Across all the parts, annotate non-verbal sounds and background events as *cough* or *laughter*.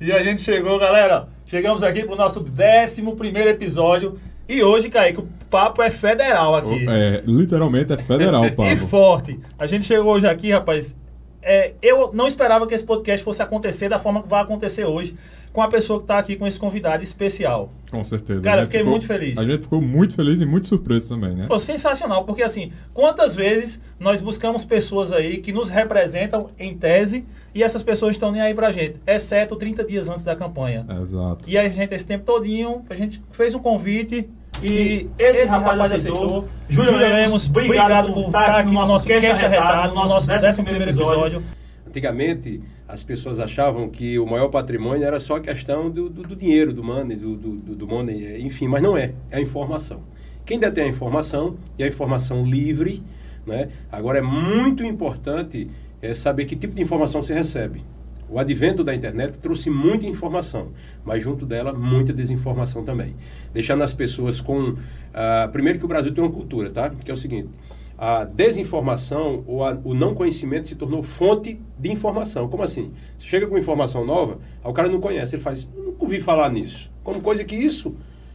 E a gente chegou, galera. Chegamos aqui pro nosso 11 primeiro episódio. E hoje, Kaique, o papo é federal aqui. É, literalmente é federal *laughs* o E papo. forte. A gente chegou hoje aqui, rapaz. É, eu não esperava que esse podcast fosse acontecer da forma que vai acontecer hoje, com a pessoa que está aqui com esse convidado especial. Com certeza. Cara, fiquei muito feliz. A gente ficou muito feliz e muito surpreso também, né? Pô, sensacional, porque assim, quantas vezes nós buscamos pessoas aí que nos representam em tese e essas pessoas estão nem aí pra gente, exceto 30 dias antes da campanha. Exato. E aí a gente, esse tempo todinho, a gente fez um convite e esse, rapaz, aceitou. Júlio Lemos, obrigado por estar aqui no nosso Queixa Retado, no nosso 11 episódio. Antigamente, as pessoas achavam que o maior patrimônio era só a questão do, do, do dinheiro, do money, do, do, do- do money, enfim, mas não é. É a informação. Quem detém a informação, e a informação livre, né? agora é muito importante é, saber que tipo de informação se recebe. O advento da internet trouxe muita informação, mas junto dela muita desinformação também. Deixando as pessoas com. ah, primeiro que o Brasil tem uma cultura, tá? Que é o seguinte: a desinformação ou a- o não conhecimento se tornou fonte de informação. Como assim? Você chega com informação nova, aí o cara não conhece, ele faz, nunca ouvi falar nisso. Como coisa que isso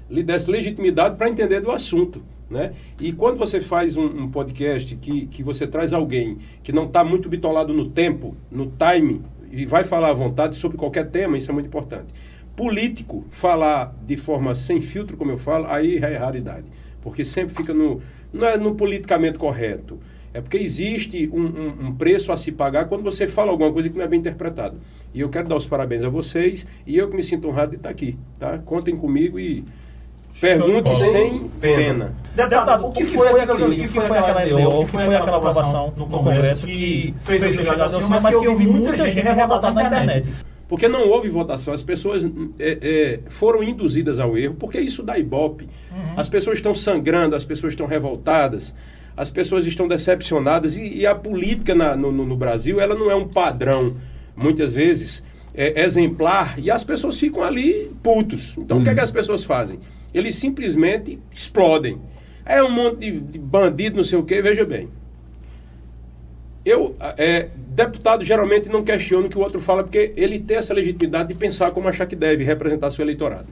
lhe desse legitimidade para entender do assunto. Né? E quando você faz um, um podcast que, que você traz alguém que não está muito bitolado no tempo, no time, e vai falar à vontade sobre qualquer tema, isso é muito importante. Político, falar de forma sem filtro, como eu falo, aí é raridade. Porque sempre fica no. Não é no politicamente correto. É porque existe um, um- um preço a se pagar quando você fala alguma coisa que não é bem interpretado. E eu quero dar os parabéns a vocês e eu que me sinto honrado de estar aqui. Tá? Contem comigo e pergunte sem pena. Deputado, o que foi aquilo ali? O que foi aquela LDO? O que foi aquela aprovação no Congresso que fez o chegar Senhor, mas que eu vi muita gente revoltada na internet? Porque não houve votação, as pessoas é, é, foram induzidas ao erro, porque isso dá ibope. As pessoas estão sangrando, as pessoas estão revoltadas, as pessoas estão decepcionadas e, e a política na- no, no- no Brasil ela não é um padrão, muitas vezes, é, exemplar, e as pessoas ficam ali putos. Então o que, é que as pessoas fazem? Eles simplesmente explodem. É um monte de, de bandido, não sei o quê, veja bem. Eu, é, deputado geralmente não questiona o que o outro fala, porque ele tem essa legitimidade de pensar como achar que deve representar seu eleitorado.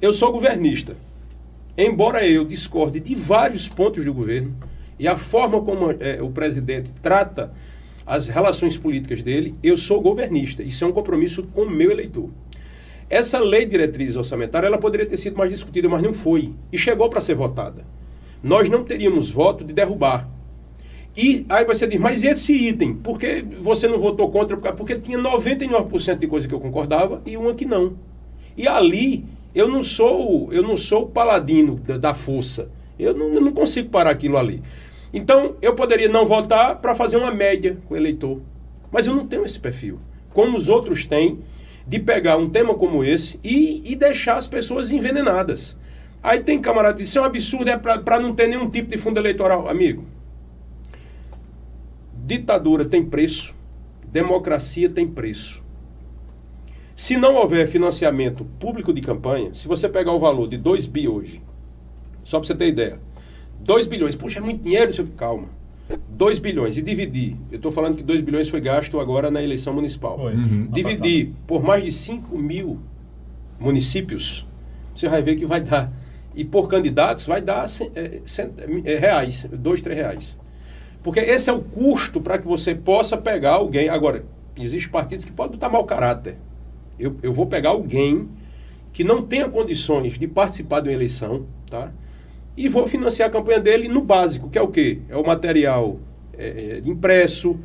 Eu sou governista. Embora eu discorde de vários pontos do governo, e a forma como é, o presidente trata as relações políticas dele, eu sou governista. Isso é um compromisso com o meu eleitor. Essa lei diretriz orçamentária ela poderia ter sido mais discutida, mas não foi. E chegou para ser votada. Nós não teríamos voto de derrubar. E aí você diz, mas esse item, por que você não votou contra? Porque tinha 99% de coisa que eu concordava e uma que não. E ali eu não sou, eu não sou paladino da, da força. Eu não, eu não consigo parar aquilo ali. Então eu poderia não votar para fazer uma média com o eleitor. Mas eu não tenho esse perfil. Como os outros têm, de pegar um tema como esse e, e deixar as pessoas envenenadas. Aí tem camarada que diz, isso é um absurdo, é para não ter nenhum tipo de fundo eleitoral. Amigo, ditadura tem preço, democracia tem preço. Se não houver financiamento público de campanha, se você pegar o valor de 2 bi hoje, só para você ter ideia, 2 bilhões, puxa, é muito dinheiro, calma. 2 bilhões e dividir, eu estou falando que 2 bilhões foi gasto agora na eleição municipal. Uhum. Dividir por mais de 5 mil municípios, você vai ver que vai dar. E por candidatos vai dar cem- é, é, reais, 2, 3 reais. Porque esse é o custo para que você possa pegar alguém. Agora, existem partidos que podem botar mau caráter. Eu, eu vou pegar alguém que não tenha condições de participar de uma eleição, tá? E vou financiar a campanha dele no básico, que é o quê? É o material é, é, impresso,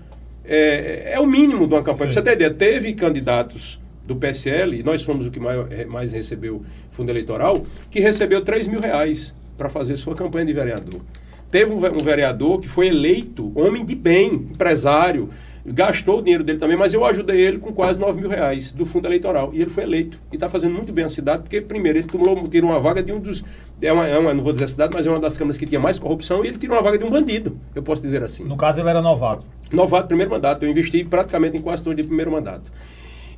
é, é o mínimo de uma campanha. Pra Sim. você ter ideia, teve candidatos do PSL, e nós fomos o que mais, é, mais recebeu fundo eleitoral, que recebeu 3 mil reais para fazer sua campanha de vereador. Teve um, ve- um vereador que foi eleito, homem de bem, empresário, gastou o dinheiro dele também, mas eu ajudei ele com quase 9 mil reais do fundo eleitoral. E ele foi eleito. E está fazendo muito bem a cidade, porque, primeiro, ele tomou, tirou uma vaga de um dos. É uma, é uma- não vou dizer a cidade, mas é uma das câmaras que tinha mais corrupção, e ele tirou uma vaga de um bandido, eu posso dizer assim. No caso, ele era novato. Novato, primeiro mandato. Eu investi praticamente em quase todo de primeiro mandato.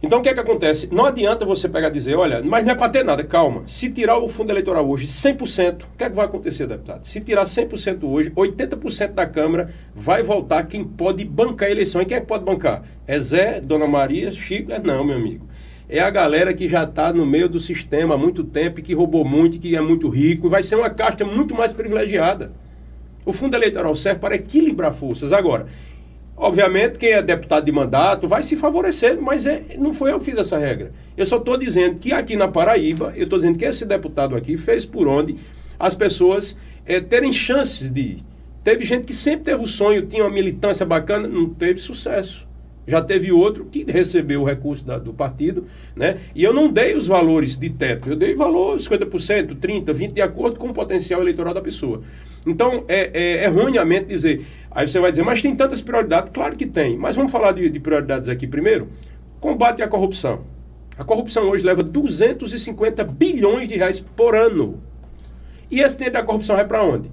Então o que é que acontece? Não adianta você pegar e dizer, olha, mas não é para ter nada, calma. Se tirar o fundo eleitoral hoje 100%, o que é que vai acontecer, deputado? Se tirar 100% hoje, 80% da Câmara vai voltar quem pode bancar a eleição. E quem é que pode bancar? É Zé, Dona Maria, Chico? É não, meu amigo. É a galera que já está no meio do sistema há muito tempo, e que roubou muito, que é muito rico, e vai ser uma casta muito mais privilegiada. O fundo eleitoral serve para equilibrar forças. Agora, Obviamente, quem é deputado de mandato vai se favorecer, mas é, não foi eu que fiz essa regra. Eu só estou dizendo que aqui na Paraíba, eu estou dizendo que esse deputado aqui fez por onde as pessoas é, terem chances de ir. Teve gente que sempre teve o sonho, tinha uma militância bacana, não teve sucesso. Já teve outro que recebeu o recurso da, do partido, né? E eu não dei os valores de teto, eu dei valor 50%, 30%, 20%, de acordo com o potencial eleitoral da pessoa. Então, é, é erroneamente dizer. Aí você vai dizer, mas tem tantas prioridades? Claro que tem. Mas vamos falar de, de prioridades aqui primeiro. Combate à corrupção. A corrupção hoje leva 250 bilhões de reais por ano. E esse dinheiro da corrupção vai para onde?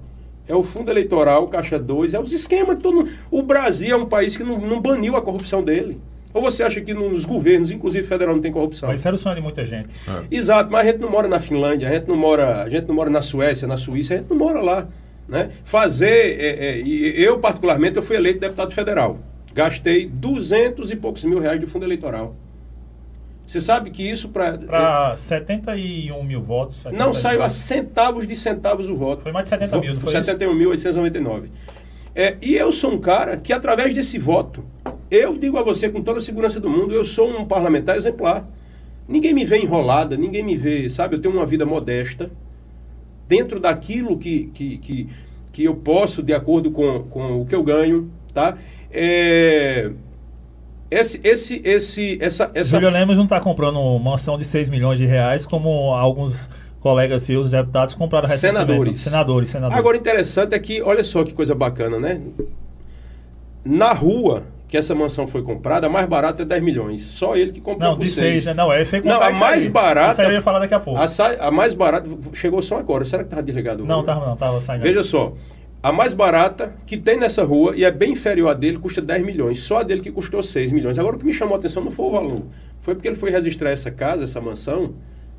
É o fundo eleitoral, Caixa 2, é os esquemas. Todo, o Brasil é um país que não, não baniu a corrupção dele. Ou você acha que nos governos, inclusive federal, não tem corrupção? Mas isso era o sonho de muita gente. É. Exato, mas a gente não mora na Finlândia, a gente não mora, a gente não mora na Suécia, na Suíça, a gente não mora lá. Né? Fazer, é, é, eu particularmente, eu fui eleito deputado federal. Gastei duzentos e poucos mil reais de fundo eleitoral. Você sabe que isso para. Para 71 mil votos. Não, saiu a centavos de centavos o voto. Foi mais de 70 mil, não foi 71.899. É, e eu sou um cara que, através desse voto, eu digo a você com toda a segurança do mundo, eu sou um parlamentar exemplar. Ninguém me vê enrolada, ninguém me vê, sabe? Eu tenho uma vida modesta, dentro daquilo que, que, que, que eu posso, de acordo com, com o que eu ganho, tá? É esse, esse, esse, essa, essa... Júlio Lemos não está comprando mansão de 6 milhões de reais, como alguns colegas seus, deputados, compraram recentemente. Senadores. Senadores, senadores. Agora, interessante é que, olha só que coisa bacana, né? Na rua que essa mansão foi comprada, a mais barata é 10 milhões. Só ele que comprou não, por de 6. Né? Não, essa aí Não, a mais aí. barata... Essa aí eu ia falar daqui a pouco. A, a mais barata... Chegou só agora. Será que estava desligado? Não, estava não, estava saindo. Veja só. A mais barata que tem nessa rua, e é bem inferior a dele, custa 10 milhões. Só a dele que custou 6 milhões. Agora, o que me chamou a atenção não foi o valor. Foi porque ele foi registrar essa casa, essa mansão,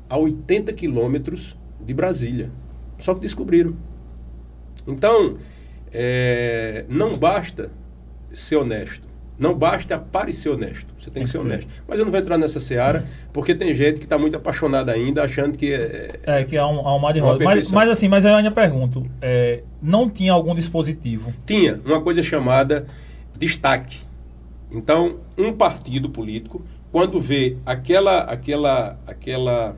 a 80 quilômetros de Brasília. Só que descobriram. Então, é, não basta ser honesto. Não basta parecer honesto. Você tem que ser honesto. Mas eu não vou entrar nessa seara, porque tem gente que está muito apaixonada ainda, achando que é. É, que há um, há um mar de roda. Mas, mas, assim, mas eu ainda pergunto: é, não tinha algum dispositivo? Tinha, uma coisa chamada destaque. Então, um partido político, quando vê aquela, aquela, aquela,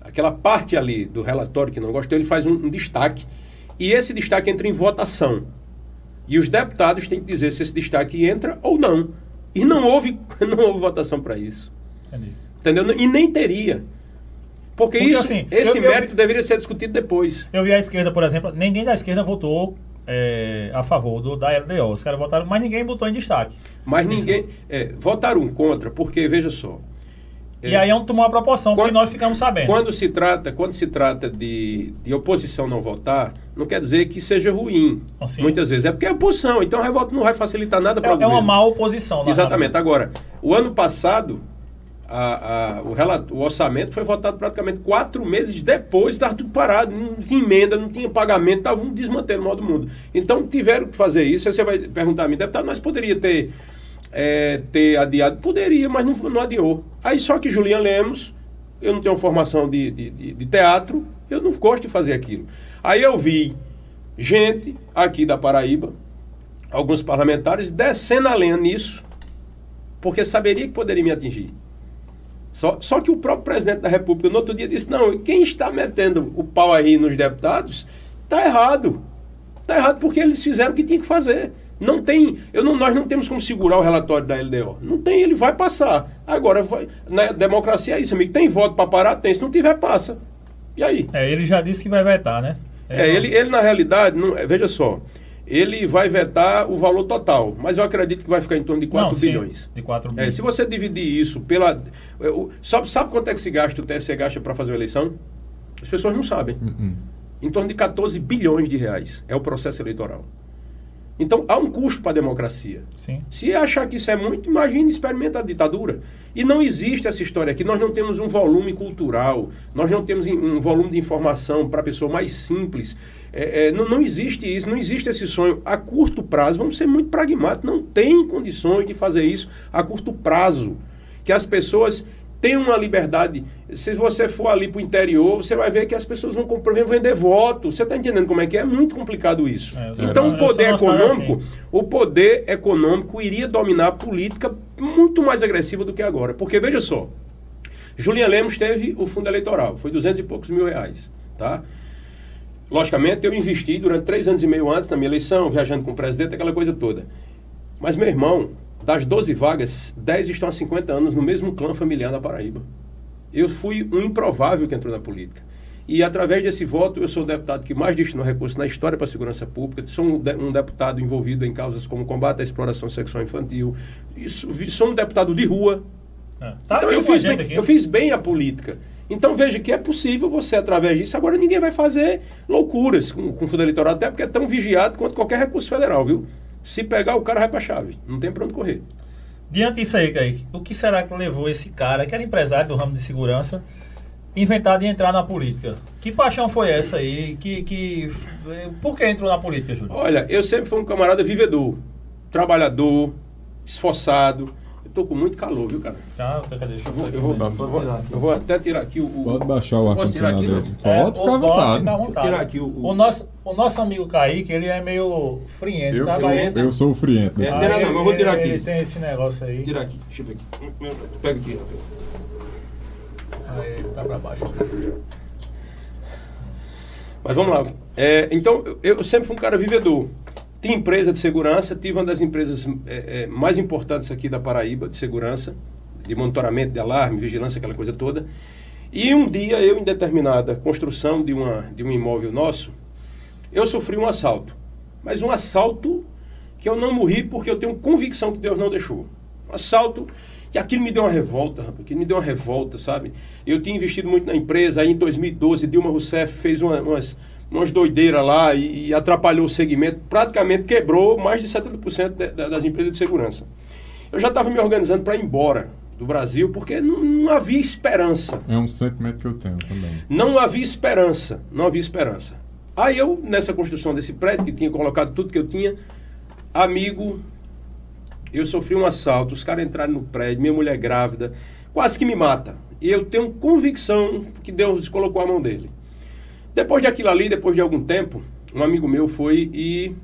aquela parte ali do relatório que não gostou, ele faz um, um destaque. E esse destaque entra em votação. E os deputados têm que dizer se esse destaque entra ou não. E não houve, *laughs* não houve votação para isso. Entendi. Entendeu? E nem teria. Porque, Porque isso, assim, esse eu, mérito eu, deveria ser discutido depois. Eu vi a esquerda, por exemplo, ninguém da esquerda votou é, a favor do, da LDO. Os caras votaram, mas ninguém botou em destaque. Mas ninguém. É, votaram contra, porque, veja só, e aí é um tomou uma proporção, quando, porque nós ficamos sabendo. Quando se trata, quando se trata de, de oposição não votar, não quer dizer que seja ruim. Assim. Muitas vezes. É porque é oposição, então a revolta não vai facilitar nada para é, o governo. É uma má oposição. Exatamente. Agora, o ano passado, a, a, o, relato, o orçamento foi votado praticamente quatro meses depois, estava tudo parado, não tinha emenda, não tinha pagamento, estava um desmantelo no modo do mundo. Então tiveram que fazer isso. Aí você vai perguntar a mim, deputado, mas poderia ter é, ter adiado? Poderia, mas não, não adiou. Aí só que Julian Lemos, eu não tenho formação de, de, de, de teatro, eu não gosto de fazer aquilo. Aí eu vi gente aqui da Paraíba, alguns parlamentares, descendo a lenha nisso, porque saberia que poderia me atingir. Só, só que o próprio presidente da República, no outro dia, disse: não, quem está metendo o pau aí nos deputados, está errado. Está errado porque eles fizeram o que tinha que fazer. Não tem, eu não, nós não temos como segurar o relatório da LDO. Não tem, ele vai passar. Agora, vai, na democracia é isso, amigo. Tem voto para parar? Tem. Se não tiver, passa. E aí? É, ele já disse que vai vetar, né? É, é ele, ele na realidade, não, veja só, ele vai vetar o valor total, mas eu acredito que vai ficar em torno de 4 não, bilhões. Sim, de 4 bilhões. É, se você dividir isso pela. Sabe, sabe quanto é que se gasta, o TSE gasta para fazer a eleição? As pessoas não sabem. Uh -uh. Em torno de 14 bilhões de reais é o processo eleitoral. Então há um custo para a democracia. Sim. Se achar que isso é muito, imagine experimenta a ditadura. E não existe essa história aqui. Nós não temos um volume cultural, nós não temos um volume de informação para a pessoa mais simples. É, é, não, não existe isso, não existe esse sonho. A curto prazo, vamos ser muito pragmáticos, não tem condições de fazer isso a curto prazo. Que as pessoas tem uma liberdade. Se você for ali para o interior, você vai ver que as pessoas vão comprar, vender voto. Você está entendendo como é que é? É muito complicado isso. É, então, o poder econômico, assim. o poder econômico iria dominar a política muito mais agressiva do que agora. Porque, veja só, Julian Lemos teve o fundo eleitoral, foi 200 e poucos mil reais. Tá? Logicamente, eu investi durante três anos e meio antes na minha eleição, viajando com o presidente, aquela coisa toda. Mas, meu irmão, das 12 vagas, 10 estão há 50 anos no mesmo clã familiar da Paraíba. Eu fui um improvável que entrou na política. E através desse voto, eu sou o deputado que mais destinou recursos na história para a segurança pública. Sou um, de, um, deputado envolvido em causas como combate à exploração sexual infantil. Isso, sou um deputado de rua. É. Tá então eu fiz, bem, eu fiz bem a política. Então veja que é possível você, através disso, agora ninguém vai fazer loucuras com, com o fundo eleitoral, até porque é tão vigiado quanto qualquer recurso federal, viu? Se pegar, o cara vai para chave. Não tem para onde correr. Diante disso aí, Kaique, o que será que levou esse cara, que era empresário do ramo de segurança, inventar de entrar na política? Que paixão foi essa aí? Que, que, por que entrou na política, Júlio? Olha, eu sempre fui um camarada vivedor, trabalhador, esforçado tô com muito calor, viu, cara? Tá, cadê? Deixa eu, vou, eu, vou, eu, vou, eu vou até tirar aqui o. Pode baixar o ar-condicionado. É, Pode ficar à vontade. Vou tirar aqui o, o... o, nosso, o nosso amigo Kaique, ele é meio friento, eu sabe? Sou, eu, eu sou o friento. É, aí, não, eu vou tirar aqui. Ele tem esse negócio aí. Tirar aqui, deixa eu ver aqui. Pega aqui, Rafael. Aí, tá pra baixo. Mas vamos lá. É, então, eu sempre fui um cara vivedor. Tinha empresa de segurança, tive uma das empresas é, é, mais importantes aqui da Paraíba, de segurança, de monitoramento de alarme, vigilância, aquela coisa toda. E um dia, eu, em determinada construção de, uma, de um imóvel nosso, eu sofri um assalto. Mas um assalto que eu não morri porque eu tenho convicção que Deus não deixou. Um assalto que aquilo me deu uma revolta, rapaz, aquilo me deu uma revolta, sabe? Eu tinha investido muito na empresa, aí em 2012 Dilma Rousseff fez uma, umas umas doideiras lá e, e, atrapalhou o segmento, praticamente quebrou mais de 70% de, de, das empresas de segurança. Eu já estava me organizando para ir embora do Brasil porque não, não, havia esperança. É um sentimento que eu tenho também. Não havia esperança, não havia esperança. Aí eu, nessa construção desse prédio, que tinha colocado tudo que eu tinha, amigo, eu sofri um assalto, os caras entraram no prédio, minha mulher grávida, quase que me mata. E eu tenho convicção que Deus colocou a mão dele. Depois de aquilo ali, depois de algum tempo, um amigo meu foi e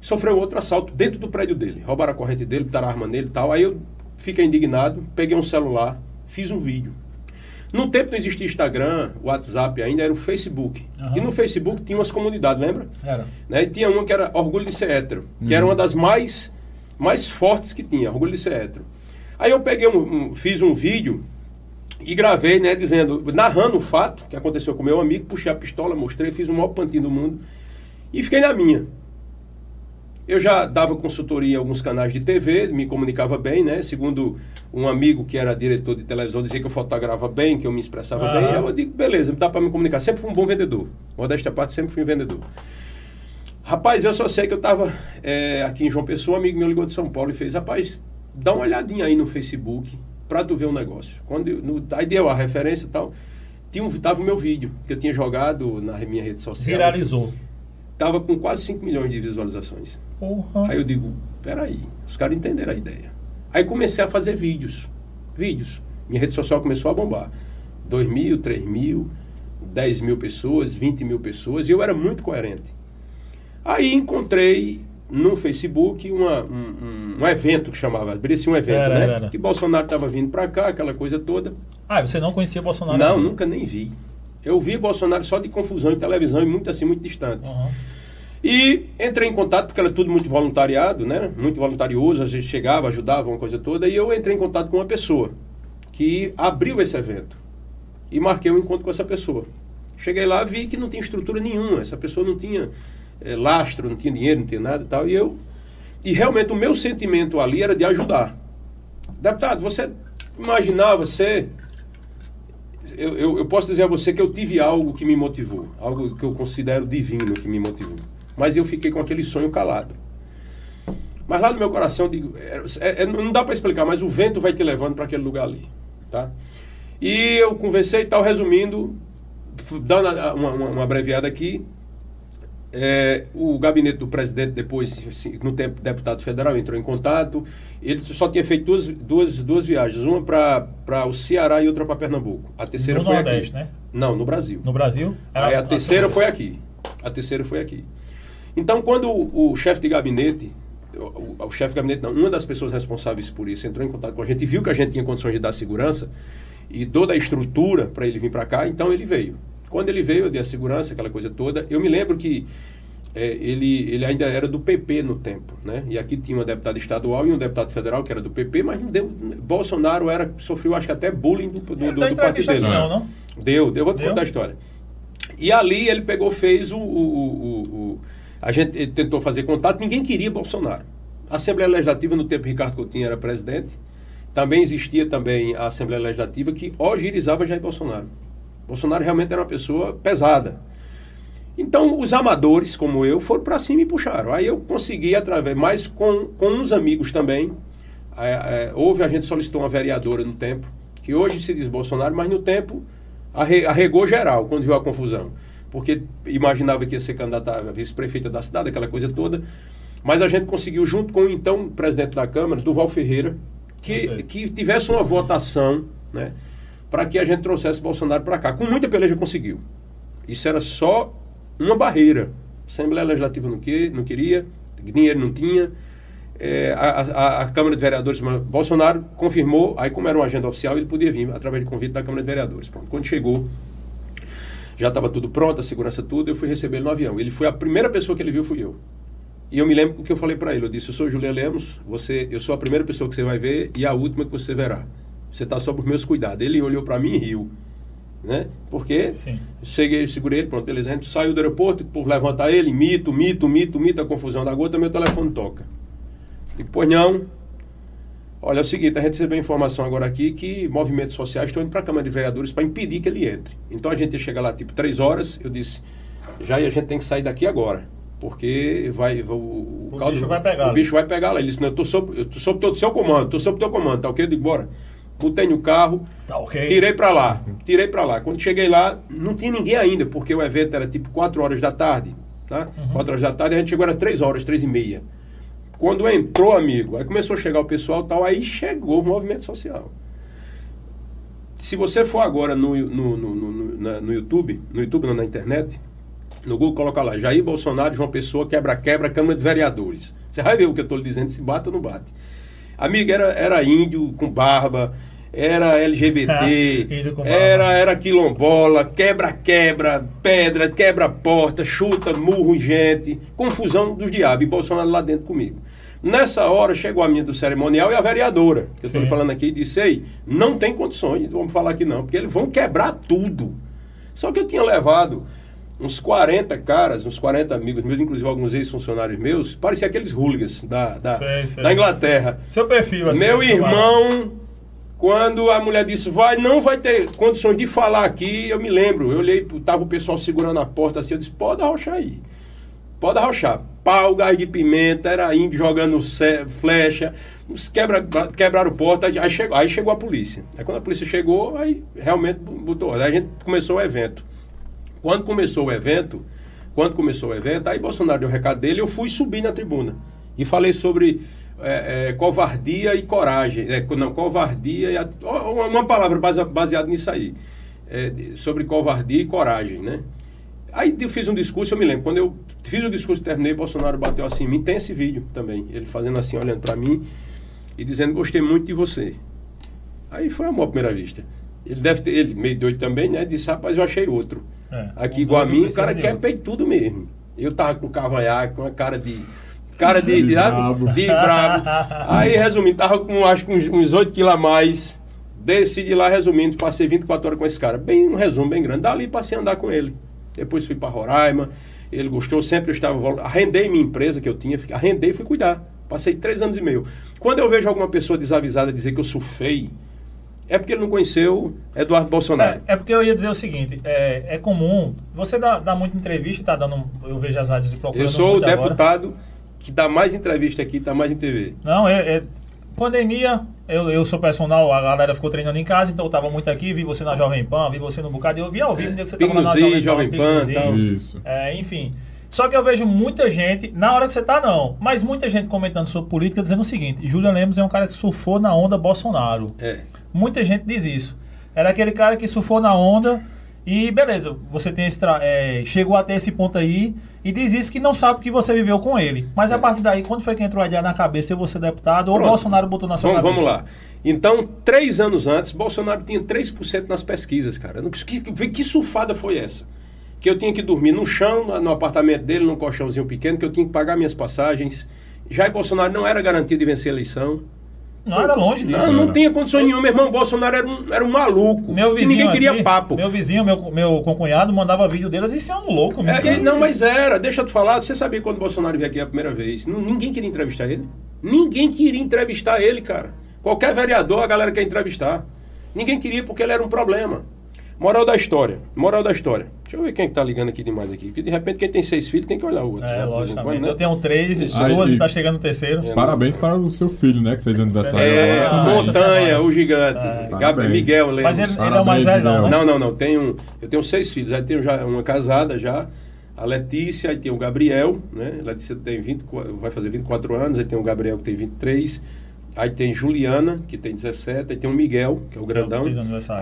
sofreu outro assalto dentro do prédio dele. Roubaram a corrente dele, botaram a arma nele e tal. Aí eu fiquei indignado, peguei um celular, fiz um vídeo. No tempo não existia Instagram, WhatsApp ainda, era o Facebook. Uhum. E no Facebook tinha umas comunidades, lembra? Era. Né? E tinha uma que era Orgulho de Ser Hétero, uhum. que era uma das mais, mais fortes que tinha, Orgulho de Ser Hétero. Aí eu peguei um, um fiz um vídeo e gravei, né, dizendo, narrando o fato que aconteceu com meu amigo, puxei a pistola, mostrei, fiz o maior pantinho do mundo e fiquei na minha. Eu já dava consultoria em alguns canais de TV, me comunicava bem, né? Segundo um amigo que era diretor de televisão, dizia que eu fotografava bem, que eu me expressava bem. Eu digo, beleza, dá para me comunicar. Sempre fui um bom vendedor. Modéstia parte, sempre fui um vendedor. Rapaz, eu só sei que eu estava é, aqui em João Pessoa, um amigo meu ligou de São Paulo e fez, rapaz, dá uma olhadinha aí no Facebook, para tu ver um negócio. Quando eu, no, aí deu a referência e tal, tinha um, tava o meu vídeo, que eu tinha jogado na minha rede social. Viralizou. Tava com quase 5 milhões de visualizações. Aí eu digo, peraí, os caras entenderam a ideia. Aí comecei a fazer vídeos. Vídeos. Minha rede social começou a bombar. 2 mil, 3 mil, 10 mil pessoas, 20 mil pessoas, e eu era muito coerente. Aí encontrei no Facebook uma, um, um, um, evento que chamava, abria-se um evento, era, né? Era, era. Que Bolsonaro estava vindo para cá, aquela coisa toda. Ah, você não conhecia Bolsonaro? Não, nunca nem vi. Eu vi Bolsonaro só de confusão em televisão e muito assim, muito distante. Uhum. E entrei em contato, porque era tudo muito voluntariado, né? Muito voluntarioso, a gente chegava, ajudava, uma coisa toda, e eu entrei em contato com uma pessoa que abriu esse evento. E marquei um encontro com essa pessoa. Cheguei lá, vi que não tinha estrutura nenhuma, essa pessoa não tinha é, lastro, não tinha dinheiro, não tinha nada e tal. E eu. E realmente o meu sentimento ali era de ajudar. Deputado, você imaginava ser. Eu, eu, eu, posso dizer a você que eu tive algo que me motivou, algo que eu considero divino que me motivou. Mas eu fiquei com aquele sonho calado. Mas lá no meu coração, eu digo, é, é, não dá para explicar, mas o vento vai te levando para aquele lugar ali, tá? E eu conversei e tal, resumindo, dando uma, uma, uma abreviada aqui, é, o gabinete do presidente, depois, no tempo deputado federal, entrou em contato. Ele só tinha feito duas, duas, duas viagens, uma para o Ceará e outra para Pernambuco. A terceira no foi Nordeste, aqui. né? Não, no Brasil. No Brasil? Aí a terceira foi aqui. A terceira foi aqui. Então, quando o, o chefe de gabinete, o, o- chefe de gabinete não, uma das pessoas responsáveis por isso entrou em contato com a gente e viu que a gente tinha condições de dar segurança e toda a estrutura para ele vir para cá, então ele veio. Quando ele veio, eu dei a segurança, aquela coisa toda. Eu me lembro que é, ele, ele ainda era do PP no tempo, né? E aqui tinha uma deputada estadual e um deputado federal que era do PP, mas não deu. Bolsonaro era, sofreu, acho que até bullying do, do, do, do partido dele. não, não? Deu, deu, vou te Deu? contar a história. E ali ele pegou, fez o. o, o- o- a gente tentou fazer contato, ninguém queria Bolsonaro. A Assembleia Legislativa, no tempo Ricardo Coutinho era presidente, também existia também a Assembleia Legislativa que ogirizava Jair Bolsonaro. Bolsonaro realmente era uma pessoa pesada. Então, os amadores, como eu, foram para cima e puxaram. Aí eu consegui, através, mas com, com uns amigos também. É, é, houve, a gente solicitou uma vereadora no tempo, que hoje se diz Bolsonaro, mas no tempo arre- arregou geral, quando viu a confusão. Porque imaginava que ia ser candidata a vice-prefeita da cidade, aquela coisa toda. Mas a gente conseguiu, junto com o então presidente da Câmara, Duval Ferreira, que, que tivesse uma votação, né? Para que a gente trouxesse Bolsonaro para cá. Com muita peleja conseguiu. Isso era só uma barreira. Assembleia Legislativa não, que, não queria, dinheiro não tinha. É, a, a- a Câmara de Vereadores, Bolsonaro confirmou, aí como era uma agenda oficial, ele podia vir através de convite da Câmara de Vereadores. Pronto. Quando chegou, já estava tudo pronto, a segurança tudo, eu fui receber ele no avião. Ele foi a primeira pessoa que ele viu, fui eu. E eu me lembro o que eu falei para ele. Eu disse: Eu sou Julian Lemos, você, eu sou a primeira pessoa que você vai ver e a última que você verá. Você está sob os meus cuidados. Ele olhou para mim e riu. Né? Porque Sim. cheguei, segurei ele, pronto, beleza. A gente saiu do aeroporto, o povo levanta ele, mito, mito, mito, mito, a confusão da gota, meu telefone toca. E pois não. Olha, é o seguinte, a gente recebeu informação agora aqui que movimentos sociais estão indo para a Câmara de Vereadores para impedir que ele entre. Então a gente ia chegar lá tipo três horas, eu disse, já a gente tem que sair daqui agora. Porque vai. O, o, O bicho vai pegar O ali. bicho vai pegar lá. Ele disse, não, eu tô sob, eu tô sob todo o seu comando, tô sob o teu comando, tá ok? Eu digo, bora. Botei no carro, Tá ok. Tirei pra lá, tirei pra lá. Quando cheguei lá, não tinha ninguém ainda, porque o evento era tipo 4 horas da tarde, tá? Uhum. 4 horas da tarde, a gente chegou era 3 horas, 3 e meia. Quando entrou, amigo, aí começou a chegar o pessoal e tal, aí chegou o movimento social. Se você for agora no, no, no, no, na- no YouTube, no YouTube não, na internet, no Google coloca lá, Jair Bolsonaro, João Pessoa, quebra-quebra, Câmara de Vereadores. Você vai ver o que eu estou lhe dizendo, se bate ou não bate. Amigo, era, era índio com barba, era LGBT, *laughs* era, era quilombola, quebra-quebra, pedra, quebra-porta, chuta, murro em gente, confusão dos diabos, e Bolsonaro lá dentro comigo. Nessa hora chegou a minha do cerimonial e a vereadora, que eu estou falando aqui, e disse, ei, não tem condições, vamos falar aqui não, porque eles vão quebrar tudo. Só que eu tinha levado uns 40 caras, uns 40 amigos meus, inclusive alguns ex-funcionários meus, parecia aqueles hooligans da, da, Sei, sei. da Inglaterra. Seu perfil, assim. Meu irmão, quando a mulher disse, vai, não vai ter condições de falar aqui, eu me lembro, eu olhei, tava o pessoal segurando a porta assim, eu disse, pode arrochar aí. Pode arrochar. Pau, gás de pimenta, era índio jogando flecha, quebra, quebraram porta, aí chegou, aí chegou a polícia. Aí quando a polícia chegou, aí realmente botou. Aí a gente começou o evento. Quando começou o evento, quando começou o evento, aí Bolsonaro deu o recado dele, eu fui subir na tribuna. E falei sobre é, é, covardia e coragem. É, não, covardia e. a- Uma palavra base- baseada nisso aí. É, sobre covardia e coragem, né? Aí eu fiz um discurso, eu me lembro, quando eu fiz o discurso e terminei, Bolsonaro bateu assim em mim, tem esse vídeo também, ele fazendo assim, olhando pra mim e dizendo, gostei muito de você. Aí foi amor à primeira vista. Ele deve ter, ele meio doido também, né? Disse, rapaz, eu achei outro. É, Aqui um igual a mim, o cara quer peito tudo mesmo. Eu tava com cavanhaque, com a cara de. Cara de, de, brabo. de brabo. Aí, resumindo, tava com acho que uns, uns 8 quilos a mais. Desci de lá, resumindo, passei 24 horas com esse cara. Bem, um resumo bem grande. Dali passei a andar com ele. Depois fui para Roraima. Ele gostou, sempre eu estava. Arrendei minha empresa que eu tinha, arrendei e fui cuidar. Passei três anos e meio. Quando eu vejo alguma pessoa desavisada dizer que eu surfei, é porque ele não conheceu Eduardo Bolsonaro. É, é porque eu ia dizer o seguinte, é, é comum, você dá, dá muita entrevista, tá dando, eu vejo as rádios procurando Eu sou o muito agora. Que dá mais entrevista aqui, tá mais em TV. Não, é, é- pandemia, eu, eu sou personal, a galera ficou treinando em casa, então eu tava muito aqui, vi você na Jovem Pan, vi você no bocado, eu vi ao vivo, é, que você tava na Z, Jovem Pan, tal. Isso. É, enfim. Só que eu vejo muita gente, na hora que você tá, não, mas muita gente comentando sobre política dizendo o seguinte: Julian Lemos é um cara que surfou na onda Bolsonaro. É. Muita gente diz isso. Era aquele cara que surfou na onda e beleza, você tem esse é, chegou até esse ponto aí e diz isso que não sabe que você viveu com ele. Mas a partir daí, quando foi que entrou a ideia na cabeça, eu vou ser deputado ou o Pronto. Bolsonaro botou na sua Vamos, cabeça? vamos lá. Então, três anos antes, Bolsonaro tinha 3% nas pesquisas, cara. Não- Que, que, que surfada foi essa? Que eu tinha que dormir no chão, no, apartamento dele, num colchãozinho pequeno, que eu tinha que pagar minhas passagens. Jair Bolsonaro não era garantia de vencer a eleição. Não era longe disso. Não, não tinha condições nenhuma. Meu irmão, Bolsonaro era um, era um maluco. Meu vizinho ninguém queria aqui, papo. Meu vizinho, meu, meu concunhado, mandava vídeo dele, isso é um louco, meu É, não, mas era. Deixa eu te falar. Você sabia quando o Bolsonaro veio aqui a primeira vez? Não- ninguém queria entrevistar ele. Ninguém queria entrevistar ele, cara. Qualquer vereador, a galera quer entrevistar. Ninguém queria porque ele era um problema. Moral da história. Moral da história. Deixa eu ver quem é que tá ligando aqui demais aqui. Porque de repente quem tem seis filhos tem que olhar o outro. É, em logicamente. né? Eu tenho três, duas e tá chegando o terceiro. É. Parabéns para o seu filho, né? Que fez aniversário É, agora. Ah, também. Montanha, semana. o gigante. É. Gab- Parabéns. Miguel Lemos. Mas ele, ele é o Parabéns, mais velho, não, né? Não, não, não. Tenho, eu tenho seis filhos. Aí tenho já uma casada já, a Letícia, aí tem o Gabriel, né? Letícia tem 20, vai fazer 24 anos, aí tem o Gabriel que tem 23. Aí tem Juliana, que tem 17, aí tem o Miguel, que é o grandão.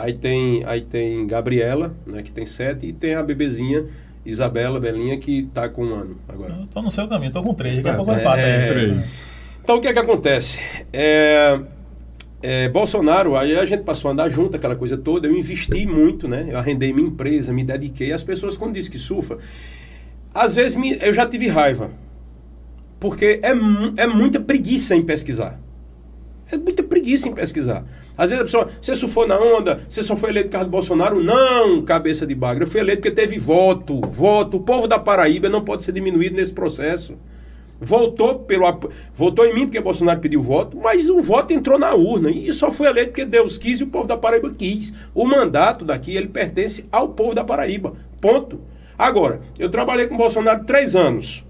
Aí tem, aí tem Gabriela, né, que tem 7, e tem a bebezinha Isabela Belinha, que tá com um ano agora. Eu tô no seu caminho, tô com três. Daqui a É, pouco eu é, é. aí. Então o que é que acontece? É, é, Bolsonaro, aí a gente passou a andar junto, aquela coisa toda. Eu investi muito, né? Eu arrendei minha empresa, me dediquei. As pessoas, quando dizem que surfa, às vezes me- eu já tive raiva. Porque é, é muita preguiça em pesquisar. É muita preguiça em pesquisar. Às vezes a pessoa, você surfou na onda, você só foi eleito por causa do Bolsonaro? Não, cabeça de bagra. Eu fui eleito porque teve voto. Voto. O povo da Paraíba não pode ser diminuído nesse processo. Voltou pelo votou em mim porque Bolsonaro pediu voto, mas o voto entrou na urna e só foi eleito porque Deus quis e o povo da Paraíba quis. O mandato daqui ele pertence ao povo da Paraíba. Ponto. Agora, eu trabalhei com Bolsonaro três anos.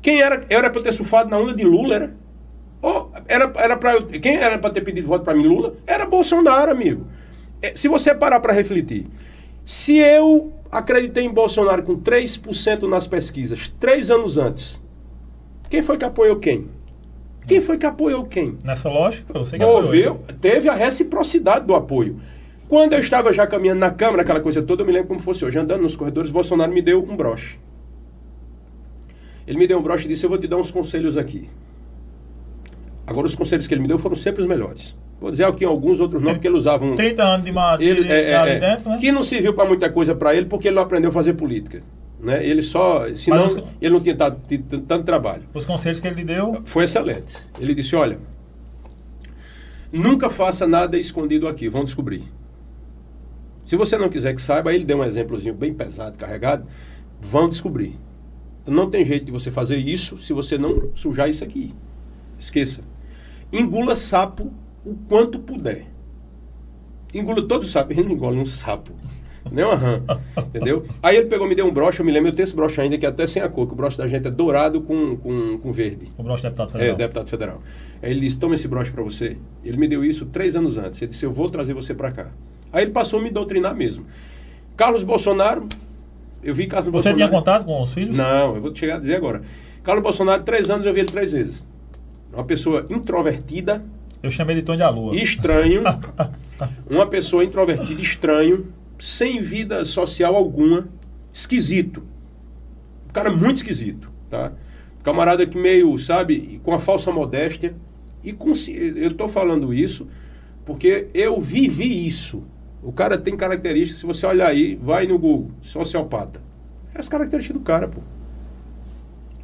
Quem era era para ter surfado na onda de Lula era? Ou era era para quem era para ter pedido voto para mim Lula? Era Bolsonaro, amigo. É, Se você parar para refletir, se eu acreditei em Bolsonaro com 3% nas pesquisas três anos antes, quem foi que apoiou quem? Quem foi que apoiou quem? Nessa lógica, sei que Houve, apoiou. teve a reciprocidade do apoio. Quando eu estava já caminhando na Câmara, aquela coisa toda, eu me lembro como fosse hoje, andando nos corredores, Bolsonaro me deu um broche. Ele me deu um broche e disse: Eu vou te dar uns conselhos aqui. Agora, os conselhos que ele me deu foram sempre os melhores. Vou dizer aqui alguns outros nomes que ele usava. Um, 30 anos de ma- de- ele, de- é, é, é, dentro, né? Que não serviu para muita coisa para ele porque ele não aprendeu a fazer política. Né? Ele só. Senão, os- ele não tinha tado- tido tanto trabalho Os conselhos que ele lhe deu. foi excelente. Ele disse: Olha, nunca faça nada escondido aqui, vão descobrir. Se você não quiser que saiba, ele deu um exemplozinho bem pesado, carregado, vão descobrir. Então, não tem jeito de você fazer isso se você não sujar isso aqui. Esqueça. Engula sapo o quanto puder. Engula todos os sapos, ele não engole um sapo. *laughs* Nem uma rã. Entendeu? Aí ele pegou, me deu um broche, eu me lembro, eu tenho esse broche ainda, que é até sem a cor, que o broche da gente é dourado com, com, com verde. O broche deputado É, federal. deputado federal. Aí ele disse: toma esse broche para você. Ele me deu isso três anos antes. Ele disse: eu vou trazer você para cá. Aí ele passou a me doutrinar mesmo. Carlos Bolsonaro, eu vi Carlos Você Bolsonaro. tinha contato com os filhos? Não, eu vou chegar a dizer agora. Carlos Bolsonaro, três anos eu vi ele três vezes. Uma pessoa introvertida, Eu chamei de Tom de Alua. estranho, *laughs* uma pessoa introvertida, estranho, sem vida social alguma, esquisito. Um cara muito esquisito, tá? Camarada que meio, sabe, com a falsa modéstia. E com, eu tô falando isso porque eu vivi isso. O cara tem características, se você olhar aí, vai no Google, sociopata. É as características do cara, pô.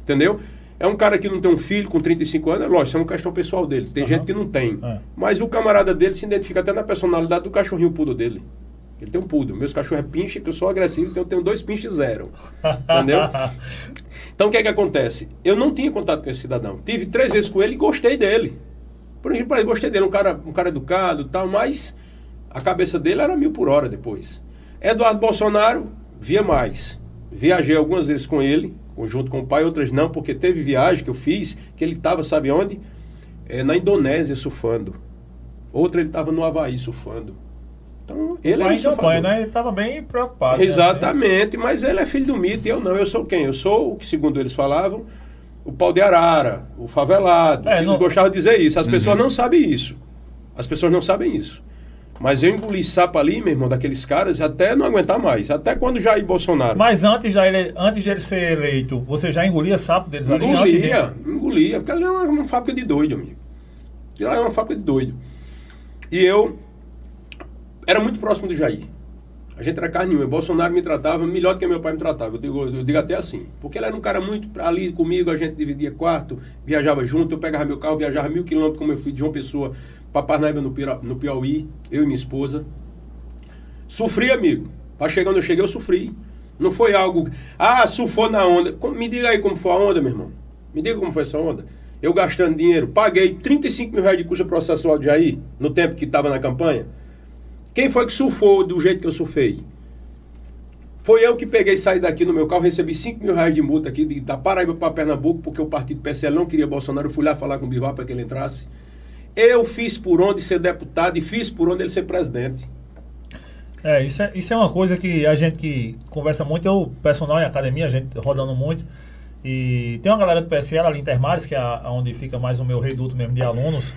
Entendeu? É um cara que não tem um filho com 35 anos, é lógico, isso é uma questão pessoal dele. Tem Aham. gente que não tem. É. Mas o camarada dele se identifica até na personalidade do cachorrinho pudo dele. Ele tem um pudo. Meus cachorros é pinche, que eu sou agressivo, então eu tenho dois pinches zero. *laughs* Entendeu? Então o que é que acontece? Eu não tinha contato com esse cidadão. Tive três vezes com ele e gostei dele. Por exemplo, eu gostei dele, um cara, um cara educado e tal, mas a cabeça dele era mil por hora depois. Eduardo Bolsonaro, via mais. Viajei algumas vezes com ele, junto com o pai, outras não, porque teve viagem que eu fiz, que ele estava, sabe onde? É, na Indonésia surfando. Outra ele estava no Havaí surfando. Então, ele campanha, surfador. né? Ele tava bem preocupado. né? Exatamente, mas ele é filho do mito e eu não. Eu sou quem? Eu sou o que, segundo eles falavam, o pau de arara, o favelado. É, eles não- gostavam de dizer isso. As pessoas não sabem isso. As pessoas não sabem isso. Mas eu engoli sapo ali, meu irmão, daqueles caras, até não aguentar mais. Até quando Jair Bolsonaro. Mas antes, já ele, antes de ele ser eleito, você já engolia sapo deles ali? Antes de- Engolia, engolia, porque ali é uma, uma fábrica de doido, amigo. Aquilo é uma fábrica de doido. E eu era muito próximo do Jair. A gente era carne nenhuma. Bolsonaro me tratava melhor do que meu pai me tratava. Eu digo, eu digo até assim. Porque ele era um cara muito ali comigo, a gente dividia quarto, viajava junto, eu pegava meu carro, viajava mil quilômetros, como eu fui de João Pessoa para Parnaíba, no, no Piauí, eu e minha esposa. Sofri, amigo. Para chegar onde eu cheguei, eu sofri. Não foi algo. Ah, surfou na onda. Me diga aí como foi a onda, meu irmão. Me diga como foi essa onda. Eu gastando dinheiro, paguei 35 mil reais de custo processual de Jair, no tempo que estava na campanha. Quem foi que surfou do jeito que eu surfei? Foi eu que peguei e saí daqui no meu carro, recebi 5 mil reais de multa aqui, de, da Paraíba para Pernambuco, porque o partido PSL não queria Bolsonaro. Eu fui lá falar com o Bivar para que ele entrasse. Eu fiz por onde ser deputado e fiz por onde ele ser presidente. É, isso é, isso é uma coisa que a gente que conversa muito, eu, personal em academia, a gente rodando muito. E tem uma galera do PSL ali em Intermares, que é a- onde fica mais o meu reduto mesmo de alunos.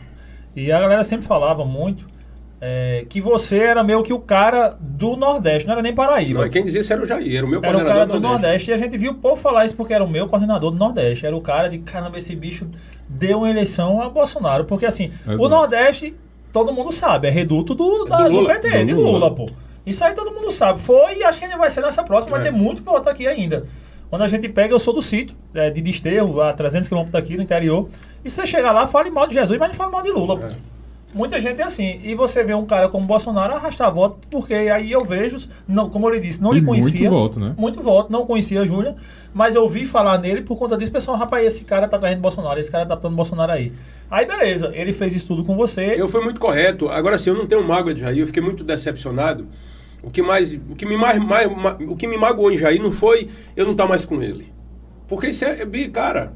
E a galera sempre falava muito é, que você era meio que o cara do Nordeste, não era nem Paraíba. Não, quem dizia isso era o Jair, era o meu Era o coordenador cara do do Nordeste. Nordeste. e a gente viu o povo falar isso porque era o meu coordenador do Nordeste. Era o cara de caramba, esse bicho deu uma eleição a Bolsonaro. Porque assim, o Exato. Nordeste, todo mundo sabe, é reduto do, da- do do, Lula. PT, Do de Lula. Lula, pô. Isso aí todo mundo sabe. Foi e acho que ainda vai ser nessa próxima, vai É. ter muito voto aqui ainda. Quando a gente pega, eu sou do sítio, é, de Desterro, a 300 quilômetros daqui, no interior. E se você chegar lá, fale mal de Jesus, mas não fale mal de Lula, pô. É. Muita gente é assim. E você vê um cara como Bolsonaro arrastar voto, porque aí eu vejo, não, como eu lhe disse, não E lhe muito conhecia. voto, né? Muito voto, não conhecia a Júlia, mas eu ouvi falar nele por conta disso, pessoal, rapaz, esse cara tá trazendo Bolsonaro, esse cara tá botando Bolsonaro aí. Aí beleza, ele fez isso tudo com você. Eu fui muito correto. Agora sim, eu não tenho mágoa de Jair, eu fiquei muito decepcionado. O que mais, o que me mais, mais- ma- o que me magoou em Jair não foi eu não estar mais com ele. Porque isso é, bi- cara,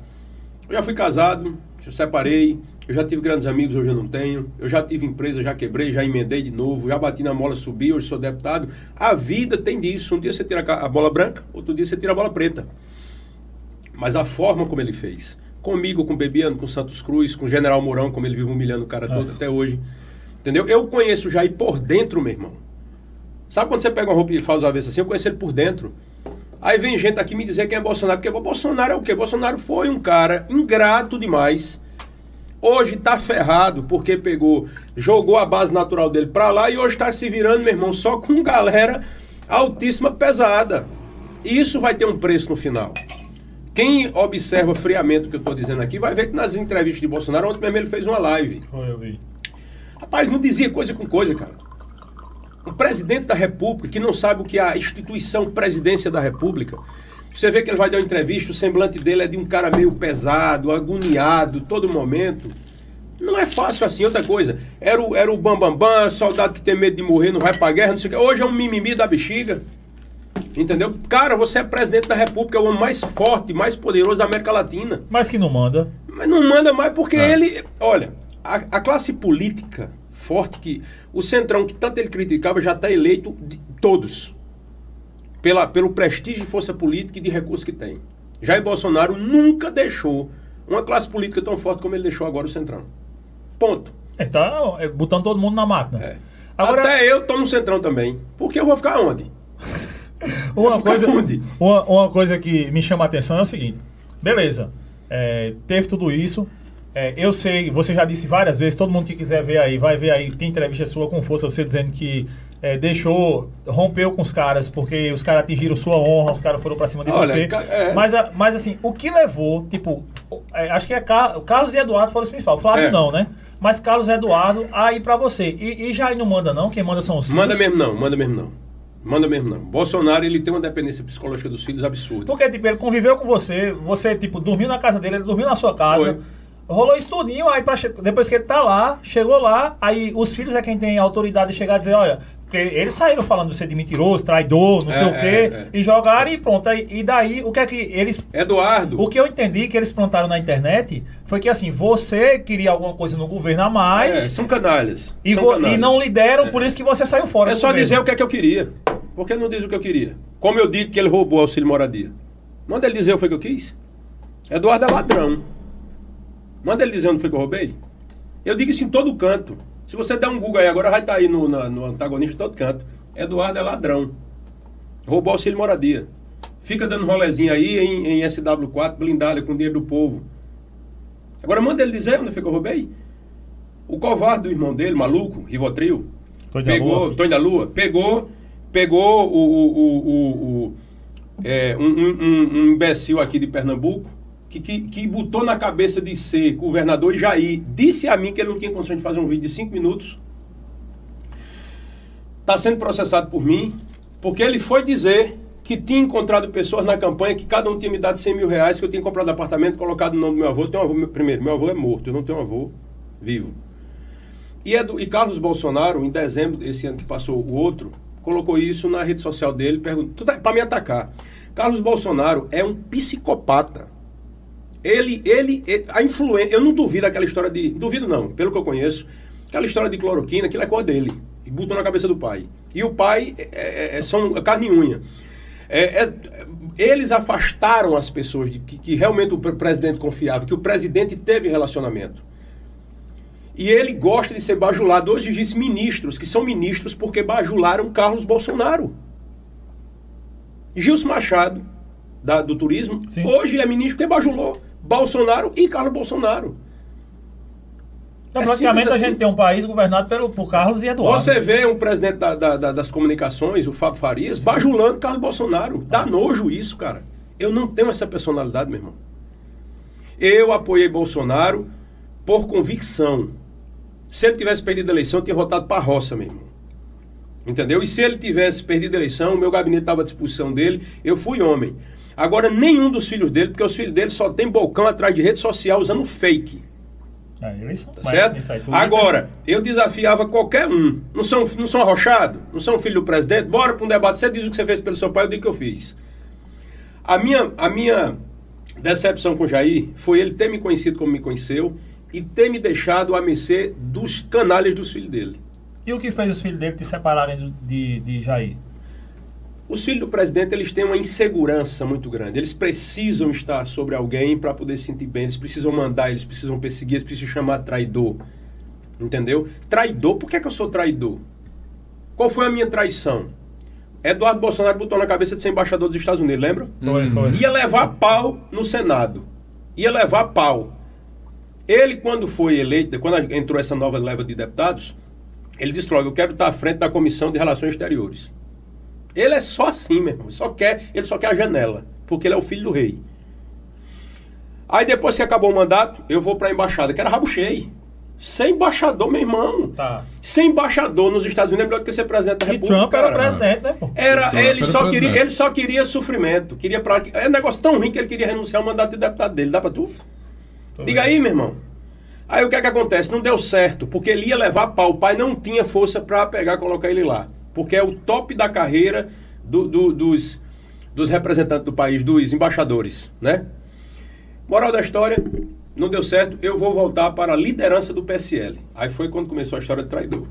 eu já fui casado, já separei, eu já tive grandes amigos, hoje eu não tenho. Eu já tive empresa, já quebrei, já emendei de novo, já bati na mola, subi, hoje sou deputado. A vida tem disso. Um dia você tira a bola branca, outro dia você tira a bola preta. Mas a forma como ele fez, comigo, com o Bebiano, com o Santos Cruz, com o General Mourão, como ele vive humilhando o cara todo até hoje. Entendeu? Eu conheço o Jair por dentro, meu irmão. Sabe quando você pega uma roupa e faz uma vez assim? Eu conheço ele por dentro. Aí vem gente aqui me dizer quem é Bolsonaro, porque Bolsonaro é o quê? Bolsonaro foi um cara ingrato demais. Hoje tá ferrado porque pegou, jogou a base natural dele pra lá e hoje tá se virando, meu irmão, só com galera altíssima pesada. E isso vai ter um preço no final. Quem observa friamente o que eu tô dizendo aqui vai ver que nas entrevistas de Bolsonaro, ontem mesmo ele fez uma live. Foi, eu vi. Rapaz, não dizia coisa com coisa, cara. Um presidente da República que não sabe o que é a instituição presidência da República. Você vê que ele vai dar uma entrevista, o semblante dele é de um cara meio pesado, agoniado, todo momento. Não é fácil assim, outra coisa. Era o, era o bambambam, bam, bam, soldado que tem medo de morrer, não vai pra guerra, não sei o que. Hoje é um mimimi da bexiga. Entendeu? Cara, você é presidente da República, é o homem mais forte, mais poderoso da América Latina. Mas que não manda. Mas não manda mais porque É. ele. Olha, a, a classe política forte que. O Centrão, que tanto ele criticava, já está eleito de todos. Pela, pelo prestígio de força política e de recursos que tem. Jair Bolsonaro nunca deixou uma classe política tão forte como ele deixou agora o Centrão. Ponto. Ele tá é, botando todo mundo na máquina. É. Agora, Até eu tô no Centrão também. Porque eu vou ficar onde? *laughs* uma ficar coisa, onde? uma, uma coisa que me chama a atenção é o seguinte. Beleza, é, teve tudo isso. É, eu sei, você já disse várias vezes, todo mundo que quiser ver aí, vai ver aí, tem entrevista sua com força, você dizendo que é, deixou, rompeu com os caras, porque os caras atingiram sua honra, os caras foram pra cima de Olha, você. é. Mas, mas assim, o que levou, tipo, é, acho que é Car- Carlos e Eduardo foram os principais. Flávio É. não, né? Mas Carlos e Eduardo, aí pra você. E, e Jair não manda, não? Quem manda são os Manda filhos? mesmo não, manda mesmo não. Manda mesmo não. Bolsonaro, ele tem uma dependência psicológica dos filhos absurda. Porque, tipo, ele conviveu com você, você, tipo, dormiu na casa dele, ele dormiu na sua casa. Foi. Rolou isso tudinho, aí pra depois que ele tá lá, chegou lá, aí os filhos é quem tem autoridade de chegar e dizer, olha, Porque eles saíram falando de ser de mentiroso, traidor, não sei É, o quê, é, é. e jogaram e pronto. E daí, o que é que eles. Eduardo. O que eu entendi que eles plantaram na internet foi que assim, você queria alguma coisa no governo a É, mais são canalhas. e, são canalhas. e não lhe deram, por isso que você saiu fora. É só governo. dizer o que é que eu queria. Por que não diz o que eu queria? Como eu digo que ele roubou auxílio moradia. Manda ele dizer o que foi que eu quis. Eduardo é ladrão. Manda ele dizer onde foi que eu roubei. Eu digo isso em todo canto. Se você der um Google aí agora, vai estar aí no, na- no antagonista em todo canto. Eduardo é ladrão. Roubou auxílio moradia. Fica dando rolezinho aí em, em SW4, blindada, com dinheiro do povo. Agora manda ele dizer onde foi que eu roubei. O covarde do irmão dele, maluco, Rivotril, da pegou, Lua. Tonho da Lua, pegou, pegou o, o, o, o- é, um- um- um imbecil aqui de Pernambuco que, que, que botou na cabeça de ser governador e Jair. Disse a mim que ele não tinha condições de fazer um vídeo de cinco minutos. Está sendo processado por mim, porque ele foi dizer que tinha encontrado pessoas na campanha que cada um tinha me dado 100 mil reais, que eu tinha comprado apartamento, colocado o nome do meu avô. Eu tenho um avô, meu- primeiro, meu avô é morto, eu não tenho um avô vivo. E, Edu- e Carlos Bolsonaro, em dezembro desse ano que passou o outro, colocou isso na rede social dele, perguntou para me atacar. Carlos Bolsonaro é um psicopata. Ele, ele, ele- a influência, eu não duvido aquela história de, duvido não, pelo que eu conheço, aquela história de cloroquina, aquilo é cor dele, e botou na cabeça do pai. E o pai é, é- é- são carne e unha. É, é- eles afastaram as pessoas de que, que realmente o pre- presidente confiava, que o presidente teve relacionamento. E ele gosta de ser bajulado. Hoje diz ministros, que são ministros porque bajularam Carlos Bolsonaro. Gilson Machado, da- do turismo, Sim. hoje é ministro porque bajulou Bolsonaro e Carlos Bolsonaro. Então, É praticamente simples a assim. gente tem um país governado pelo, por Carlos e Eduardo. Você vê um presidente da- da- da- das comunicações, o Fábio Farias, bajulando Carlos Bolsonaro. Dá nojo isso, cara. Eu não tenho essa personalidade, meu irmão. Eu apoiei Bolsonaro por convicção. Se ele tivesse perdido a eleição, eu tinha votado para a roça, meu irmão. Entendeu? E se ele tivesse perdido a eleição, o meu gabinete estava à disposição dele, eu fui homem. Agora, nenhum dos filhos dele, porque os filhos dele só tem bocão atrás de rede social usando fake. É, eles. Tá certo? Agora, eu desafiava qualquer um. Não são, não são arrochados? Não são filho do presidente? Bora para um debate. Você diz o que você fez pelo seu pai, eu digo o que eu fiz. A minha, a minha decepção com o Jair foi ele ter me conhecido como me conheceu e ter me deixado a mercê dos canalhas dos filhos dele. E o que fez os filhos dele te separarem de, de Jair? Os filhos do presidente, eles têm uma insegurança muito grande. Eles precisam estar sobre alguém para poder se sentir bem. Eles precisam mandar, eles precisam perseguir, eles precisam chamar traidor. Entendeu? Traidor, por que, que eu sou traidor? Qual foi a minha traição? Eduardo Bolsonaro botou na cabeça de ser embaixador dos Estados Unidos, lembra? Foi, foi. Ia levar pau no Senado. Ia levar pau. Ele, quando foi eleito, quando entrou essa nova leva de deputados, ele disse logo, eu quero estar à frente da Comissão de Relações Exteriores. Ele é só assim, meu irmão. Só quer, ele só quer a janela, porque ele é o filho do rei. Aí depois que acabou o mandato, eu vou para a embaixada, que era rabo cheio. Ser embaixador, meu irmão. Tá. Ser embaixador nos Estados Unidos é melhor do que ser presidente da E República. Trump era cara. presidente, né, pô? Era, Trump ele, era só presidente. queria, ele só queria sofrimento. Queria pra, é um negócio tão ruim que ele queria renunciar ao mandato de deputado dele. Dá pra tu? Tô Diga vendo. aí, meu irmão. Aí o que é que acontece? Não deu certo, porque ele ia levar pau. O pai não tinha força pra pegar e colocar ele lá. Porque é o top da carreira do- do- dos, dos representantes do país, dos embaixadores, né? Moral da história, não deu certo, eu vou voltar para a liderança do PSL. Aí foi quando começou a história de traidor.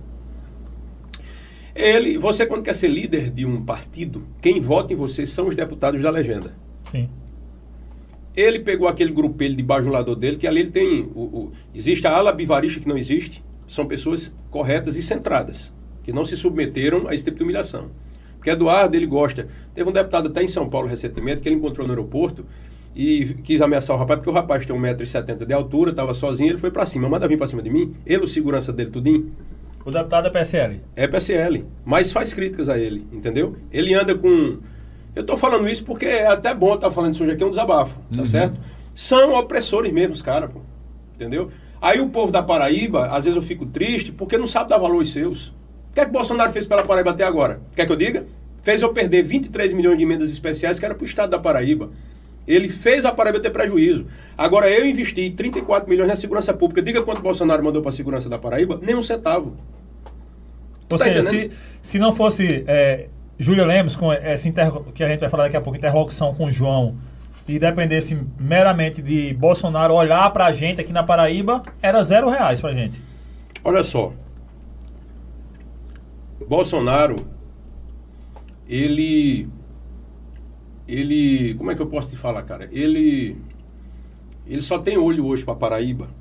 Ele, você quando quer ser líder de um partido, quem vota em você são os deputados da legenda. Sim. Ele pegou aquele grupelho de bajulador dele, que ali ele tem. O, o- existe a ala bivarista que não existe. São pessoas corretas e centradas, que não se submeteram a esse tipo de humilhação. Porque Eduardo, ele gosta. Teve um deputado até em São Paulo recentemente que ele encontrou no aeroporto e quis ameaçar o rapaz, porque o rapaz tem 1,70m de altura, estava sozinho, ele foi pra cima. Manda vir pra cima de mim. Ele, o segurança dele, tudinho. O deputado é PSL. É PSL, mas faz críticas a ele, entendeu? Ele anda com. Eu tô falando isso porque é até bom estar falando isso hoje aqui, é um desabafo, tá certo? São opressores mesmo, os caras, pô. Entendeu? Aí o povo da Paraíba, às vezes eu fico triste porque não sabe dar valor aos seus. O que é que o Bolsonaro fez pela Paraíba até agora? Quer que eu diga? Fez eu perder 23 milhões de emendas especiais que era pro estado da Paraíba. Ele fez a Paraíba ter prejuízo. Agora eu investi 34 milhões na segurança pública. Diga quanto o Bolsonaro mandou para a segurança da Paraíba? Nem um centavo. Ou tá seja, entendendo? se, se não fosse é, Júlia Lemos, com essa inter, que a gente vai falar daqui a pouco, interlocução com o João, e dependesse meramente de Bolsonaro olhar pra gente aqui na Paraíba, era zero reais pra gente. Olha só. Bolsonaro, ele. Ele. Como é que eu posso te falar, cara? Ele. Ele só tem olho hoje pra Paraíba.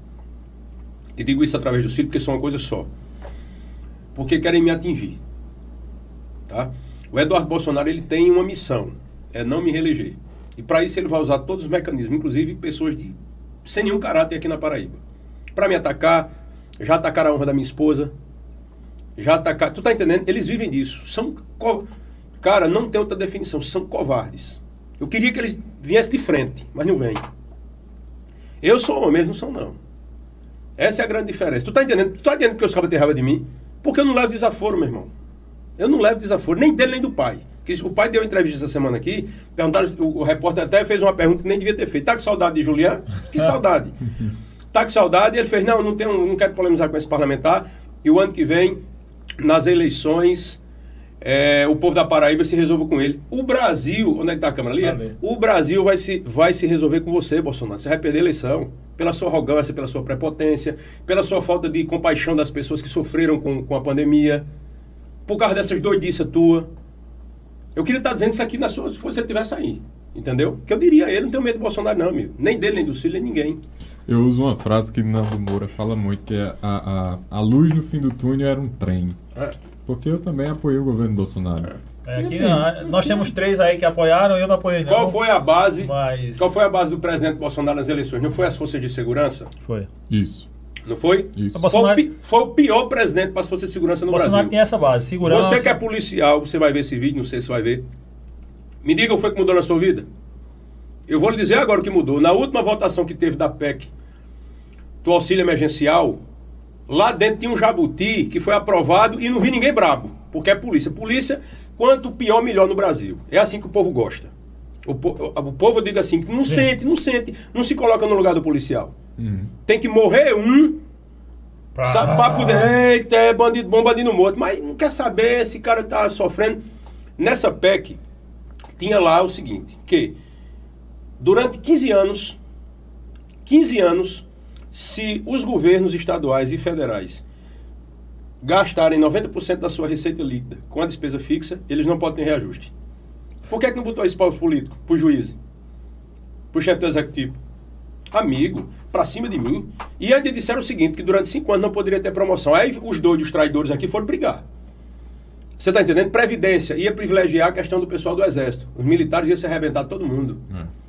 E digo isso através do filhos porque são uma coisa só. Porque querem me atingir. Tá? O Eduardo Bolsonaro ele tem uma missão: é não me reeleger. E para isso ele vai usar todos os mecanismos, inclusive pessoas de, sem nenhum caráter aqui na Paraíba. Para me atacar, já atacaram a honra da minha esposa, já atacaram. Tu tá entendendo? Eles vivem disso. São. Co... Cara, não tem outra definição, são covardes. Eu queria que eles viessem de frente, mas não vêm. Eu sou homem, eles não são, não. Essa é a grande diferença. Tu tá entendendo? Tu tá entendendo que os cabos têm raiva de mim? Porque eu não levo desaforo, meu irmão. Eu não levo desaforo, nem dele nem do pai. Que o pai deu uma entrevista essa semana aqui, perguntaram, o, repórter até fez uma pergunta que nem devia ter feito. Tá com saudade de Julián? Que *laughs* saudade. Tá com saudade? Ele fez, não, não, tenho, não quero polemizar com esse parlamentar. E o ano que vem, nas eleições, é, o povo da Paraíba se resolva com ele. O Brasil, onde é que tá a câmera ali? Ali. O Brasil vai se, vai se resolver com você, Bolsonaro. Você vai perder a eleição. Pela sua arrogância, pela sua prepotência, pela sua falta de compaixão das pessoas que sofreram com, com a pandemia, por causa dessas doidices tua. Eu queria estar dizendo isso aqui na sua, se você estivesse aí. Entendeu? Que eu diria a ele, não tenho medo do Bolsonaro, não, amigo. Nem dele, nem do Ciro, nem ninguém. Eu uso uma frase que Nando Moura fala muito, que é a, a, a luz no fim do túnel era um trem. É. Porque eu também apoiei o governo Bolsonaro. É, E aqui, assim, não, nós temos três aí que apoiaram e eu não apoiei, não. Qual foi a base? Mas- Qual foi a base do presidente Bolsonaro nas eleições? Não foi as forças de segurança? Foi. Isso. Não foi? Isso. Foi, o Bolsonaro- foi o pior presidente para as forças de segurança no Bolsonaro Brasil. tem essa base, segurança. Você que é policial, você vai ver esse vídeo, não sei se vai ver. Me diga o que foi que mudou na sua vida. Eu vou lhe dizer agora o que mudou. Na última votação que teve da PEC do auxílio emergencial, lá dentro tinha um jabuti que foi aprovado e não vi ninguém brabo, porque é polícia. Polícia, quanto pior, melhor no Brasil. É assim que o povo gosta. O, po- o povo diga assim, não Sim. sente, não sente, não se coloca no lugar do policial. Uhum. Tem que morrer um Pra- Sabe, pra poder, eita, é bandido bom, bandido morto. Mas não quer saber se o cara tá sofrendo. Nessa PEC, tinha lá o seguinte, que durante 15 anos, 15 anos, se os governos estaduais e federais gastarem 90% da sua receita líquida com a despesa fixa, eles não podem ter reajuste. Por que, é que não botou isso para os políticos, para os juízes, para o chefe do executivo? amigo, pra cima de mim. E ainda disseram o seguinte, que durante cinco anos não poderia ter promoção. Aí os doidos, os traidores aqui foram brigar. Você tá entendendo? Previdência ia privilegiar a questão do pessoal do Exército. Os militares iam se arrebentar todo mundo. É.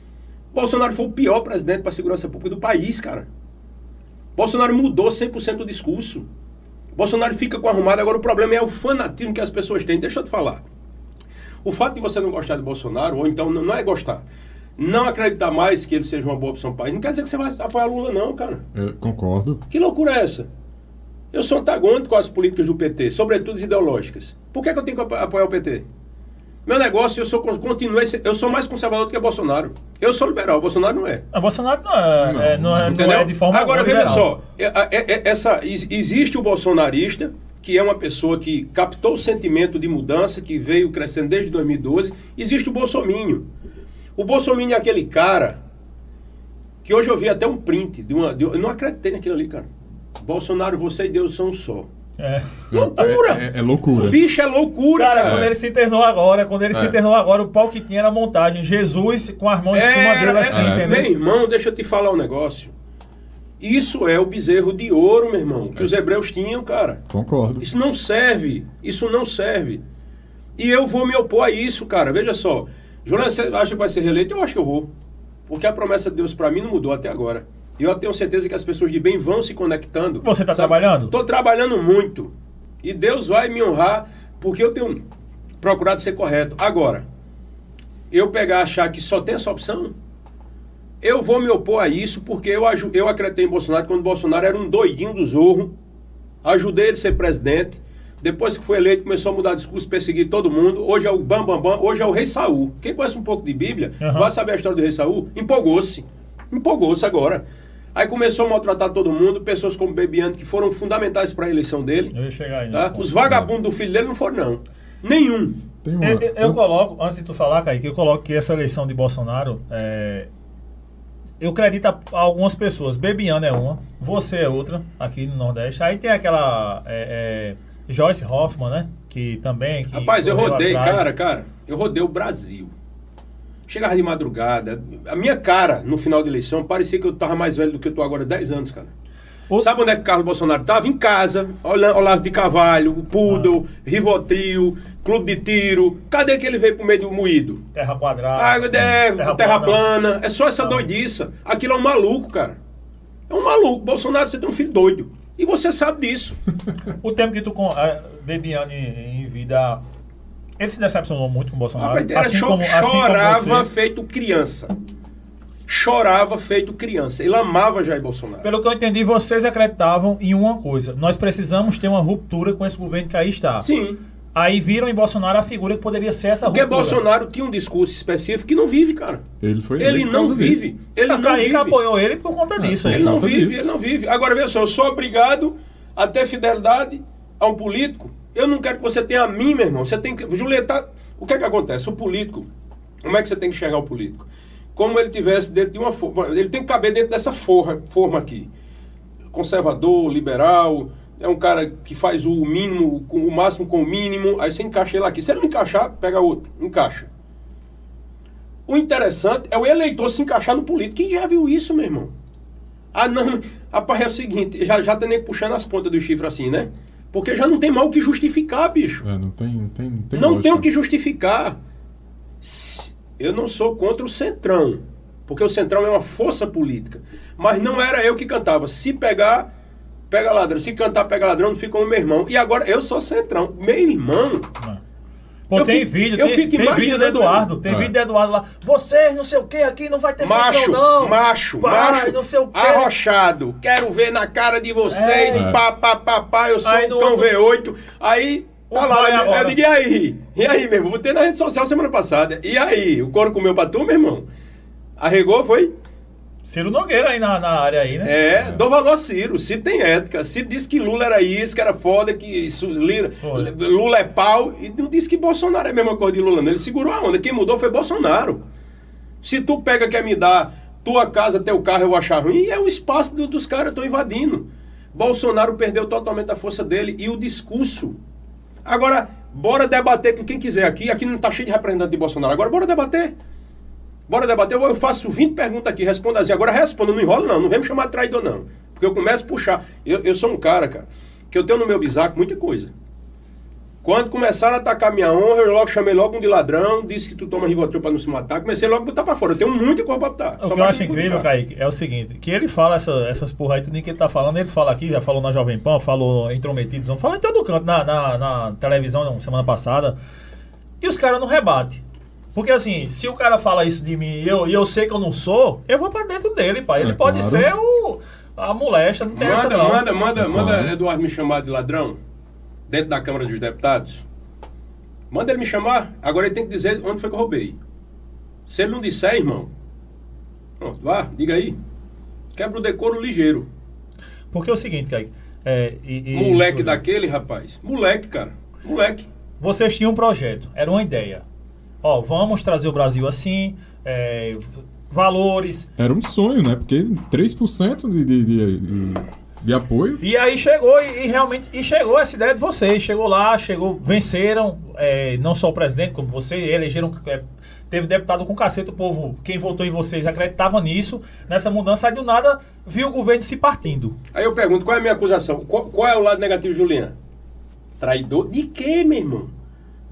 Bolsonaro foi o pior presidente para a segurança pública do país, cara. Bolsonaro mudou 100% o discurso. Bolsonaro fica com arrumado. Agora o problema é o fanatismo que as pessoas têm. Deixa eu te falar. O fato de você não gostar de Bolsonaro, ou então não é gostar, não acreditar mais que ele seja uma boa opção para o país, não quer dizer que você vai apoiar Lula, não, cara. Eu concordo. Que loucura é essa? Eu sou antagônico com as políticas do PT, sobretudo as ideológicas. Por que, que eu tenho que apo- apoiar o PT? Meu negócio, eu sou, continuei, eu sou mais conservador do que Bolsonaro. Eu sou liberal, Bolsonaro não é. Ah, Bolsonaro não é, Não, é- não é, não é de forma Agora, alguma veja só. é- é- é- essa, ex- existe o bolsonarista, que é uma pessoa que captou o sentimento de mudança, que veio crescendo desde 2012. Existe o bolsominho. O bolsominho é aquele cara que hoje eu vi até um print. De uma, de- eu não acreditei naquilo ali, cara. Bolsonaro, você e Deus são um só. É. Loucura! É, é- é loucura. Bicho, é loucura, Cara, cara. quando ele se internou agora, quando ele se É. internou agora, o pau que tinha era a montagem. Jesus com as mãos em cima Era- dele assim, entendeu? Meu irmão, deixa eu te falar um negócio. Isso é o bezerro de ouro, meu irmão, que os hebreus tinham, cara. Concordo. Isso não serve. Isso não serve. E eu vou me opor a isso, cara. Veja só. Juliano, você acha que vai ser reeleito? Eu acho que eu vou. Porque a promessa de Deus pra mim não mudou até agora. E eu tenho certeza que as pessoas de bem vão se conectando. Você tá trabalhando? Tô trabalhando muito. E Deus vai me honrar porque eu tenho procurado ser correto. Agora, eu pegar achar que só tem essa opção, eu vou me opor a isso porque eu, eu acreditei em Bolsonaro quando Bolsonaro era um doidinho do zorro. Ajudei ele a ser presidente. Depois que foi eleito, começou a mudar discurso, perseguir todo mundo. Hoje é o Bam Bam Bam, hoje é o Rei Saul. Quem conhece um pouco de Bíblia, Aham. vai saber a história do Rei Saul. Empolgou-se. Empolgou-se agora. Aí começou a maltratar todo mundo, pessoas como Bebiano, que foram fundamentais para a eleição dele. Eu ia chegar aí. tá? Os vagabundos do filho dele não foram, não. Nenhum. Tem uma, Eu, eu- eu coloco, antes de tu falar, Kaique, eu coloco que essa eleição de Bolsonaro, é, eu acredito a, algumas pessoas. Bebiano é uma, você é outra, aqui no Nordeste. Aí tem aquela é, é, Joyce Hoffman, né? Que também. Que Rapaz, eu rodei, atrás. cara, cara, eu rodei o Brasil. Chegava de madrugada. A minha cara, no final da eleição, parecia que eu tava mais velho do que eu tô agora, 10 anos, cara. O- Sabe onde é que o Carlos Bolsonaro tava? Em casa, olhando Olavo de Cavalho, o Poodle, Ah. Rivotril, Clube de Tiro. Cadê que ele veio pro meio do moído? Terra quadrada. Ah, é, terra, plana. plana. É só essa Ah. doidiça. Aquilo é um maluco, cara. É um maluco. Bolsonaro, você tem um filho doido. E você sabe disso. *laughs* O tempo que tu com é, Bebiano em, em vida. Ele se decepcionou muito com o Bolsonaro. Era assim cho- como, assim como chorava você. feito criança. Chorava feito criança. Ele amava Jair Bolsonaro. Pelo que eu entendi, vocês acreditavam em uma coisa. Nós precisamos ter uma ruptura com esse governo que aí está. Sim. Aí viram em Bolsonaro a figura que poderia ser essa Porque ruptura. Bolsonaro tinha um discurso específico que não vive, cara. Ele foi Ele não vive. disso. Ele a não Kaique vive. apoiou ele por conta disso. aí. Ele não vive, disso. ele não vive. Agora, veja só, eu sou obrigado a ter fidelidade a um político. Eu não quero que você tenha a mim, meu irmão. Você tem que. Julieta, o que é que acontece? O político, como é que você tem que enxergar o político? Como ele tivesse dentro de uma forma. Ele tem que caber dentro dessa forma, forma aqui. Conservador, liberal. É um cara que faz o mínimo, o máximo com o mínimo. Aí você encaixa ele aqui. Se ele não encaixar, pega outro. Encaixa. O interessante é o eleitor se encaixar no político. Quem já viu isso, meu irmão? Ah, não, *laughs* rapaz, é o seguinte, já, já tem nem puxando as pontas do chifre assim, né? Porque já não tem mal o que justificar, bicho. É, não tem, não tem, não tem não tem o que justificar. Eu não sou contra o Centrão, porque o Centrão é uma força política. Mas não era eu que cantava. Se pegar, pega ladrão. Se cantar, pega ladrão, não fica como meu irmão. E agora eu sou Centrão. Meu irmão. Pô, Eu tem fico- vídeo, eu tem, fico tem vídeo do Eduardo. Tem É. vídeo do Eduardo lá. Vocês, não sei o que, aqui não vai ter Macho, não. macho, Pai, macho, não sei o quê. arrochado. Quero ver na cara de vocês, É. pá, pá, pá, pá, eu sou Aí um cão outro- V8. Aí, tá O lá, eu, agora. eu digo, e aí? E aí, meu irmão? Botei na rede social semana passada. E aí? O couro comeu pra tu, meu irmão? Arregou, foi? Ciro Nogueira aí na, na área aí, né? É, dou valor a Ciro. Ciro tem ética. Ciro disse que Lula era isso, que era foda, que isso, Lira-. Lula é pau. E não disse que Bolsonaro é a mesma coisa de Lula, não. Ele segurou a onda. Quem mudou foi Bolsonaro. Se tu pega quer me dar tua casa, teu carro, eu vou achar ruim, é o espaço do- dos caras estão invadindo. Bolsonaro perdeu totalmente a força dele e o discurso. Agora, bora debater com quem quiser aqui. Aqui não tá cheio de representante de Bolsonaro. Agora, bora debater. Bora debater. Eu faço 20 perguntas aqui, responda assim. Agora responda, não enrola não. Não vem me chamar de traidor, não. Porque eu começo a puxar. Eu, eu sou um cara, cara, que eu tenho no meu bisaco muita coisa. Quando começaram a atacar minha honra, eu logo chamei logo um de ladrão, disse que tu toma Rivotril pra não se matar. Comecei logo a botar pra fora. Eu tenho muita coisa pra botar. O que eu acho incrível. Kaique, é o seguinte, que ele fala essa- essas porra aí, tudo que ele tá falando, ele fala aqui, já falou na Jovem Pan, falou Intrometidos, falou em todo canto, na, na, na televisão não, semana passada, e os caras não rebatem. Porque assim, se o cara fala isso de mim e eu, e eu sei que eu não sou, eu vou pra dentro dele, pai. Ele É, pode claro. ser o, a moléstia, não tem essa Manda, não. manda, manda, manda Claro. Eduardo me chamar de ladrão dentro da Câmara dos Deputados. Manda ele me chamar. Agora ele tem que dizer onde foi que eu roubei. Se ele não disser, irmão, pronto, vá, diga aí. Quebra o decoro ligeiro. Porque é o seguinte, Kaique, é, e- e- Moleque daquele, rapaz. Moleque, cara. Moleque. vocês tinham um projeto, era uma ideia. Ó, vamos trazer o Brasil assim, é, valores. Era um sonho, né? Porque 3% de, de, de, de, de apoio. E aí chegou e, e realmente e chegou essa ideia de vocês. Chegou lá, chegou, venceram, é, não só o presidente, como você, elegeram. é, teve deputado com cacete, o povo, quem votou em vocês acreditava nisso, nessa mudança, aí do nada viu o governo se partindo. Aí eu pergunto, qual é a minha acusação? Qual, qual é o lado negativo, Julian? Traidor de quê, meu irmão?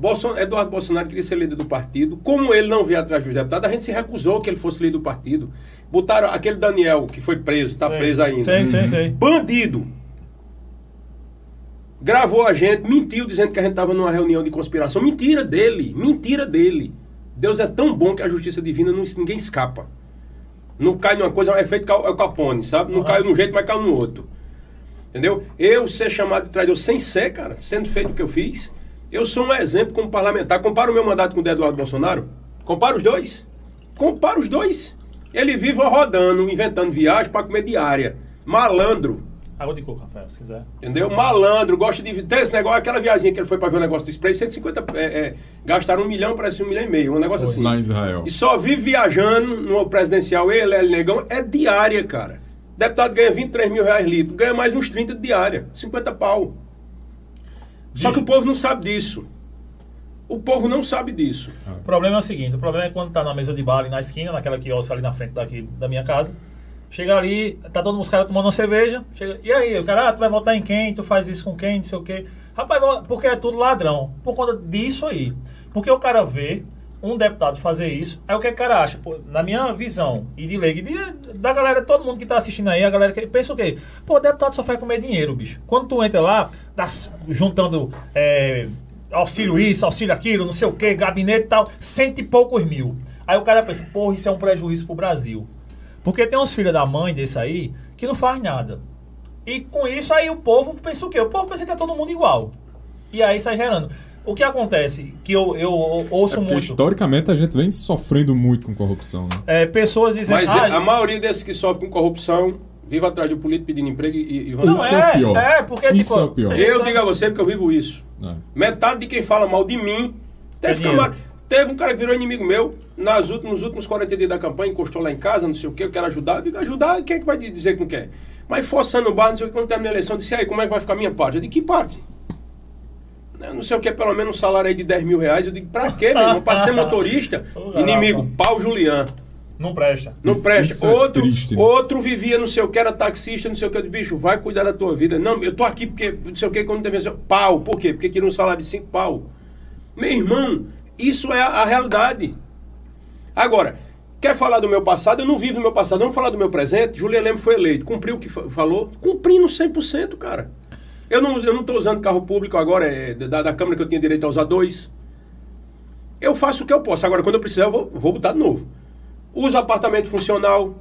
Bolson, Eduardo Bolsonaro queria ser líder do partido. Como ele não veio atrás dos deputados, a gente se recusou que ele fosse líder do partido. Botaram aquele Daniel, que foi preso, está preso ainda. Sei, sei, sei. Bandido. Gravou a gente, mentiu dizendo que a gente estava numa reunião de conspiração. Mentira dele, mentira dele. Deus é tão bom que a justiça divina não, ninguém escapa. Não cai numa coisa, é feito é o Capone, sabe? Não Uhum. caiu num jeito, mas caiu no outro. Entendeu? Eu ser chamado de traidor sem ser, cara, sendo feito o que eu fiz, eu sou um exemplo como parlamentar. Compara o meu mandato com o do Eduardo Bolsonaro. Compara os dois. Compara os dois. Ele vive rodando, inventando viagem para comer diária. Malandro. Água de coco, Rafael, se quiser. Entendeu? Malandro, gosta de. Tem esse negócio, aquela viagem que ele foi pra ver o negócio do spray, 150. É, é, gastaram um milhão, parece um milhão e meio, um negócio assim. Lá em Israel. E só vive viajando no presidencial, ele, ele, negão, é diária, cara. Deputado ganha 23 mil reais litro, ganha mais uns 30 de diária, 50 pau. Só que o povo não sabe disso. O povo não sabe disso. O problema é o seguinte, o problema é quando tá na mesa de bar ali na esquina, naquela quiosque ali na frente daqui da minha casa. Chega ali, tá todo mundo os caras tomando uma cerveja. Chega, e aí, o cara, ah, tu vai votar em quem? Tu faz isso com quem? Não sei o quê. Rapaz, porque é tudo ladrão. Por conta disso aí. Porque o cara vê um deputado fazer isso, aí o que o cara acha? Pô, na minha visão, e de lei, de, da galera, todo mundo que tá assistindo aí, a galera que pensa o quê? Pô, deputado só faz comer dinheiro, bicho. Quando tu entra lá, tá juntando é, auxílio isso, auxílio aquilo, não sei o quê, gabinete e tal, cento e poucos mil. Aí o cara pensa, porra, isso é um prejuízo pro Brasil. Porque tem uns filhos da mãe desse aí que não faz nada. E com isso aí o povo pensa o quê? O povo pensa que é todo mundo igual. E aí sai gerando. O que acontece, que eu, eu ouço é muito. Historicamente a gente vem sofrendo muito com corrupção. Né? É, pessoas dizem. Mas ah, a maioria desses que sofrem com corrupção vive atrás do político pedindo emprego e, e Não, isso é, é pior. É, porque isso tipo, é pior. Eu digo a você porque eu vivo isso. É. Metade de quem fala mal de mim teve, camar... teve um cara que virou inimigo meu nas últimos, nos últimos 40 dias da campanha, encostou lá em casa, não sei o que, eu quero ajudar. Eu digo, ajudar, quem é que vai dizer que não quer? Mas forçando o bar, não sei o que, quando termina a eleição, eu disse, aí, como é que vai ficar a minha parte? Eu digo, que parte? Não sei o que, pelo menos um salário aí de 10 mil reais. Eu digo, pra quê, meu irmão? Pra ser *laughs* motorista? Inimigo, pau Julian. Não presta. Não isso, presta. Isso é outro, né? outro vivia, não sei o que, era taxista, não sei o que. Eu disse, bicho, vai cuidar da tua vida. Não, eu tô aqui porque, não sei o que, quando teve pau. Por quê? Porque queria um salário de 5 pau. Meu irmão, isso é a, a, realidade. Agora, quer falar do meu passado? Eu não vivo no meu passado. Vamos falar do meu presente? Julian Lemos foi eleito. Cumpriu o que falou? Cumprindo 100%, cara. Eu não estou eu não usando carro público agora, é, da, da Câmara que eu tinha direito a usar dois. Eu faço o que eu posso. Agora, quando eu precisar, eu vou, vou botar de novo. Uso apartamento funcional.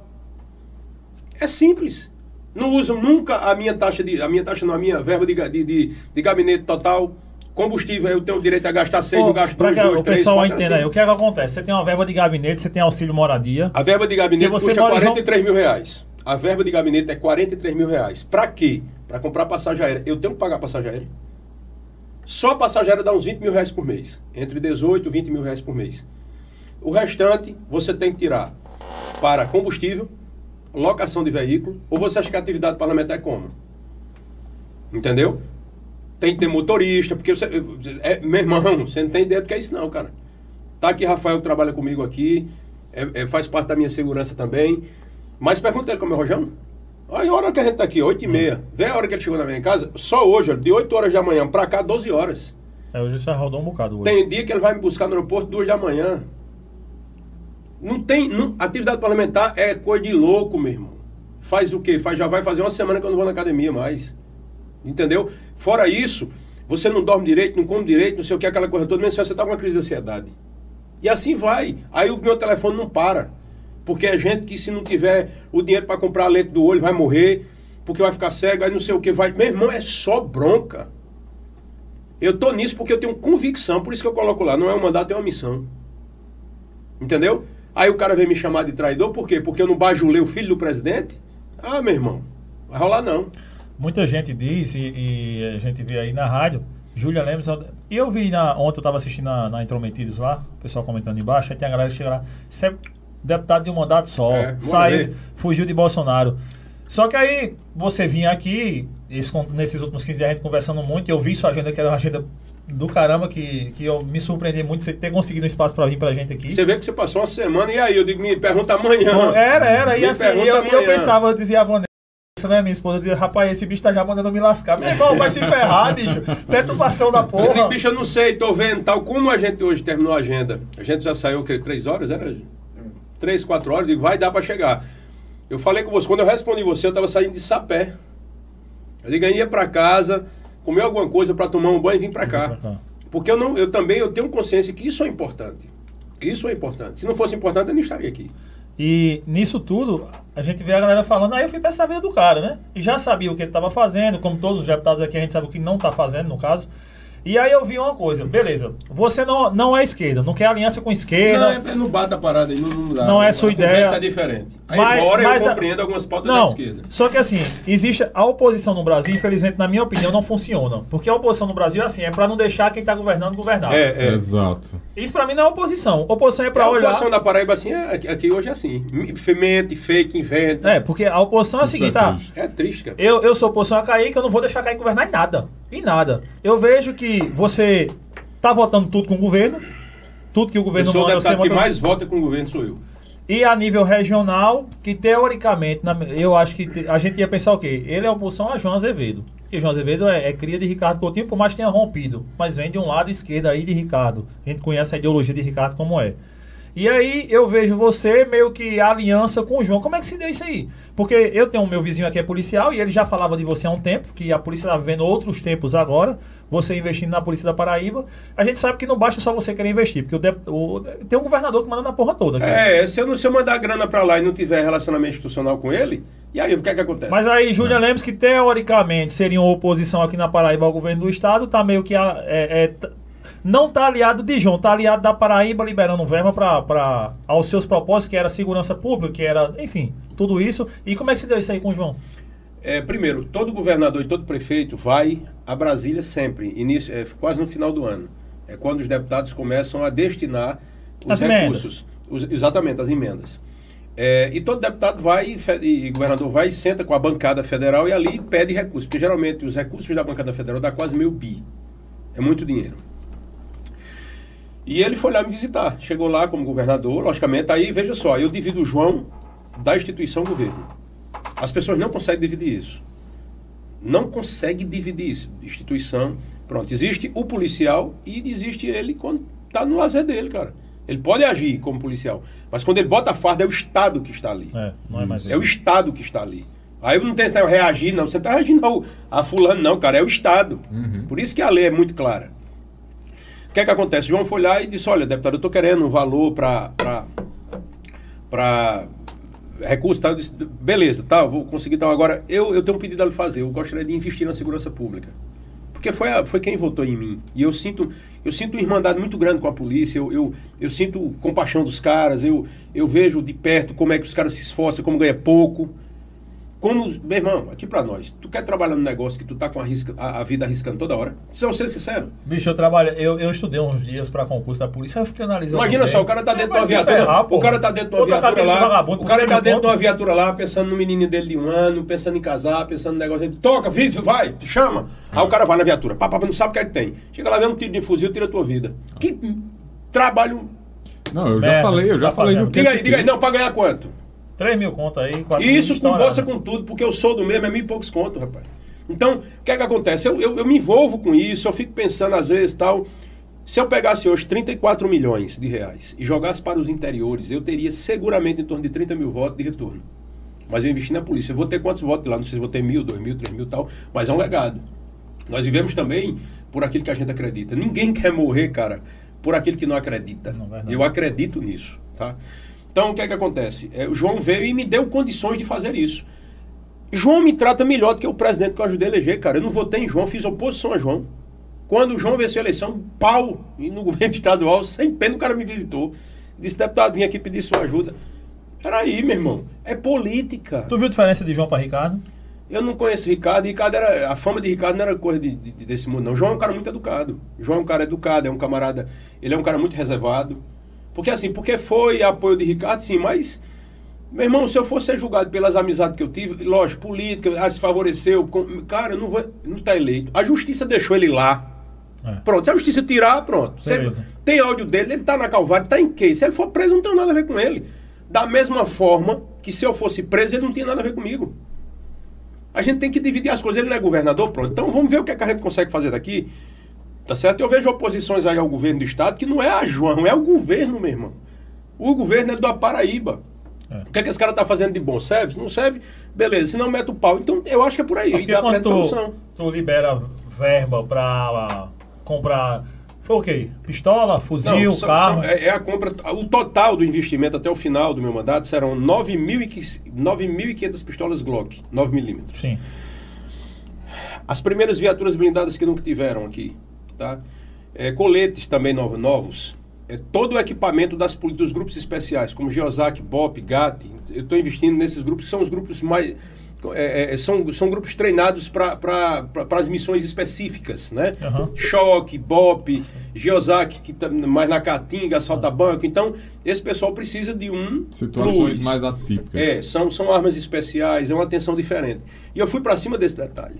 É simples. Não uso nunca a minha taxa de. A minha taxa não, a minha verba de, de, de, de gabinete total. Combustível, eu tenho o direito a gastar 6, não gasto 2, 2, 3, O pessoal entenda aí, o que é que acontece? Você tem uma verba de gabinete, você tem auxílio moradia. A verba de gabinete custa 43 mil reais. A verba de gabinete é 43 mil reais. Pra quê? Para comprar passagem aérea. Eu tenho que pagar passagem aérea. Só a passagem aérea dá uns 20 mil reais por mês. Entre 18 e 20 mil reais por mês. O restante você tem que tirar para combustível, locação de veículo, ou você acha que a atividade parlamentar é como? Entendeu? Tem que ter motorista, porque você. É, meu irmão, você não tem ideia do que é isso, não, cara. Tá aqui Rafael que trabalha comigo aqui, é, é, faz parte da minha segurança também. Mas pergunta ele como é o Rojão. Aí a hora que a gente tá aqui, 8 e meia. Vê a hora que ele chegou na minha casa. Só hoje, de 8 horas da manhã pra cá, 12 horas. É, hoje você rodou um bocado. Hoje. Tem dia que ele vai me buscar no aeroporto 2 da manhã. Não tem. Não, atividade parlamentar é coisa de louco, meu irmão. Faz o quê? Faz, já vai fazer uma semana que eu não vou na academia mais. Entendeu? Fora isso, você não dorme direito, não come direito, não sei o que, aquela coisa toda, mesmo se você tá com uma crise de ansiedade. E assim vai. Aí o meu telefone não para. Porque é gente que se não tiver o dinheiro para comprar a lente do olho vai morrer, porque vai ficar cego, aí não sei o que vai. Meu irmão, é só bronca. Eu tô nisso porque eu tenho convicção, por isso que eu coloco lá, não é um mandato, é uma missão. Entendeu? Aí o cara vem me chamar de traidor, por quê? Porque eu não bajulei o filho do presidente? Ah, meu irmão, vai rolar não. Muita gente diz, e, e a gente vê aí na rádio, Júlia Lemos. Eu vi na, ontem, eu estava assistindo na, na Intrometidos lá, o pessoal comentando embaixo, aí tem a galera que chega lá. Isso é deputado de um mandato só. É, saiu, fugiu de Bolsonaro. Só que aí você vinha aqui, esse, nesses últimos 15 dias a gente conversando muito, eu vi sua agenda, que era uma agenda do caramba, que, que eu me surpreendi muito você ter conseguido um espaço para vir pra gente aqui. Você vê que você passou uma semana, e aí? Eu digo, me pergunta amanhã. Bom, era, era, e assim, eu, eu pensava, eu dizia a Vanessa, né, minha esposa dizia, rapaz, esse bicho tá já mandando me lascar. Meu irmão, vai se ferrar, *laughs* bicho. Perturbação da porra. Eu digo, bicho, eu não sei, tô vendo tal. Como a gente hoje terminou a agenda? A gente já saiu, o quê? Três horas, era? Três, quatro horas, eu digo, vai dar para chegar. Eu falei com você, quando eu respondi você, eu estava saindo de sapé. Eu digo, ia para casa, comer alguma coisa para tomar um banho e vir para cá. cá. Porque eu, não, eu também eu tenho consciência que isso é importante. Isso é importante. Se não fosse importante, eu não estaria aqui. E nisso tudo, a gente vê a galera falando, aí eu fui pra saber do cara, né? E já sabia o que ele estava fazendo, como todos os deputados aqui, a gente sabe o que não está fazendo, no caso. E aí eu vi uma coisa, beleza, você não, não é esquerda, não quer aliança com esquerda. Não, não bate a parada aí, não, não dá. Não é sua a ideia. é diferente. Aí, Mas- embora mas eu a- compreendo algumas pautas Não, da esquerda. só que assim, existe a oposição no Brasil, infelizmente, na minha opinião, não funciona. Porque a oposição no Brasil é assim, é pra não deixar quem tá governando governar. É, é. Exato. Isso pra mim não é oposição. Oposição é pra a olhar. oposição da Paraíba, assim, é, aqui, aqui hoje é assim. Mente, fake, inventa. É, porque a oposição é o Isso seguinte, é tá? É triste, cara. Eu, eu sou oposição a Kaique, eu não vou deixar Kaique governar em nada. Em nada. Eu vejo que você tá votando tudo com o governo, tudo que o Eu governo sou o manda, você deputado que mais vota com o governo, sou eu. E a nível regional, que teoricamente, na- eu acho que te- a gente ia pensar o quê? Ele é oposição a João Azevedo. Porque João Azevedo é, é cria de Ricardo Coutinho, por mais que tenha rompido. Mas vem de um lado esquerdo aí de Ricardo. A gente conhece a ideologia de Ricardo como é. E aí eu vejo você meio que aliança com o João. Como é que se deu isso aí? Porque eu tenho o meu vizinho aqui é policial e ele já falava de você há um tempo, que a polícia está vivendo outros tempos agora, você investindo na polícia da Paraíba. A gente sabe que não basta só você querer investir, porque o o- tem um governador que manda na porra toda. É, se eu, não, se eu mandar grana pra lá e não tiver relacionamento institucional com ele, e aí o que é que acontece? Mas aí, Júlia Lemos, que teoricamente seria uma oposição aqui na Paraíba ao governo do estado, tá meio que. a- é- é, não tá aliado de João, tá aliado da Paraíba liberando verba para aos seus propósitos, que era segurança pública, que era, enfim, tudo isso. E como é que se deu isso aí com o João? É, primeiro, todo governador e todo prefeito vai a Brasília sempre, início, é, quase no final do ano. É quando os deputados começam a destinar os As recursos. Os- exatamente, as emendas. É, e todo deputado vai, e e governador vai e senta com a bancada federal e ali pede recursos, porque geralmente os recursos da bancada federal dá quase meio bi. É muito dinheiro. E ele foi lá me visitar. Chegou lá como governador, logicamente. Aí, veja só, eu divido o João da instituição governo. As pessoas não conseguem dividir isso. Não consegue dividir isso. Instituição. Pronto, existe o policial e existe ele quando está no lazer dele, cara. Ele pode agir como policial, mas quando ele bota a farda, é o Estado que está ali. É, não é mais É o Estado que está ali. Aí não tem esse de reagir, não. Você está reagindo ao, a fulano, não, cara. É o Estado. Por isso que a lei é muito clara. O que é que acontece? João foi lá e disse, olha, deputado, eu estou querendo um valor para para recurso, tá? Eu disse, beleza, tá, vou conseguir tal. Agora, eu, eu tenho um pedido a lhe fazer. Eu gostaria de investir na segurança pública. Porque foi, a- foi quem votou em mim. E eu sinto, eu sinto uma irmandade muito grande com a polícia. Eu, eu, eu sinto compaixão dos caras. Eu, eu vejo de perto como é que os caras se esforçam, como ganha pouco. Como, meu irmão, aqui pra nós, tu quer trabalhar num negócio que tu tá com a, risca, a, a vida arriscando toda hora? Se eu ser sincero. Bicho, eu trabalho, eu, eu estudei uns dias pra concurso da polícia, eu fiquei analisando. Imagina só, o cara tá É, dentro de uma viatura. ferrar, o cara tá dentro de uma viatura lá. o cara tá dentro de uma viatura lá, pensando no menino dele de um ano, pensando em casar, pensando no negócio. Ele toca, vídeo, vai, chama. Aí o cara vai na viatura. Pá, pá, não sabe o que é que tem. Chega lá, vê um tiro de fuzil, tira a tua vida. Que trabalho. Não, eu já falei, eu já tá falei fazendo. do que. Diga aí, diga aí, não, pra ganhar quanto? 3 mil conto aí, 4 E isso com estourado. bolsa com tudo, porque eu sou do mesmo, é mil e poucos contos, rapaz. Então, o que é que acontece? Eu, eu, eu me envolvo com isso, eu fico pensando às vezes tal. Se eu pegasse hoje 34 milhões de reais e jogasse para os interiores, eu teria seguramente em torno de 30 mil votos de retorno. Mas eu investi na polícia. Eu vou ter quantos votos lá? Não sei se vou ter mil, dois mil, três mil tal, mas é um legado. Nós vivemos também por aquilo que a gente acredita. Ninguém *laughs* quer morrer, cara, por aquilo que não acredita. Não, verdade. eu acredito nisso, tá? Então, o que é que acontece? É, o João veio e me deu condições de fazer isso. João me trata melhor do que o presidente que eu ajudei a eleger, cara. Eu não votei em João, fiz oposição a João. Quando o João venceu a eleição, pau! E no *laughs* governo estadual, sem pena, o cara me visitou. Disse, deputado, vim aqui pedir sua ajuda. Peraí, meu irmão. É política. Tu viu a diferença de João pra Ricardo? Eu não conheço Ricardo. Ricardo era. A fama de Ricardo não era coisa de, de- desse mundo, não. João é um cara muito educado. João é um cara educado, é um camarada. Ele é um cara muito reservado. Porque assim, porque foi apoio de Ricardo, sim, mas. Meu irmão, se eu fosse ser julgado pelas amizades que eu tive, lógico, política, ah, se favoreceu. com- cara, não vou. Não tá eleito. A justiça deixou ele lá. É. Pronto, se a justiça tirar, pronto. Beleza. tem áudio dele, ele tá na Calvário, tá em quê? Se ele for preso, não tem nada a ver com ele. Da mesma forma que se eu fosse preso, ele não tinha nada a ver comigo. A gente tem que dividir as coisas. Ele não é governador, pronto. Então vamos ver o que, é que a gente consegue fazer daqui. Tá certo? Eu vejo oposições aí ao governo do estado que não é a João, é o governo, meu irmão. O governo é do Paraíba. É. O que é que esse cara tá fazendo de bom? Serve? Se não serve, beleza. Se não, mete o pau. Então eu acho que é por aí. Porque dá pra quando ter tu, solução. tu libera verba pra comprar. Foi o quê? Pistola, fuzil, Não, são- carro. são- é, é a compra. O total do investimento até o final do meu mandato serão 9.500 pistolas Glock, 9mm. Sim. As primeiras viaturas blindadas que nunca tiveram aqui. Tá? É, coletes também novos. É, todo o equipamento das, dos grupos especiais, como Geosac, BOP, GAT. Eu estou investindo nesses grupos, que são os grupos mais. é, é, são, são grupos treinados para as missões específicas, né? Aham. Choque, BOP, Geosac, que tá mais na Caatinga, assalta banco. Então, esse pessoal precisa de um Situações plus. mais atípicas. É, são, são armas especiais, é uma atenção diferente. E eu fui para cima desse detalhe.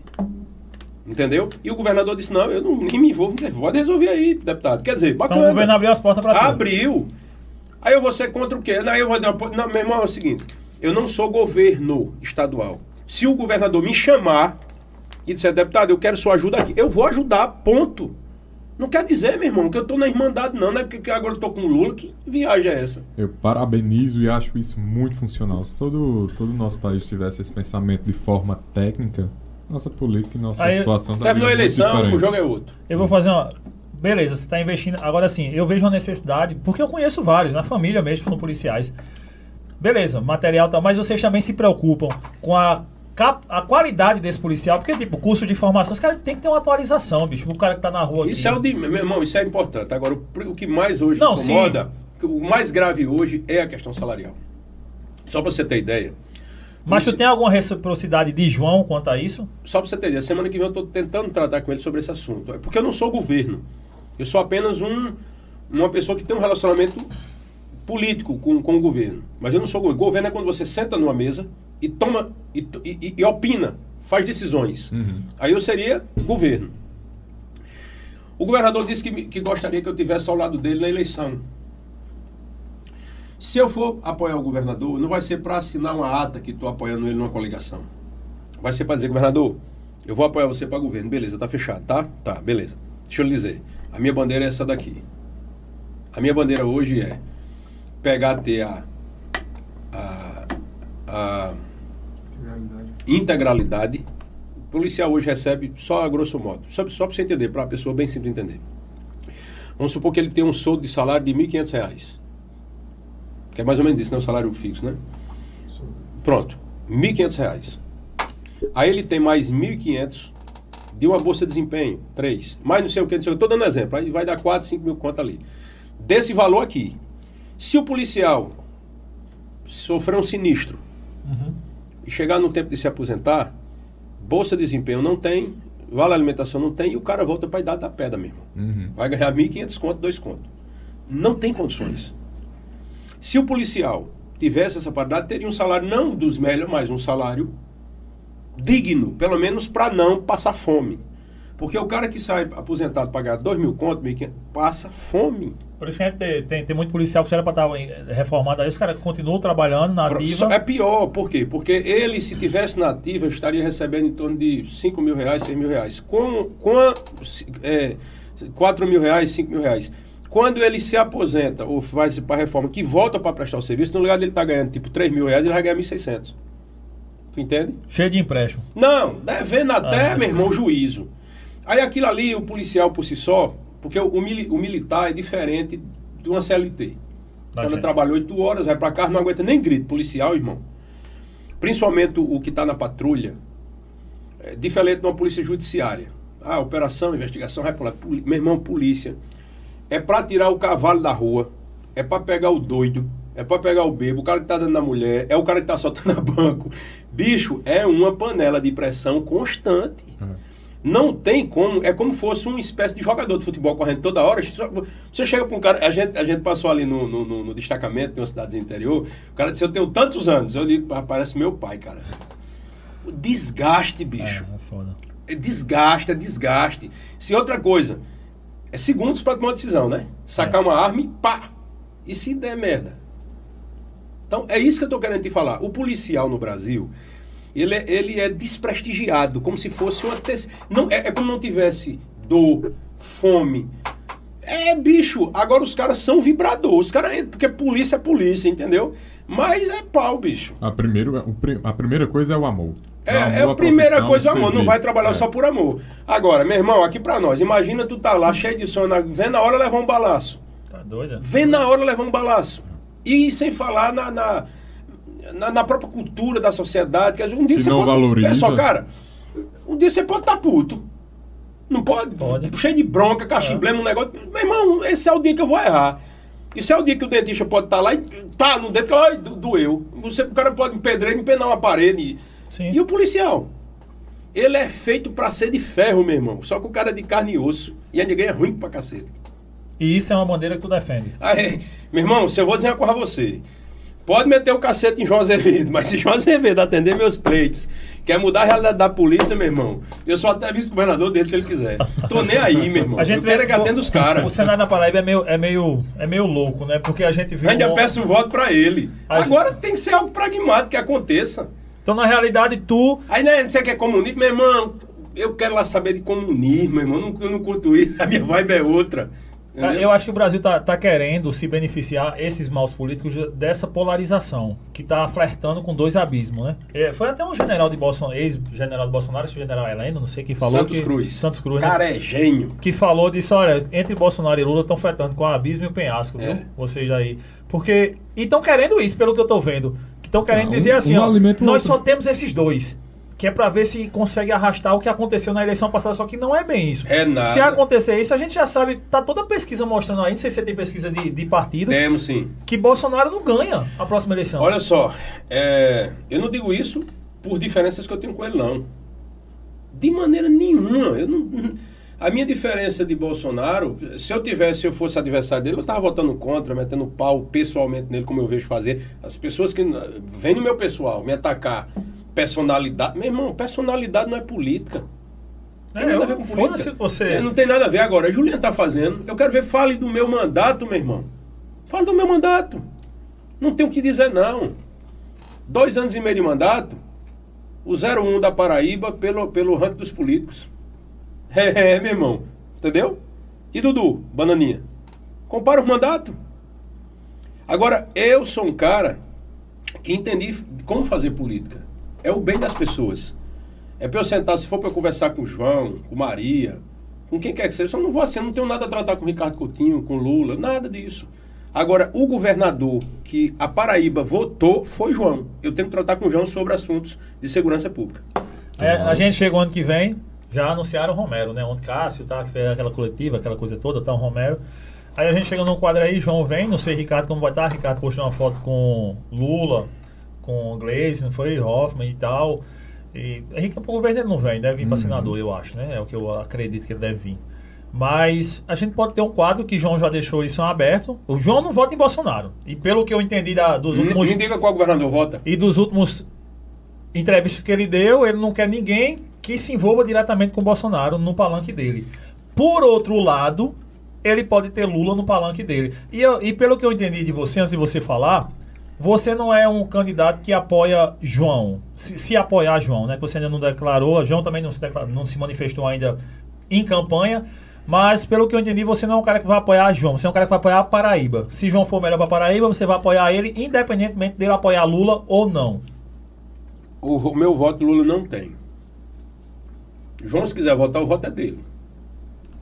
Entendeu? E o governador disse: não, eu não, nem me envolvo, pode resolver aí, deputado. Quer dizer, Então bacana. o governo abriu as portas para Abriu. Aí eu vou ser contra o quê? Não, eu vou dar. Não, meu irmão, é o seguinte: eu não sou governo estadual. Se o governador me chamar e disser, deputado, eu quero sua ajuda aqui, eu vou ajudar, ponto. Não quer dizer, meu irmão, que eu tô na Irmandade, não, não é porque agora eu tô com o Lula, que viagem é essa? Eu parabenizo e acho isso muito funcional. Se todo todo o nosso país tivesse esse pensamento de forma técnica, nossa política e nossa Aí, situação Terminou a eleição, diferente. o jogo é outro. Eu vou fazer uma. Beleza, você está investindo. Agora sim, eu vejo uma necessidade, porque eu conheço vários, na família mesmo, são policiais. Beleza, material tal, mas vocês também se preocupam com a, cap- a qualidade desse policial, porque, tipo, curso de formação, os caras têm que ter uma atualização, bicho. O cara que tá na rua aqui. Isso é o de. Meu irmão, isso é importante. Agora, o, que mais hoje Não, incomoda, o mais grave hoje é a questão salarial. Só para você ter ideia. Mas tu Isso- tem alguma reciprocidade de João quanto a isso? Só para você ter ideia, semana que vem eu estou tentando tratar com ele sobre esse assunto. É porque eu não sou governo. Eu sou apenas um, uma pessoa que tem um relacionamento político com, com o governo. Mas eu não sou governo. Governo é quando você senta numa mesa e toma e, e- e opina, faz decisões. Aí eu seria governo. O governador disse que, que gostaria que eu tivesse ao lado dele na eleição. Se eu for apoiar o governador, não vai ser para assinar uma ata que estou apoiando ele numa coligação. Vai ser para dizer, governador, eu vou apoiar você para governo. Beleza, tá fechado, tá? Tá, beleza. Deixa eu lhe dizer. A minha bandeira é essa daqui. A minha bandeira hoje é pegar, ter a, a, a integralidade. O policial hoje recebe só a grosso modo. Só, só para você entender, para a pessoa bem simples entender. Vamos supor que ele tem um soldo de salário de 1.500 reais. Que é mais ou menos isso, né? O salário fixo, né? Pronto. 1.500 reais. Aí ele tem mais 1.500 de uma bolsa de desempenho, 3. Mais não sei o que, não sei o que. Estou dando exemplo. Aí vai dar 4, 5 mil conto ali. Desse valor aqui. Se o policial sofrer um sinistro e chegar no tempo de se aposentar, bolsa de desempenho não tem, vale alimentação não tem, e o cara volta para a idade da pedra mesmo. Uhum. Vai ganhar 1.500 conto, 2 conto. Não tem condições. Se o policial tivesse essa paridade, teria um salário não dos melhores, mas um salário digno, pelo menos para não passar fome. Porque o cara que sai aposentado para ganhar 2 mil conto, 1.500, passa fome. Por isso que a gente tem, tem, tem muito policial que era para estar reformado aí, os caras continuam trabalhando na ativa. É pior, por quê? Porque ele, se tivesse na ativa, estaria recebendo em torno de 5 mil reais, 6 mil reais. Com, com é, 4 mil reais, 5 mil reais. Quando ele se aposenta ou vai para a reforma, que volta para prestar o serviço, no lugar dele estar ganhando tipo 3 mil reais, ele vai ganhar 1.600. Tu entende? Cheio de empréstimo. Não, devendo até, Ah. meu irmão, juízo. Aí aquilo ali, o policial por si só, porque o, o mili- o militar é diferente de uma CLT. O cara trabalha oito horas, vai pra casa, não aguenta nem grito policial, irmão. Principalmente o, que tá na patrulha, é diferente de uma polícia judiciária. Ah, operação, investigação, vai pra lá. Meu irmão, polícia. É pra tirar o cavalo da rua, é pra pegar o doido, é pra pegar o bebo, o cara que tá dando na mulher, é o cara que tá soltando a banco. Bicho, é uma panela de pressão constante. Não tem como, é como fosse uma espécie de jogador de futebol correndo toda hora. Você chega para um cara, a gente, a gente passou ali no, no, no- no destacamento, tem uma cidade interior, o cara disse, eu tenho tantos anos. Eu digo, "Ah, parece meu pai, cara. Desgaste, bicho. É, é foda. É desgaste, é desgaste. Se outra coisa, é segundos para tomar uma decisão, né? Sacar É. uma arma e pá! E se der merda? Então, é isso que eu estou querendo te falar. O policial no Brasil, ele é, ele é desprestigiado, como se fosse uma... Te... Não, é, é como não tivesse dor, fome. É, bicho, agora os caras são vibradores. Os caras porque polícia é polícia, entendeu? Mas é pau, bicho. A, primeiro, a primeira coisa é o amor. É, é a primeira coisa, amor. Não vai trabalhar É. só por amor. Agora, meu irmão, aqui pra nós. Imagina tu tá lá cheio de sono, na- vendo a hora levar um balaço. Tá doido? Vendo na hora levar um balaço. E sem falar na, na, na- na própria cultura da sociedade. Que um dia Que você não pode. valoriza. É só, cara. Um dia você pode estar puto. Não pode? Pode. Cheio de bronca, cachimblema, um negócio. Meu irmão, esse é o dia que eu vou errar. Isso é o dia que o dentista pode estar lá e tá no dente, ai, do- doeu. Você, o cara pode empedrar, empenar uma parede. Sim. E o policial? Ele é feito pra ser de ferro, meu irmão. Só que o cara é de carne e osso. E a ninguém é ruim pra cacete. E isso é uma bandeira que tu defende. Aí, meu irmão, se eu vou coisa a você. Pode meter o cacete em João Azevedo, mas se João Azevedo atender meus pleitos, quer mudar a realidade da polícia, meu irmão, eu sou até vice-governador dele se ele quiser. Tô nem aí, meu irmão. A gente eu quero é que atenda os O caras. cenário da Paraíba é meio, é meio, é meio louco, né? Porque a gente viu. Ainda um- peço voto pra ele. A Agora tem que ser algo pragmático que aconteça. Então, na realidade, tu. Aí, né, você quer comunismo? Meu irmão, eu quero lá saber de comunismo, meu irmão. Eu não, eu não curto isso, a minha vibe é outra. Entendeu? Eu acho que o Brasil tá, tá querendo se beneficiar, esses maus políticos, dessa polarização, que tá flertando com dois abismos, né? É, foi até um general de Bolsonaro, ex-general de Bolsonaro, general Heleno, não sei quem falou. Santos que, Cruz. Santos Cruz, né? Cara, é gênio. que falou disso, olha, entre Bolsonaro e Lula estão flertando com o abismo e o penhasco, viu? É. Vocês aí. Porque. E estão querendo isso, pelo que eu tô vendo. Estão querendo Ah, um- dizer assim, um ó, nós outro. só temos esses dois. Que é pra ver se consegue arrastar o que aconteceu na eleição passada, só que não é bem isso. É nada. Se acontecer isso, a gente já sabe, tá toda a pesquisa mostrando aí, não sei se você tem pesquisa de, de partido, Temos sim. que Bolsonaro não ganha a próxima eleição. Olha só, é, eu não digo isso por diferenças que eu tenho com ele, não. De maneira nenhuma. Eu não, a minha diferença de Bolsonaro, se eu tivesse, se eu fosse adversário dele, eu estava votando contra, metendo pau pessoalmente nele, como eu vejo fazer. As pessoas que vêm no meu pessoal me atacar, personalidade. Meu irmão, personalidade não é política. Tem É, nada a ver com política. você- É, Não tem nada a ver agora. A Juliana tá fazendo. Eu quero ver, fale do meu mandato, meu irmão. Fale do meu mandato. Não tem o que dizer, não. Dois anos e meio de mandato, o 01 da Paraíba pelo, pelo ranking dos políticos. *laughs* É, é, meu irmão. Entendeu? E Dudu, bananinha. Compara o mandato. Agora, eu sou um cara que entendi como fazer política. É o bem das pessoas. É pra eu sentar, se for pra eu conversar com o João, com Maria, com quem quer que seja, eu só não vou assim, eu não tenho nada a tratar com o Ricardo Coutinho, com Lula, nada disso. Agora, o governador que a Paraíba votou foi João. Eu tenho que tratar com o João sobre assuntos de segurança pública. É, a gente chega ano que vem, já anunciaram o Romero, né? Ontem Cássio, tá? Que fez aquela coletiva, aquela coisa toda, tá o Romero. Aí a gente chega num quadro aí, João vem, não sei Ricardo como vai estar. Ricardo postou uma foto com Lula, com Gleisi, não foi? Hoffman e tal. E pouco o governo ele não vem, deve vir para senador, eu acho, né? É o que eu acredito que ele deve vir. Mas a gente pode ter um quadro que João já deixou isso aberto. O João não vota em Bolsonaro. E pelo que eu entendi da- dos últimos me diga qual governador vota. e dos últimos entrevistas que ele deu, ele não quer ninguém que se envolva diretamente com Bolsonaro no palanque dele. Por outro lado, ele pode ter Lula no palanque dele. E, eu- e pelo que eu entendi de você, antes de você falar, você não é um candidato que apoia João. Se, se apoiar João, né? Que você ainda não declarou, João também não se, declarou, não se manifestou ainda em campanha. Mas, pelo que eu entendi, você não é um cara que vai apoiar João, você é um cara que vai apoiar a Paraíba. Se João for melhor para Paraíba, você vai apoiar ele, independentemente dele apoiar Lula ou não. O, o meu voto Lula não tem. João, se quiser votar, o voto é dele.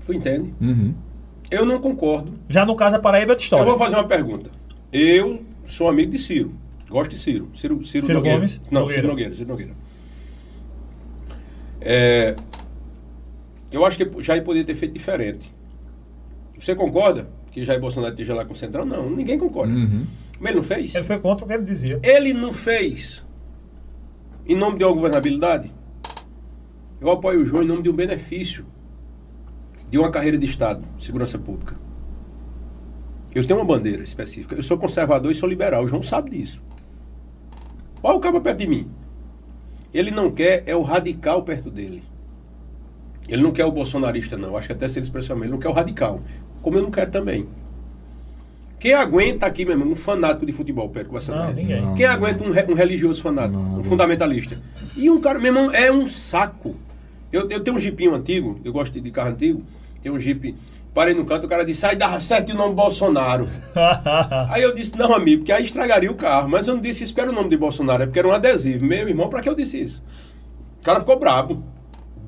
Tu entende? Uhum. Eu não concordo. Já no caso da Paraíba é outra história. Eu vou fazer uma pergunta. Eu sou amigo de Ciro. Gosto de Ciro. Ciro, Ciro, Ciro Nogueira. Gomes? Não, Nogueira. Ciro Nogueira. Ciro Nogueira. É, eu acho que Jair poderia ter feito diferente. Você concorda que Jair Bolsonaro esteja lá com o Centrão? Não, ninguém concorda. Uhum. Mas ele não fez? Ele foi contra o que ele dizia. Ele não fez em nome de uma governabilidade. Eu apoio o João em nome de um benefício de uma carreira de Estado, segurança pública. Eu tenho uma bandeira específica. Eu sou conservador e sou liberal. O João sabe disso. Olha o cabo perto de mim. Ele não quer é o radical perto dele. Ele não quer o bolsonarista, não. Acho que até se ele expressou mesmo. Ele não quer o radical. Como eu não quero também. Quem aguenta aqui, meu irmão, um fanático de futebol perto com ninguém. Não. Quem aguenta um, re- um religioso fanático, Não, um fundamentalista? E um cara, meu irmão, é um saco. Eu, eu tenho um jipinho antigo, eu gosto de, de carro antigo, tem um jipe. Parei no canto, o cara disse, aí dava certo o nome Bolsonaro. *laughs* aí eu disse, não, amigo, porque aí estragaria o carro. Mas eu não disse isso porque era o nome de Bolsonaro, é porque era um adesivo. Meu irmão, pra que eu disse isso? O cara ficou brabo.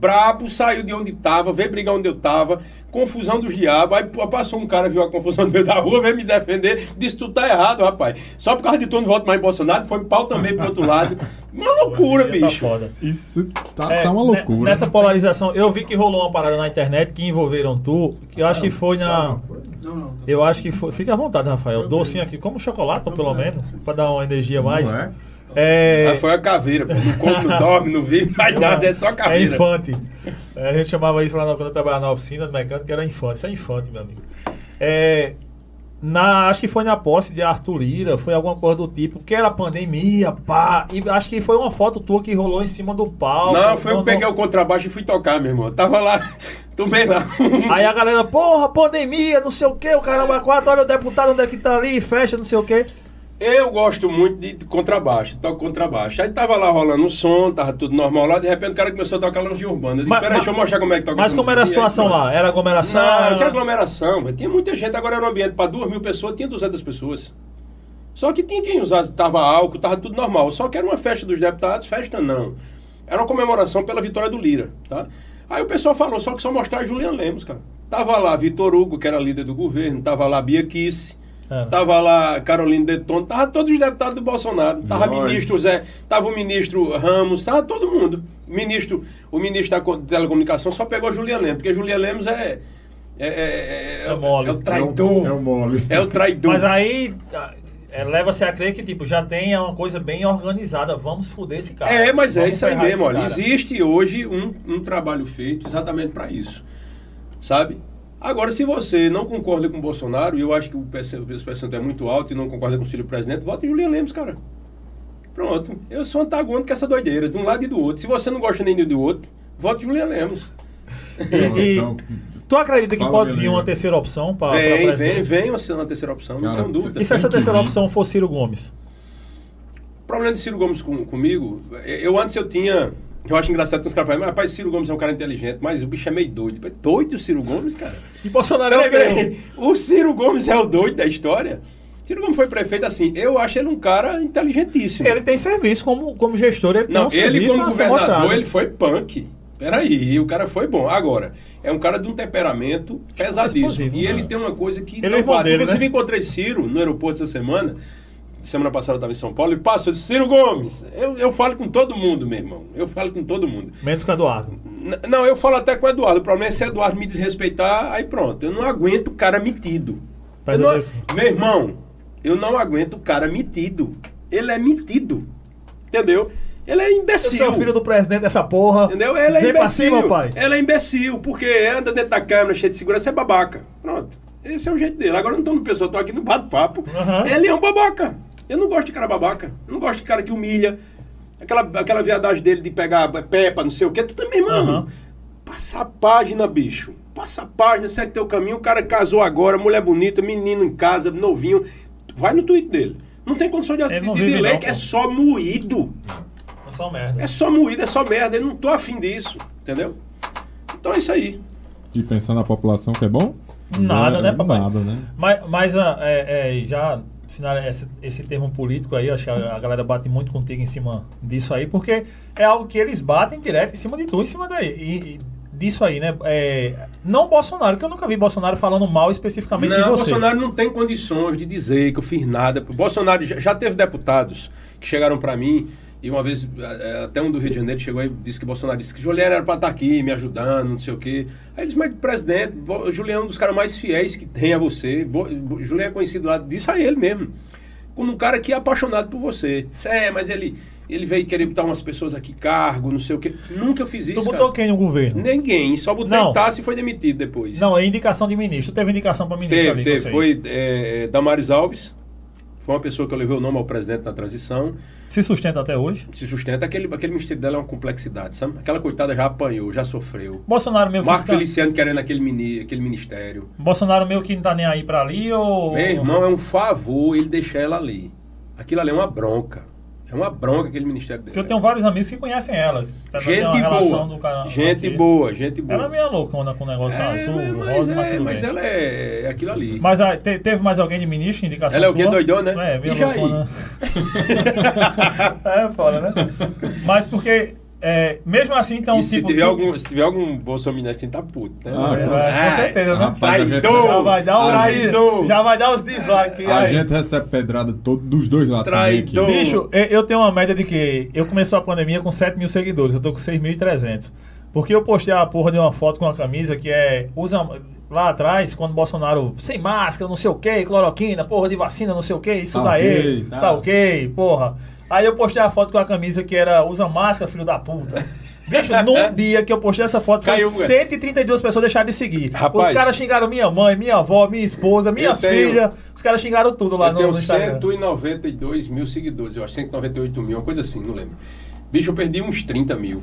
Brabo, saiu de onde tava, veio brigar onde eu tava, confusão dos diabos. Aí passou um cara, viu a confusão no *laughs* meio da rua, veio me defender, disse: Tu tá errado, rapaz. Só por causa de tu não voto mais em Bolsonaro, foi pau também pro outro lado. *laughs* Uma loucura, dia bicho. Tá. Isso tá, É, tá uma ne- loucura. Nessa polarização, eu vi que rolou uma parada na internet que envolveram tu, que eu acho que foi na. Não, não. Eu acho que foi. Fica à vontade, Rafael. Docinho aqui, como chocolate, pelo menos, pra dar uma energia mais. Não é? É. Aí foi a caveira, pô. Não come, não dorme, não vive, mais nada, é só É caveira. infante. É, A gente chamava isso lá na- quando eu trabalhava na oficina de mecânica, era infante. Isso é infante, meu amigo. É, na, acho que foi na posse de Arthur Lira, foi alguma coisa do tipo, porque era pandemia, pá. E acho que foi uma foto tua que rolou em cima do palco. Não, foi eu que peguei o contrabaixo e fui tocar, meu irmão. Eu tava lá, *laughs* tomei lá. Aí a galera, porra, pandemia, não sei o que, o caramba, quatro, olha o deputado onde é que tá ali, fecha, não sei o que. Eu gosto muito de contrabaixo, toco contrabaixo. Aí tava lá rolando o som, tava tudo normal lá, de repente o cara começou a tocar Legião Urbana. Eu peraí, deixa eu mostrar como é que toca Mas como era a. Aí, situação pronto. lá? Era aglomeração? Não, era- que aglomeração, tinha muita gente, agora era um ambiente para duas mil pessoas, tinha 200 pessoas. Só que tinha quem usava, tava álcool, tava tudo normal. Só que era uma festa dos deputados, festa não. Era uma comemoração pela vitória do Lira, tá? Aí o pessoal falou, só que só mostrar Julian Lemos, cara. Tava lá Vitor Hugo, que era líder do governo, tava lá Bia Kiss, Era. tava lá Carolina Detone, tava todos os deputados do Bolsonaro, tava Nós. ministro Zé, tava o ministro Ramos, tava todo mundo. Ministro, o ministro da co- telecomunicação só pegou Julian Lemos, porque Julian Lemos é é, é, é, É mole. é o traidor. É o mole. É o traidor. Mas aí é, leva-se a crer que tipo, já tem uma coisa bem organizada. Vamos foder esse cara. É, mas é Vamos isso aí mesmo. Olha, existe hoje um, um trabalho feito exatamente para isso. Sabe? Agora, se você não concorda com o Bolsonaro, e eu acho que o percent- o percentual é muito alto e não concorda com o filho do presidente, vote em Julian Lemos, cara. Pronto. Eu sou antagônico com essa doideira, de um lado e do outro. Se você não gosta nem do outro, vote em Julian Lemos. *laughs* E- e- Então, Tu acredita que Fala, pode vir uma terceira opção para vem, vem, vem uma terceira opção, não Cara, tenho dúvida. E se essa terceira vir. opção for Ciro Gomes? O problema de Ciro Gomes com- comigo, eu antes eu tinha. Eu acho engraçado que os caras falam, mas rapaz, Ciro Gomes é um cara inteligente, mas o bicho é meio doido. É doido o Ciro Gomes, cara? E Bolsonaro é o. O Ciro Gomes é o doido da história? Ciro Gomes foi prefeito assim. Eu acho ele um cara inteligentíssimo. Ele tem serviço como, como gestor, ele tem Não, um ele como governador, ele foi punk. Peraí, o cara foi bom. Agora, é um cara de um temperamento pesadíssimo. explosivo, E né? ele tem uma coisa que Ele é não bate. dele, Inclusive, né? encontrei Ciro no aeroporto essa semana. Semana passada eu estava em São Paulo e disse, Ciro Gomes, eu, eu falo com todo mundo, meu irmão. Eu falo com todo mundo. Menos com o Eduardo. N- Não, eu falo até com o Eduardo. O problema é se o Eduardo me desrespeitar, aí pronto. Eu não aguento o cara metido. Eu não- meu irmão, eu não aguento o cara metido. Ele é metido. Entendeu? Ele é Eu imbecil. sou filho do presidente dessa porra. Entendeu? Ele é Vem pra imbecil. cima, pai. Ele é imbecil, porque anda dentro da câmera cheio de segurança, é babaca. Pronto. Esse é o jeito dele. Agora eu não tô no pessoal, tô aqui no bate-papo. Aham. Ele é um babaca. Eu não gosto de cara babaca. Eu não gosto de cara que humilha. Aquela, aquela viadagem dele de pegar pepa, não sei o quê. Tu também, mano. Aham. Passa a página, bicho. Passa a página, segue teu caminho. O cara casou agora, mulher bonita, menino em casa, novinho. Vai no tweet dele. Não tem condição de, de, não de ler, que é só moído. É só merda. É só moído, é só merda. Eu não tô afim disso, entendeu? Então é isso aí. E pensando na população que é bom? Nada, Já- né, papai? Nada, né? Mas, mas ah, é, é, já final, esse, esse termo político aí, acho que a, a galera bate muito contigo em cima disso aí, porque é algo que eles batem direto em cima de tu, em cima daí. E, e disso aí, né? É, não Bolsonaro, que eu nunca vi Bolsonaro falando mal especificamente de Não, você. Bolsonaro não tem condições de dizer que eu fiz nada. Bolsonaro já, já teve deputados que chegaram para mim e uma vez eh, até um do Rio de Janeiro chegou e disse que Bolsonaro disse que Juliano era para estar aqui me ajudando, não sei o quê. Aí ele disse, mas presidente, Juliano é um dos caras mais fiéis que tem a você. Juliano é conhecido lá, disse a ele mesmo. Como um cara que é apaixonado por você. Disse, é, mas ele, ele veio querer botar umas pessoas aqui, cargo, não sei o quê. Nunca fiz isso. Tu botou cara. quem no governo? Ninguém, só botei Não. Tassi e foi demitido depois. Não, é indicação de ministro. Tu teve indicação pra ministro Teve, ali, teve. Foi é, Damares Alves. Foi uma pessoa que eu levei o nome ao presidente na transição. Se sustenta até hoje. Se sustenta. Aquele, aquele ministério dela é uma complexidade, sabe? Aquela coitada já apanhou, já sofreu. Bolsonaro meio que. Marco Feliciano querendo aquele, mini, aquele ministério. Bolsonaro meio que não tá nem aí pra ali ou. Meu irmão, é um favor ele deixar ela ali. Aquilo ali é uma bronca. É uma bronca aquele ministério dele. Porque eu tenho vários amigos que conhecem ela. Tá- Gente boa. cara gente aqui. boa, gente boa. Ela é meio loucona com o negócio É, azul, mas, mas, rosa, mas é, mas bem. ela é, é aquilo ali. Mas ah, te- teve mais alguém de ministro, indicação Ela é o tua? Doidona, né? É, meio E loucona. *laughs* *laughs* é, foda, né? Mas porque é, mesmo assim, então. e se tipo, tiver, algum, se tiver algum bolsonaro que tá puto, né? Ah, É, com Ai, certeza, né? rapaz, gente- Traidor! Já vai dar um A aí, gente- já vai dar os dislikes. A aí. gente recebe pedrada todo, dos dois lados. Traidor. Bicho, eu- tenho uma média de que eu comecei a pandemia com 7 mil seguidores, eu tô com 6.300. Porque eu postei a porra de uma foto com uma camisa que é. Usa, lá atrás, quando o Bolsonaro sem máscara, não sei o que, cloroquina, porra de vacina, não sei o que, isso Tá daí. ok, tá. tá. ok, porra. Aí eu postei a foto com a camisa que era usa máscara, filho da puta. Bicho, num *laughs* dia que eu postei essa foto, Caiu, 132 pessoas deixaram de seguir. Rapaz. os caras xingaram minha mãe, minha avó, minha esposa, minhas tenho- filhas. Os caras xingaram tudo lá Eu no, tenho no Instagram. 192 mil seguidores, eu acho 198 mil, uma coisa assim, não lembro. Bicho, eu perdi uns 30 mil.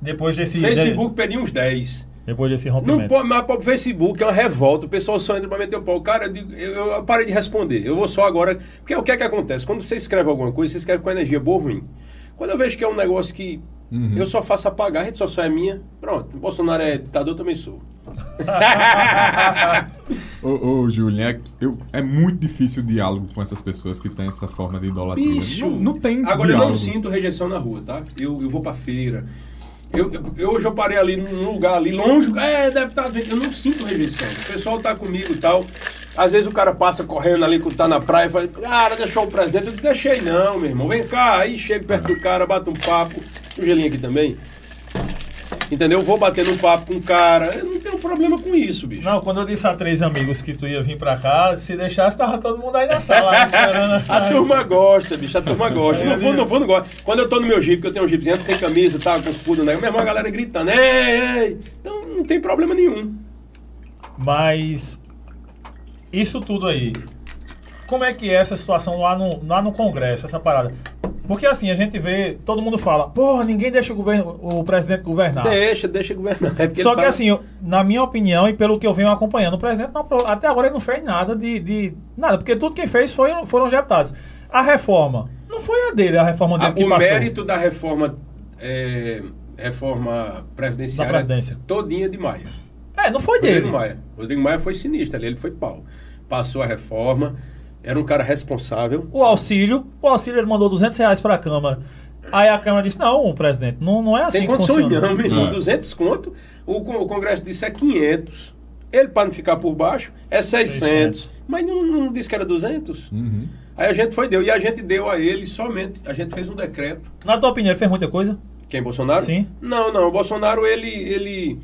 Depois desse. Facebook perdi uns 10. Depois desse Não rompimento. pode, mas pro Facebook é uma revolta, o pessoal só entra pra meter o pau. Cara, eu, digo- eu, eu parei de responder. Eu vou só agora. Porque o que é que acontece? Quando você escreve alguma coisa, você escreve com energia boa ou ruim. Quando eu vejo que é um negócio que Uhum. eu só faço apagar, a rede social é minha, pronto. Bolsonaro é ditador, eu também sou. *laughs* Ô, ô Julian, é, eu- é muito difícil o diálogo com essas pessoas que têm essa forma de idolatria. Bicho! Não, não tem Agora eu diálogo. não sinto rejeição na rua, tá? Eu, eu vou pra feira. Eu, eu- hoje eu parei ali num lugar ali, longe. É, deputado, eu não sinto rejeição. O pessoal tá comigo e tal. Às vezes o cara passa correndo ali, tá na praia e fala, cara, deixou o presidente. Eu disse, deixei não, meu irmão. Vem cá, aí chego perto do cara, bato um papo. Tem um gelinho aqui também. Entendeu? Eu vou bater um papo com o cara. Eu não tenho problema com isso, bicho. Não, quando eu disse a três amigos que tu ia vir pra cá, se deixasse, tava todo mundo aí na sala né. *laughs* A turma gosta, bicho, a turma gosta. No fundo, no fundo, gosta. Quando eu tô no meu jeep, que eu tenho um jeepzinho sem camisa, tá, com os pulos, né? Meu irmão, a galera gritando, ei, ei. Então não tem problema nenhum. Mas isso tudo aí, como é que é essa situação lá no, lá no Congresso, essa parada? Porque assim, a gente vê, todo mundo fala, porra, ninguém deixa o, governo, o presidente governar. Deixa, deixa governar. É Só que fala- assim, eu- na minha opinião e pelo que eu venho acompanhando, o presidente não, até agora ele não fez nada de, de- nada, porque tudo quem fez foi, foram os deputados. A reforma, não foi a dele, a reforma dele Ah, que o passou. mérito da reforma, é, reforma previdenciária Da Previdência. todinha de Maia. É, não foi dele. Rodrigo Maia. Rodrigo Maia foi sinistro ali, ele foi pau. Passou a reforma, era um cara responsável. O auxílio, o auxílio ele mandou 200 reais para a Câmara. Aí a Câmara disse, não, presidente, não, não é assim Tem que condições funciona. não, meu irmão. É. *laughs* 200 conto. O, o Congresso disse é 500. Ele, para não ficar por baixo, é 600. 600. Mas não, não disse que era 200. Uhum. Aí a gente foi, deu. E a gente deu a ele somente. A gente fez um decreto. Na tua opinião, ele fez muita coisa? Quem, Bolsonaro? Sim. Não, não. O Bolsonaro, ele, ele.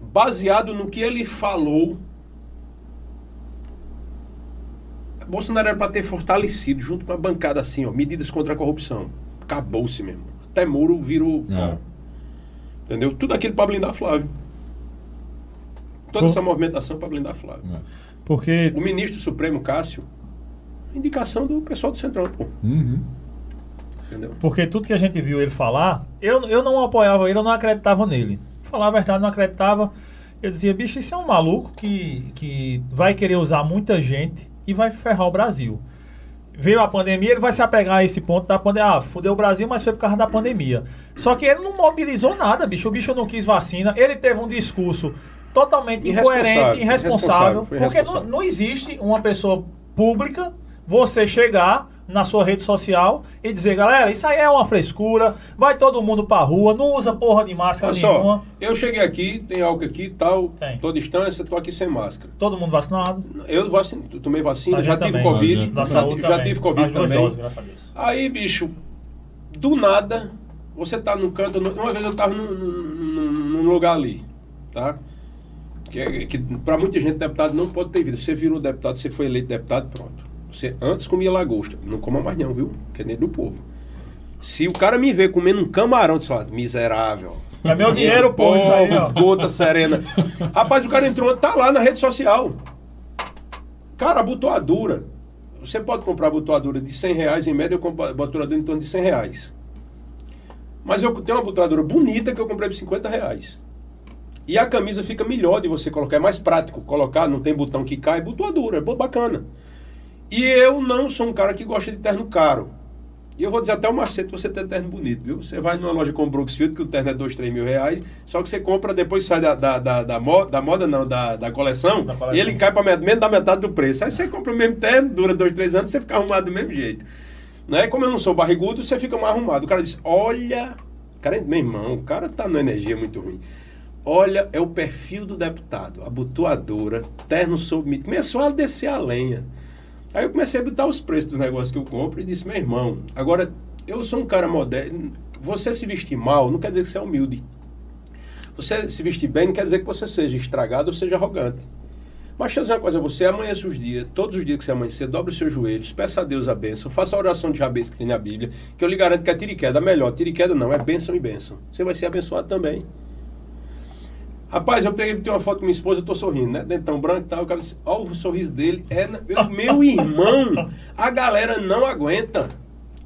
Baseado no que ele falou. Bolsonaro era para ter fortalecido, junto com a bancada assim, ó, medidas contra a corrupção. Acabou-se mesmo. Até Moro virou. É. Entendeu? Tudo aquilo para blindar Flávio. Toda Pô. essa movimentação para blindar Flávio. É. Porque O ministro Supremo, Cássio, indicação do pessoal do Centrão, pô. Uhum. Entendeu? Porque tudo que a gente viu ele falar, eu, eu não apoiava ele, eu não acreditava nele. Falar a verdade, não acreditava. Eu dizia, bicho, isso é um maluco que, que vai querer usar muita gente e vai ferrar o Brasil. Veio a pandemia, ele vai se apegar a esse ponto da pandemia. Ah, fudeu o Brasil, mas foi por causa da pandemia. Só que ele não mobilizou nada, bicho. O bicho não quis vacina. Ele teve um discurso totalmente Irresponsável, incoerente, irresponsável. irresponsável, foi porque irresponsável. não, não existe uma pessoa pública, você chegar na sua rede social e dizer, galera, isso aí é uma frescura, vai todo mundo pra rua, não usa porra de máscara Olha nenhuma. só, eu cheguei aqui, tem álcool aqui e tal, Tem. tô à distância, tô aqui sem máscara. Todo mundo vacinado. Eu vacine, tomei vacina, já tive também. Covid, já, já também. tive Covid também. doses, graças a Deus. Aí, bicho, do nada, você tá num canto. Uma vez eu tava num, num- num lugar ali, tá? Que, é- que pra muita gente, deputado não pode ter vida. Você virou deputado, você foi eleito deputado, pronto. Você antes comia lagosta. Não coma mais, não, viu? Que é nem do povo. Se o cara me ver comendo um camarão, você fala, miserável. É meu dinheiro, pô, isso aí, ó. Gota serena. Rapaz, o cara entrou, tá lá na rede social. Cara, abotoadura. Você pode comprar abotoadura de 100 reais, em média eu compro abotoadura em torno de 100 reais. Mas eu tenho uma abotoadura bonita que eu comprei por 50 reais. E a camisa fica melhor de você colocar, é mais prático colocar, não tem botão que cai, abotoadura, é bo- bacana. E eu não sou um cara que gosta de terno caro. E eu vou dizer até o macete você ter terno bonito, viu? Você vai numa loja com Brooksfield, que o terno é 2, 3 mil reais, só que você compra, depois sai da, da, da, da, mo- da moda, não, da, da coleção, Da coleção. e ele cai para menos da metade do preço. Aí você compra o mesmo terno, dura 2, 3 anos, você fica arrumado do mesmo jeito. Né? Como eu não sou barrigudo, você fica mais arrumado. O cara disse, olha... Cara, meu irmão, o cara tá numa energia muito ruim. Olha, é o perfil do deputado. Abotoadora, terno submetido. Começou a descer a lenha. Aí eu comecei a botar os preços dos negócios que eu compro e disse, meu irmão, agora eu sou um cara moderno. Você se vestir mal não quer dizer que você é humilde. Você se vestir bem não quer dizer que você seja estragado ou seja arrogante. Mas deixa eu dizer uma coisa, você amanhece os dias, todos os dias que você amanhecer, dobre os seus joelhos, peça a Deus a bênção, faça a oração de Jabez que tem na Bíblia, que eu lhe garanto que é tiriqueda, melhor, tiriqueda não, é bênção e bênção. Você vai ser abençoado também. Rapaz, eu peguei uma foto com minha esposa, eu tô sorrindo, né? Dentão branco e tal. O cara disse, olha o sorriso dele. É, meu *laughs* irmão, a galera não aguenta.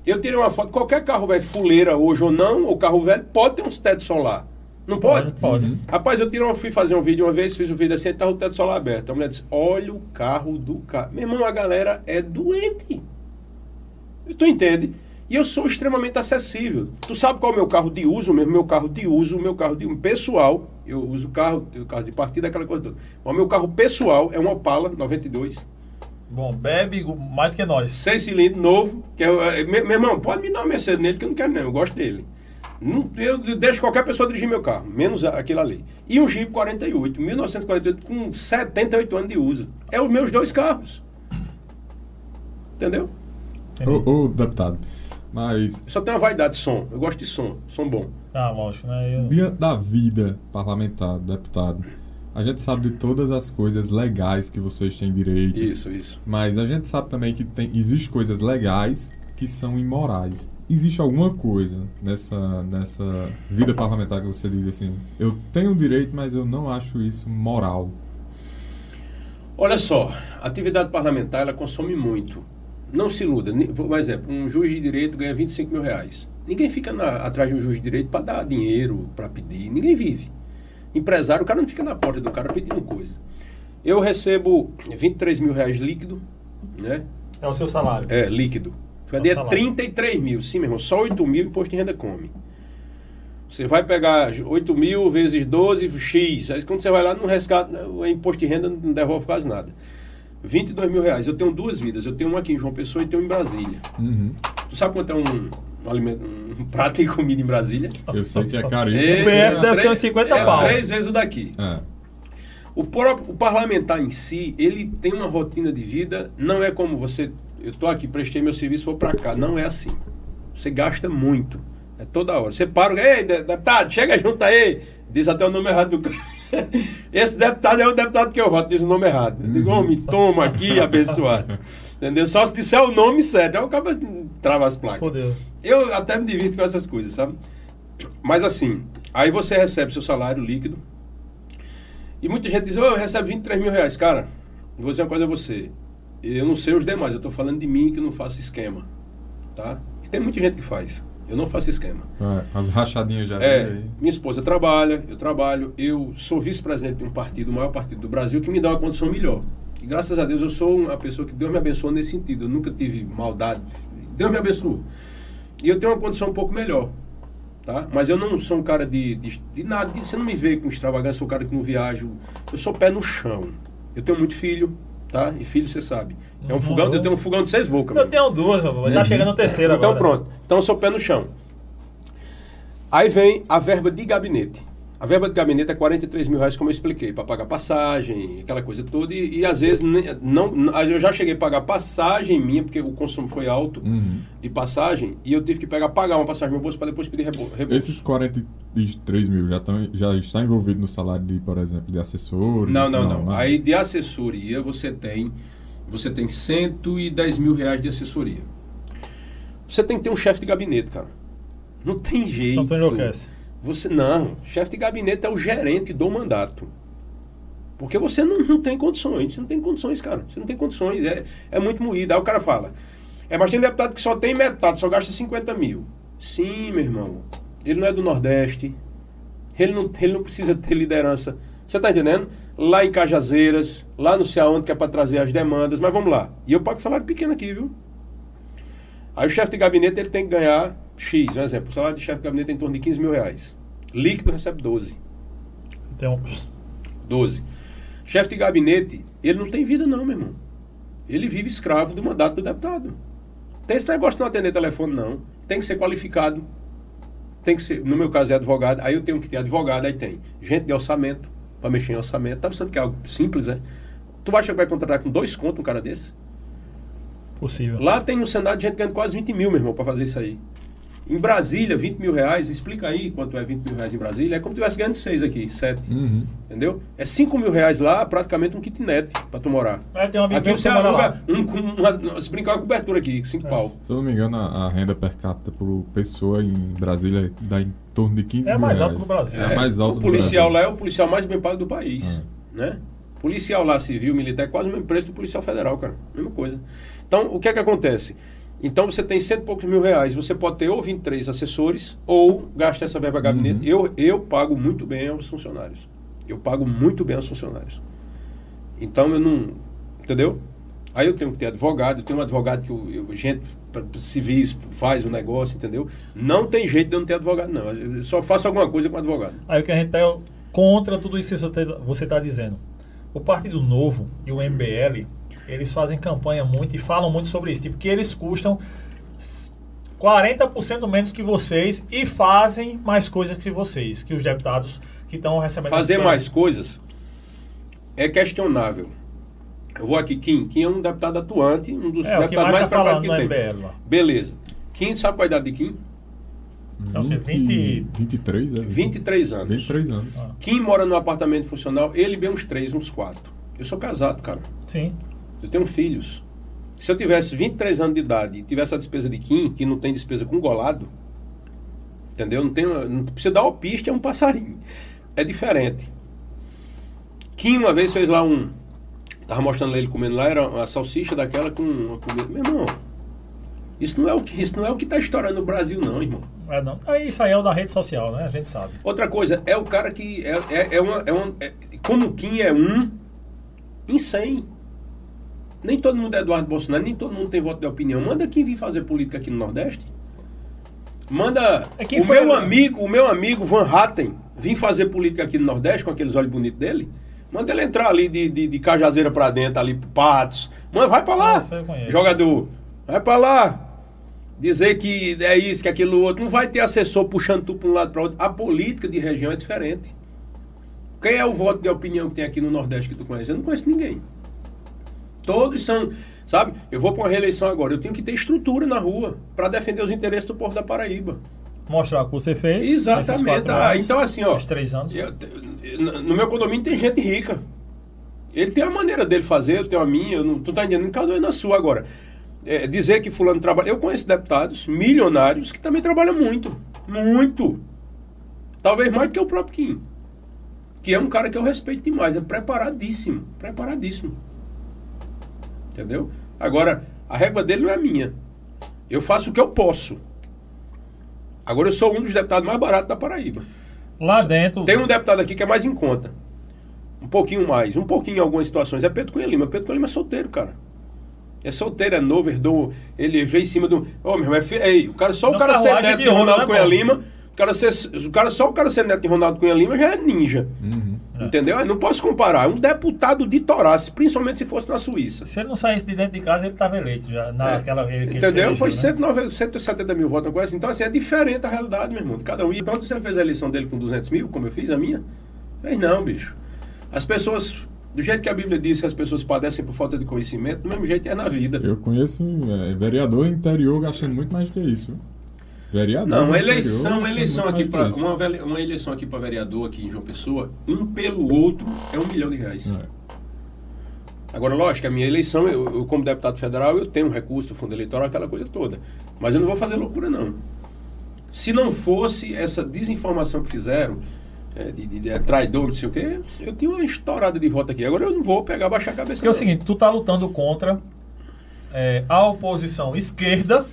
Eu tirei uma foto, qualquer carro velho, fuleira hoje ou não, ou carro velho, pode ter um teto solar. Não pode? Pode. pode. Rapaz, eu tirei uma, fui fazer um vídeo uma vez, fiz um vídeo assim, tava o teto solar aberto. A mulher disse, olha o carro do carro. Meu irmão, a galera é doente. Tu entende? E eu sou extremamente acessível. Tu sabe qual é o meu carro de uso mesmo? Meu carro de uso, meu carro de pessoal. Eu uso carro, o carro de partida, aquela coisa toda. O meu carro pessoal é um Opala 92. Bom, bebe mais do que nós. Seis cilindros, novo. Que é, meu, meu irmão, pode me dar uma Mercedes nele que eu não quero não, eu gosto dele. Não, eu deixo qualquer pessoa dirigir meu carro, menos aquele ali. E um Jeep 48, 1948, com 78 anos de uso. É os meus dois carros. Entendeu? Ô, ô deputado, mas. Eu só tenho uma vaidade de som. Eu gosto de som. Som bom. Ah, lógico, né? Eu... Diante da vida parlamentar, deputado, a gente sabe de todas as coisas legais que vocês têm direito. Isso, isso. Mas a gente sabe também que tem, existe coisas legais que são imorais. Existe alguma coisa nessa, nessa vida parlamentar que você diz assim, eu tenho direito, mas eu não acho isso moral? Olha só, a atividade parlamentar ela consome muito. Não se iluda. Por exemplo, um juiz de direito ganha 25 mil reais. Ninguém fica na, atrás de um juiz de direito para dar dinheiro, para pedir. Ninguém vive. Empresário, o cara não fica na porta do cara pedindo coisa. Eu recebo 23 mil reais líquido, né? É o seu salário. É, líquido. Cadê? É 33 mim. mil. Sim, meu irmão. Só 8 mil imposto de renda come. Você vai pegar 8 mil vezes 12, X. Aí quando você vai lá, no resgate, o imposto de renda não devolve quase nada. 22 mil reais. Eu tenho duas vidas. Eu tenho uma aqui em João Pessoa e tenho em Brasília. Uhum. Tu sabe quanto é um, um, alimento, um prato de comida em Brasília? Eu sei que é caríssimo. É, o PF deve ser uns 50 é, pau. Três vezes o daqui. É. O, próprio, o parlamentar em si, ele tem uma rotina de vida, não é como você. Eu estou aqui, prestei meu serviço, vou para cá. Não é assim. Você gasta muito. É toda hora. Você para, ei, deputado, chega junto aí. Diz até o nome errado do cara. *laughs* Esse deputado é o deputado que eu voto, diz o nome errado. Eu digo, homem, toma aqui, *laughs* abençoado. Entendeu? Só se disser o nome certo. Aí o cara trava as placas. Fodeu. Eu até me divirto com essas coisas, sabe? Mas assim, aí você recebe seu salário líquido. E muita gente diz, oh, eu recebo 23 mil reais. Cara, vou dizer uma coisa a você. Eu não sei os demais, eu estou falando de mim que não faço esquema. Tá? E tem muita gente que faz. Eu não faço esquema. É, as rachadinhas já. É, minha esposa trabalha, eu trabalho, eu sou vice-presidente de um partido, o maior partido do Brasil, que me dá uma condição melhor. E graças a Deus eu sou uma pessoa que Deus me abençoou nesse sentido. Eu nunca tive maldade. Deus me abençoou. E eu tenho uma condição um pouco melhor. Tá? Mas eu não sou um cara de, de, de nada. De, você não me vê com extravagância, eu sou um cara que não viajo. Eu sou pé no chão. Eu tenho muito filho, tá? E filho, você sabe. É um uhum. fogão, eu tenho um fogão de seis bocas. Eu tenho duas, mas tá chegando o terceiro então, agora. Então pronto. Então eu sou pé no chão. Aí vem a verba de gabinete. A verba de gabinete é 43 mil reais, como eu expliquei, para pagar passagem, aquela coisa toda. E, e, às vezes não, eu já cheguei a pagar passagem minha, porque o consumo foi alto uhum. de passagem, e eu tive que pegar, pagar uma passagem no meu bolso para depois pedir reembolso. Esses 43 mil já, estão, já está envolvido no salário de, por exemplo, de assessores? Não, não, não. não. Aí de assessoria você tem você tem 110 mil reais de assessoria. Você tem que ter um chefe de gabinete, cara. Não tem jeito. Só tu enlouquece. Você, não, chefe de gabinete é o gerente do mandato. Porque você não, não tem condições. Você não tem condições, cara. Você não tem condições. É, é muito moído. Aí o cara fala. É, mas tem deputado que só tem metade, só gasta 50 mil. Sim, meu irmão. Ele não é do Nordeste. Ele não, ele não precisa ter liderança. Você tá entendendo? Lá em Cajazeiras, lá não sei aonde, que é para trazer as demandas. Mas vamos lá. E eu pago salário pequeno aqui, viu? Aí o chefe de gabinete ele tem que ganhar X, um exemplo. O salário de chefe de gabinete é em torno de 15 mil reais. Líquido recebe 12. Então. 12. Chefe de gabinete, ele não tem vida, não, meu irmão. Ele vive escravo do mandato do deputado. Tem esse negócio de não atender telefone, não. Tem que ser qualificado. Tem que ser, no meu caso é advogado, aí eu tenho que ter advogado, aí tem gente de orçamento, para mexer em orçamento. Tá pensando que é algo simples, é? Tu acha que vai contratar com dois contos um cara desse? Possível. Lá tem no Senado gente ganhando quase 20 mil, meu irmão, para fazer isso aí. Em Brasília, 20 mil reais, explica aí quanto é 20 mil reais em Brasília, é como se tivesse ganhando 6 aqui, 7. Uhum. Entendeu? É 5 mil reais lá, praticamente um kitnet para tu morar. É, tem um amigo Aqui você aluga, um, com uma, se brincar, uma cobertura aqui, 5 pau. Se eu não me engano, a, a renda per capita por pessoa em Brasília dá em torno de 15 É mil mais reais. alta do Brasil. É a mais alta o policial lá é o policial mais bem pago do país. Né? Policial lá, civil, militar, é quase o mesmo preço do policial federal, cara. Mesma coisa. Então, o que é que acontece? Então, você tem cento e poucos mil reais. Você pode ter ou 23 assessores ou gasta essa verba gabinete. Eu, eu pago muito bem aos funcionários. Eu pago muito bem aos funcionários. Então, eu não. Entendeu? Aí eu tenho que ter advogado, eu tenho um advogado que eu, eu- gente civis faz o negócio, entendeu? Não tem jeito de eu não ter advogado, não. Eu só faço alguma coisa com advogado. Aí o que a gente tá contra tudo isso que você está dizendo. O Partido Novo e o MBL, eles fazem campanha muito e falam muito sobre isso, tipo, que eles custam s- 40% menos que vocês e fazem mais coisas que vocês, que os deputados que estão recebendo. Fazer mais coisas é questionável. Eu vou aqui, Kim. Kim é um deputado atuante, um dos É, deputados mais mais falando preparados que tem. MBL. Beleza. Kim, sabe qual é a idade de Kim? É o quê? 20? 23, é? 23 anos. 23 anos. Ah. Kim mora num apartamento funcional, ele bem uns 3, uns 4. Eu sou casado, cara. Sim. Eu tenho filhos. Se eu tivesse 23 anos de idade e tivesse a despesa de Kim, que não tem despesa com golado, entendeu? Não, tem, não precisa dar alpiste, é um passarinho. É diferente. Kim uma vez fez lá um. Tava mostrando ele comendo lá, era uma salsicha daquela com uma comida. Meu irmão, isso não é o que, isso não é o que tá estourando no Brasil, não, irmão. É, não. Isso aí é o da rede social, né? A gente sabe. Outra coisa, é o cara que. É, é, é uma, é uma- é- como Kim é um em 100. Nem todo mundo é Eduardo Bolsonaro, nem todo mundo tem voto de opinião. Manda quem vir fazer política aqui no Nordeste. Manda É o meu amigo, o meu amigo Van Hatten vir fazer política aqui no Nordeste com aqueles olhos bonitos dele. Manda ele entrar ali de, de, de Cajazeira pra dentro, ali pro Patos. Manda, vai pra lá. Conheço. Jogador. Vai pra lá. Dizer que é isso, que aquilo outro. Não vai ter assessor puxando tu pra um lado pra outro. A política de região é diferente. Quem é o voto de opinião que tem aqui no Nordeste que tu conhece? Eu não conheço ninguém. Todos são, sabe? Eu vou para uma reeleição agora. Eu tenho que ter estrutura na rua para defender os interesses do povo da Paraíba. Mostrar o que você fez. Exatamente. Ah, anos, então assim, ó. Três anos. eu- no meu condomínio tem gente rica. Ele tem a maneira dele fazer, eu tenho a minha, eu não, tu tá entendendo? Cada um é na sua agora. É, dizer que fulano trabalha. Eu conheço deputados milionários que também trabalham muito. Muito. Talvez mais do que o próprio Kim. Que é um cara que eu respeito demais. É preparadíssimo. Preparadíssimo. Entendeu? Agora, a régua dele não é minha. Eu faço o que eu posso. Agora eu sou um dos deputados mais baratos da Paraíba. Lá dentro. Tem um deputado aqui que é mais em conta. Um pouquinho mais, um pouquinho em algumas situações. É Pedro Cunha Lima. Pedro Cunha Lima é solteiro, cara. É solteiro, é novo, herdou. Ele veio em cima do. Ô, meu irmão, é fe... Ei, o cara, só o cara ser neto de Ronaldo né, Cunha? Lima. O cara ser, o cara, só o cara ser neto de Ronaldo Cunha Lima já é ninja. Uhum. Entendeu? Eu não posso comparar. É um deputado de Torace, principalmente se fosse na Suíça. Se ele não saísse de dentro de casa, ele estava eleito já. Naquela que ele Entendeu? Foi né? 109, 170 mil votos, coisa assim. Então, assim, é diferente a realidade, meu irmão. Cada um. E quando você fez a eleição dele com 200 mil, como eu fiz a minha? Fez não, bicho. As pessoas, do jeito que a Bíblia diz que as pessoas padecem por falta de conhecimento, do mesmo jeito é na vida. Eu conheço é, vereador interior gastando muito mais do que isso. Vereador. Não, uma interior eleição, uma gastando eleição aqui para uma, uma eleição aqui para vereador aqui em João Pessoa, um pelo outro é um milhão de reais. É. Agora, lógico, a minha eleição, eu, eu, como deputado federal, eu tenho um recurso, fundo eleitoral, aquela coisa toda. Mas eu não vou fazer loucura, não. Se não fosse essa desinformação que fizeram, é, de, de, de é traidor, não sei o quê, eu tinha uma estourada de voto aqui. Agora eu não vou pegar, baixar a cabeça. Porque é o seguinte, tu tá lutando contra é, a oposição esquerda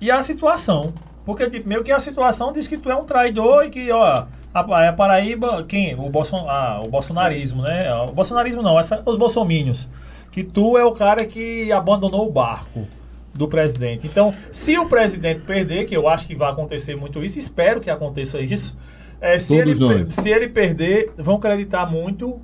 e a situação. Porque, tipo, meio que a situação diz que tu é um traidor e que, ó, a, a Paraíba, quem? O, Bolson, ah, o bolsonarismo, né? O bolsonarismo não, essa, os bolsomínios. Que tu é o cara que abandonou o barco do presidente. Então, se o presidente perder, que eu acho que vai acontecer muito isso, espero que aconteça isso. é, se, ele, nós. se ele perder, vão acreditar muito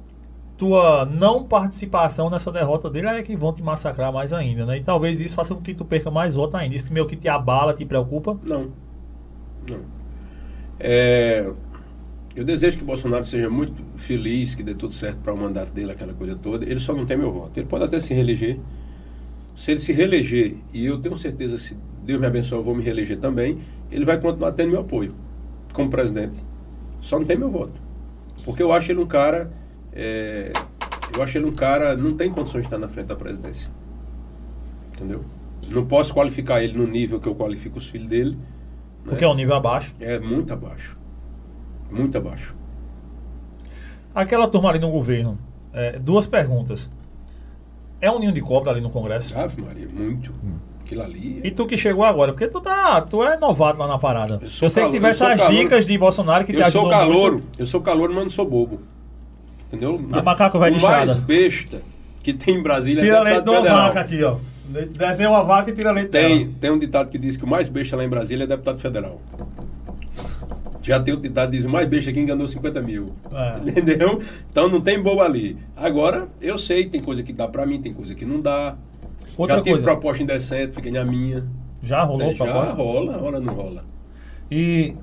tua não participação nessa derrota dele é que vão te massacrar mais ainda, né? E talvez isso faça com que tu perca mais voto ainda. Isso meio que te abala, te preocupa. Não. Não. É, eu desejo que Bolsonaro seja muito feliz, que dê tudo certo para o mandato dele, aquela coisa toda. Ele só não tem meu voto. Ele pode até se reeleger. Se ele se reeleger, e eu tenho certeza, se Deus me abençoe, eu vou me reeleger também, ele vai continuar tendo meu apoio como presidente. Só não tem meu voto. Porque eu acho ele um cara. É, eu acho ele um cara. Não tem condições de estar na frente da presidência. Entendeu? Não posso qualificar ele no nível que eu qualifico os filhos dele. né? Porque é um nível abaixo. É muito abaixo. Muito abaixo. Aquela turma ali no governo, é, duas perguntas. É um ninho de cobra ali no Congresso? Ave Maria, muito. Aquilo ali. é- E tu que chegou agora, porque tu tá, tu é novato lá na parada. Eu Eu, sou sei que tivesse sou as calouro. dicas de Bolsonaro que te eu sou ajudou calouro, muito. eu sou calouro, mas não sou bobo. Entendeu? É macaco o de mais estrada. besta que tem em Brasília Tira é leite de uma federal. vaca aqui, ó. Desenha uma vaca e tira leite Tem, dela. tem um ditado que diz que o mais besta lá em Brasília é deputado federal. Já tem outro ditado que diz o mais besta que enganou 50 mil. É. *laughs* Entendeu? Então não tem bobo ali. Agora, eu sei, tem coisa que dá pra mim, tem coisa que não dá. Outra Já tive coisa, proposta indecente, fiquei na minha. já rolou É, pra já proposta? rola, rola não rola. E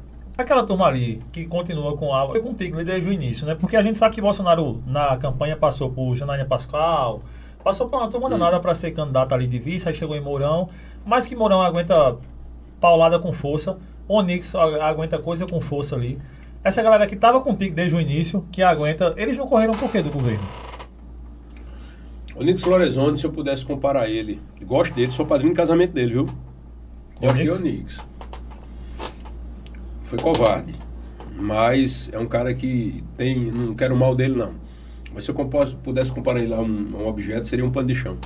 aquela turma ali que continua com a. Foi contigo desde o início, né? Porque a gente sabe que Bolsonaro na campanha passou por Janaína Pascoal, passou por uma turma danada para ser candidato ali de vice, aí chegou em Mourão, mas que Mourão aguenta paulada com força, Onix aguenta coisa com força ali. Essa galera que tava contigo desde o início, que aguenta, eles não correram por quê do governo? O Nix Lorenzoni, se eu pudesse comparar ele, gosto dele, sou padrinho de casamento dele, viu? Gosto de Onix? Foi covarde. Mas é um cara que tem. Não quero o mal dele, não. Mas se eu compos- pudesse comparar ele a um, a um objeto, seria um pano de chão.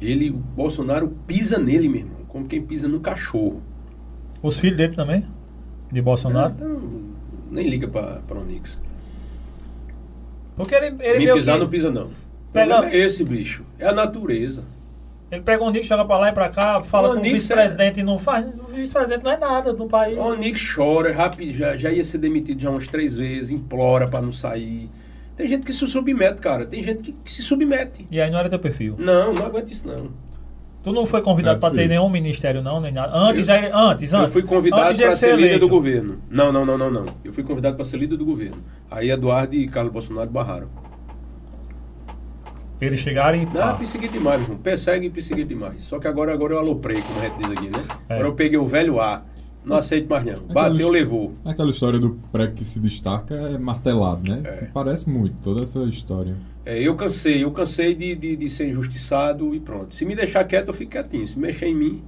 Ele, o Bolsonaro pisa nele, meu irmão, como quem pisa num cachorro. Os filhos dele também? De Bolsonaro? Então, nem liga pra, pra Onix. Porque ele, ele Me pisar que- não pisa, não. O Pega- é esse, bicho. É a natureza. Ele pega o Onix, joga pra lá e pra cá, fala O com o Onix vice-presidente e não faz. O vice-presidente não é nada do país. O Onix chora, rápido, já, já ia ser demitido já umas três vezes, implora pra não sair. Tem gente que se submete, cara. Tem gente que, que se submete. E aí não era teu perfil. Não, não aguento isso, não. Tu não foi convidado É pra ter nenhum ministério, não, nem nada. Antes, Eu- já ele- antes, antes. eu fui convidado para ser líder eleito. do governo. Não, não, não, não, não. Eu fui convidado para ser líder do governo. Aí Eduardo e Carlos Bolsonaro barraram. Eles chegaram e. Não, pá. perseguir demais, irmão. Persegue e perseguir demais. Só que agora, agora eu aloprei, como a gente diz aqui, né? É. Agora eu peguei o velho A. Não aceito mais não. Bateu, levou. Aquela história do pré que se destaca é martelado, né? Parece muito, toda essa história. É, eu cansei, eu cansei de, de, de ser injustiçado e pronto. Se me deixar quieto, eu fico quietinho. Se mexer em mim.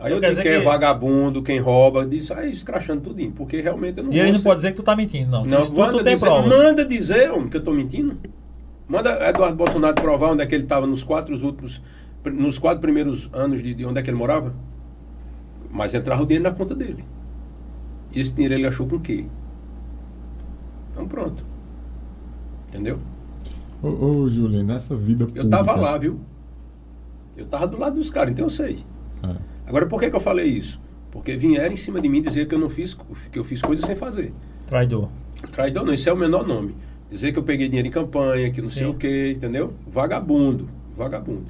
Aí Então eu quer digo que é vagabundo, quem rouba, diz, aí escrachando tudinho. Porque realmente eu não E ele não ser- pode dizer que tu tá mentindo, não. Não, manda tu tem dizer, provas. manda dizer, homem, que eu tô mentindo. Manda Eduardo Bolsonaro provar onde é que ele estava nos quatro últimos, nos quatro primeiros anos de, de onde é que ele morava. Mas entrava o dinheiro na conta dele. E esse dinheiro ele achou com o quê? Então pronto. Entendeu? Ô, ô Júlio, nessa vida pública... Eu tava lá, viu? Eu tava do lado dos caras, então eu sei. É. Agora por que, que eu falei isso? Porque vieram em cima de mim dizer que eu não fiz, que eu fiz coisas sem fazer. Traidor. Traidor não, isso é o menor nome. Dizer que eu peguei dinheiro em campanha, que não sei Sim. o quê, entendeu? Vagabundo. Vagabundo.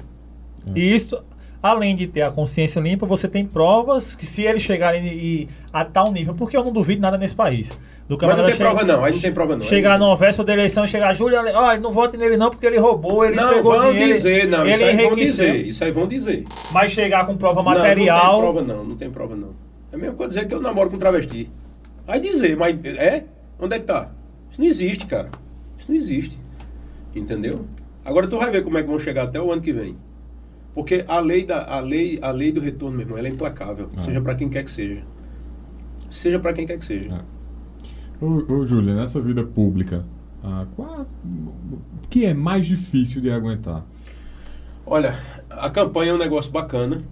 E isso, além de ter a consciência limpa, você tem provas que se eles chegarem e, a tal nível, porque eu não duvido nada nesse país. Do Mas não tem prova não, aí não tem prova não. Chegar não numa véspera da eleição e chegar, Júlio, ó, não vote nele não porque ele roubou, ele Não, pegou vão dinheiro, dizer, não, ele isso aí vão dizer, isso aí vão dizer. Mas chegar com prova Não, Não, material. tem prova não, não tem prova não. É mesmo que eu dizer que eu namoro com travesti. Aí dizer, mas é? Onde é que tá? Isso não existe, cara. Isso não existe. Entendeu? Agora tu vai ver como é que vão chegar até o ano que vem. Porque a lei, da, a lei, a lei do retorno, meu irmão, ela é implacável. Ah. Seja pra quem quer que seja. Seja pra quem quer que seja. É. Ô, ô Júlio, nessa vida pública, ah, o que é mais difícil de aguentar? Olha, a campanha é um negócio bacana,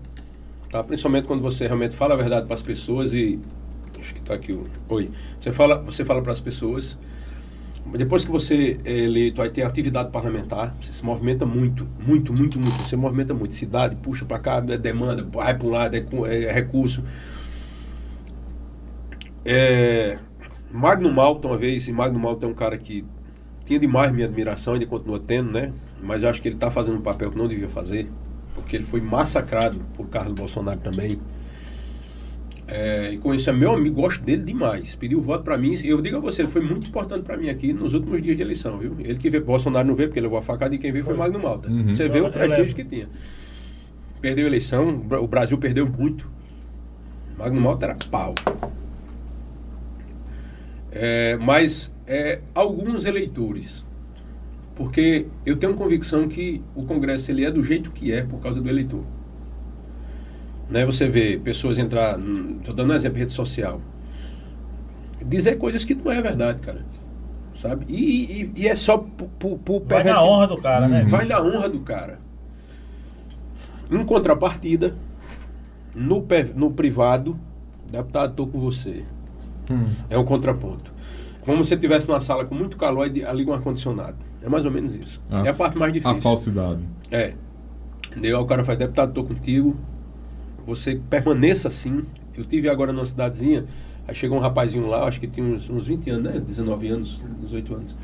tá? Principalmente quando você realmente fala a verdade para as pessoas e acho que tá aqui o oi. Você fala, você fala para as pessoas. Depois que você é eleito, aí tem atividade parlamentar, você se movimenta muito, muito, muito, muito. Você movimenta muito. Cidade, puxa para cá, é demanda, vai para um lado, é, cu- é recurso. É, Magno Malta, uma vez, e Magno Malta é um cara que tinha demais minha admiração, ele continua tendo, né? Mas acho que ele está fazendo um papel que não devia fazer, porque ele foi massacrado por Carlos Bolsonaro também. É, e isso é meu amigo, gosto dele demais. Pediu voto para mim. Eu digo a você, ele foi muito importante para mim aqui nos últimos dias de eleição, viu? Ele que veio, Bolsonaro não veio porque levou a facada e quem veio foi Magno Malta. Uhum. Você vê o prestígio que tinha. Perdeu a eleição, o Brasil perdeu muito. Magno Malta era pau. É, mas é, alguns eleitores, porque eu tenho convicção que o Congresso ele é do jeito que é por causa do eleitor. Né, você vê pessoas entrar, estou dando um exemplo, rede social, dizer coisas que não é verdade, cara. Sabe? E, e- e é só por, por, por Vai na honra do cara, né? Vai bicho? na honra do cara. Em contrapartida, no, no privado, deputado, estou com você. É um contraponto. Como se você estivesse numa sala com muito calor e com um ar-condicionado. É mais ou menos isso. A- é a parte mais difícil. A falsidade. É. Daí o cara faz, deputado, estou contigo. Você permaneça assim. Eu tive agora numa cidadezinha, aí chegou um rapazinho lá, acho que tinha uns, uns 20 anos, né? 19 anos, 18 anos.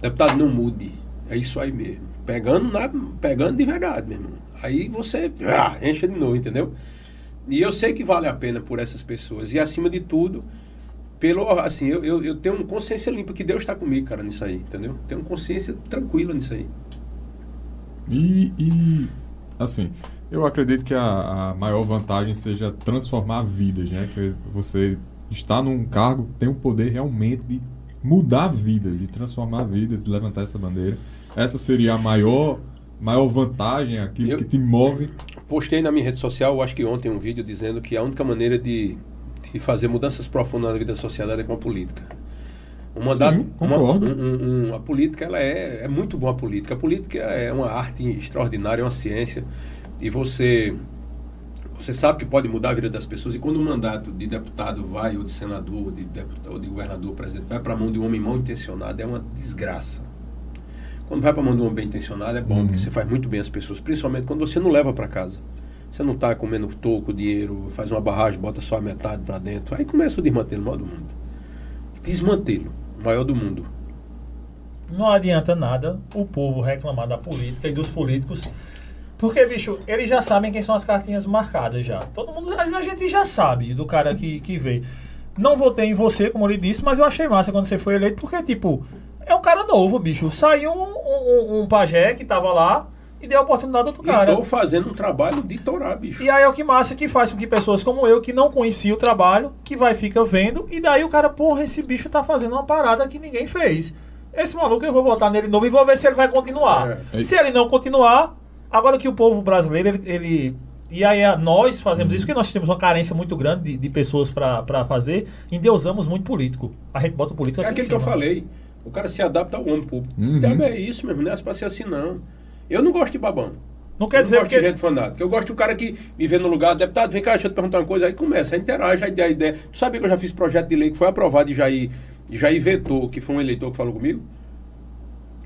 Deputado, não mude. É isso aí mesmo. Pegando, na, pegando de verdade, meu irmão. Aí você ah, enche de novo, entendeu? E eu sei que vale a pena por essas pessoas. E acima de tudo, pelo assim, eu, eu, eu tenho uma consciência limpa que Deus está comigo, cara, nisso aí, entendeu? Tenho consciência tranquila nisso aí. E, e, assim, eu acredito que a, a maior vantagem seja transformar vidas, né? Que você está num cargo que tem o poder realmente de mudar vidas, de transformar vidas, de levantar essa bandeira. Essa seria a maior, maior vantagem, aquilo Eu- que te move. Postei na minha rede social, acho que ontem, um vídeo dizendo que a única maneira de, de fazer mudanças profundas na vida da sociedade é com a política. Um mandato, Sim, uma- concordo. um- um- a política ela é, é muito boa a política. A política é uma arte extraordinária, é uma ciência. E você você sabe que pode mudar a vida das pessoas. E quando o mandato de deputado vai, ou de senador, ou de, deputado, ou de governador, presidente, vai para a mão de um homem mal intencionado, é uma desgraça. Quando vai para a mão de um homem bem intencionado, é bom, Uhum. porque você faz muito bem as pessoas, principalmente quando você não leva para casa. Você não está comendo toco, dinheiro, faz uma barragem, bota só a metade para dentro. Aí começa o desmantelo, o maior do mundo. Desmantelo, o maior do mundo. Não adianta nada o povo reclamar da política e dos políticos. Porque, bicho, eles já sabem quem são as cartinhas marcadas já. Todo mundo, a gente já sabe do cara que, que veio. Não votei em você, como ele disse, mas eu achei massa quando você foi eleito, porque, tipo, é um cara novo, bicho. Saiu um, um, um pajé que tava lá e deu a oportunidade a outro cara. Estou fazendo um trabalho de torar, bicho. E aí é o que massa que faz com que pessoas como eu, que não conhecia o trabalho, que vai fica vendo, e daí o cara, porra, esse bicho tá fazendo uma parada que ninguém fez. Esse maluco eu vou botar nele novo e vou ver se ele vai continuar. É. Se ele não continuar, agora que o povo brasileiro, ele. ele- e aí a- nós fazemos isso porque nós temos uma carência muito grande de, de pessoas pra pra fazer, endeusamos muito político. A gente bota o político É aquilo que eu falei. O cara se adapta ao homem público. Uhum. Então é isso mesmo, não é pra ser assim, não. Eu não gosto de babão. Não quer eu dizer não gosto porque. de gente fanática. Eu gosto do cara que me vê no lugar, deputado, vem cá, deixa eu te perguntar uma coisa. Aí começa, aí interage, aí dá a ideia. Tu sabia que eu já fiz projeto de lei que foi aprovado e Jair, e Jair vetou, que foi um eleitor que falou comigo?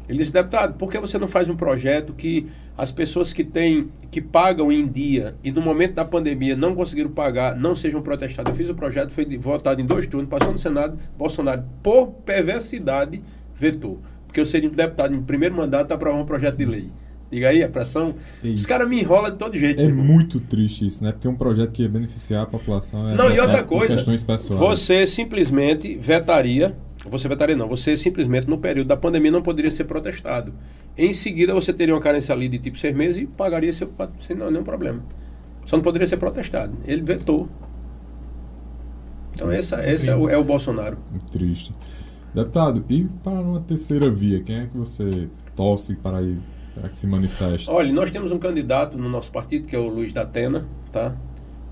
Ele disse, deputado, por que você não faz um projeto que as pessoas que têm, que pagam em dia e no momento da pandemia não conseguiram pagar, não sejam protestadas? Eu fiz o projeto, foi votado em dois turnos, passou no Senado, Bolsonaro, por perversidade, vetou. Porque eu seria um deputado em primeiro mandato para aprovar um projeto de lei. Diga aí, a pressão. É Os isso. caras me enrolam de todo jeito. É irmão. muito triste isso, né? Porque um projeto que ia beneficiar a população é, Não, e é- outra é coisa, questões pessoais. você simplesmente vetaria, você vetaria não, você simplesmente no período da pandemia não poderia ser protestado. Em seguida você teria uma carência ali de tipo seis meses e pagaria seu, sem nenhum problema. Só não poderia ser protestado. Ele vetou. Então essa, esse é o, é o Bolsonaro. Triste. Deputado, e para uma terceira via, quem é que você torce para, ir, para que se manifeste? Olha, nós temos um candidato no nosso partido, que é o Luiz da Atena, tá?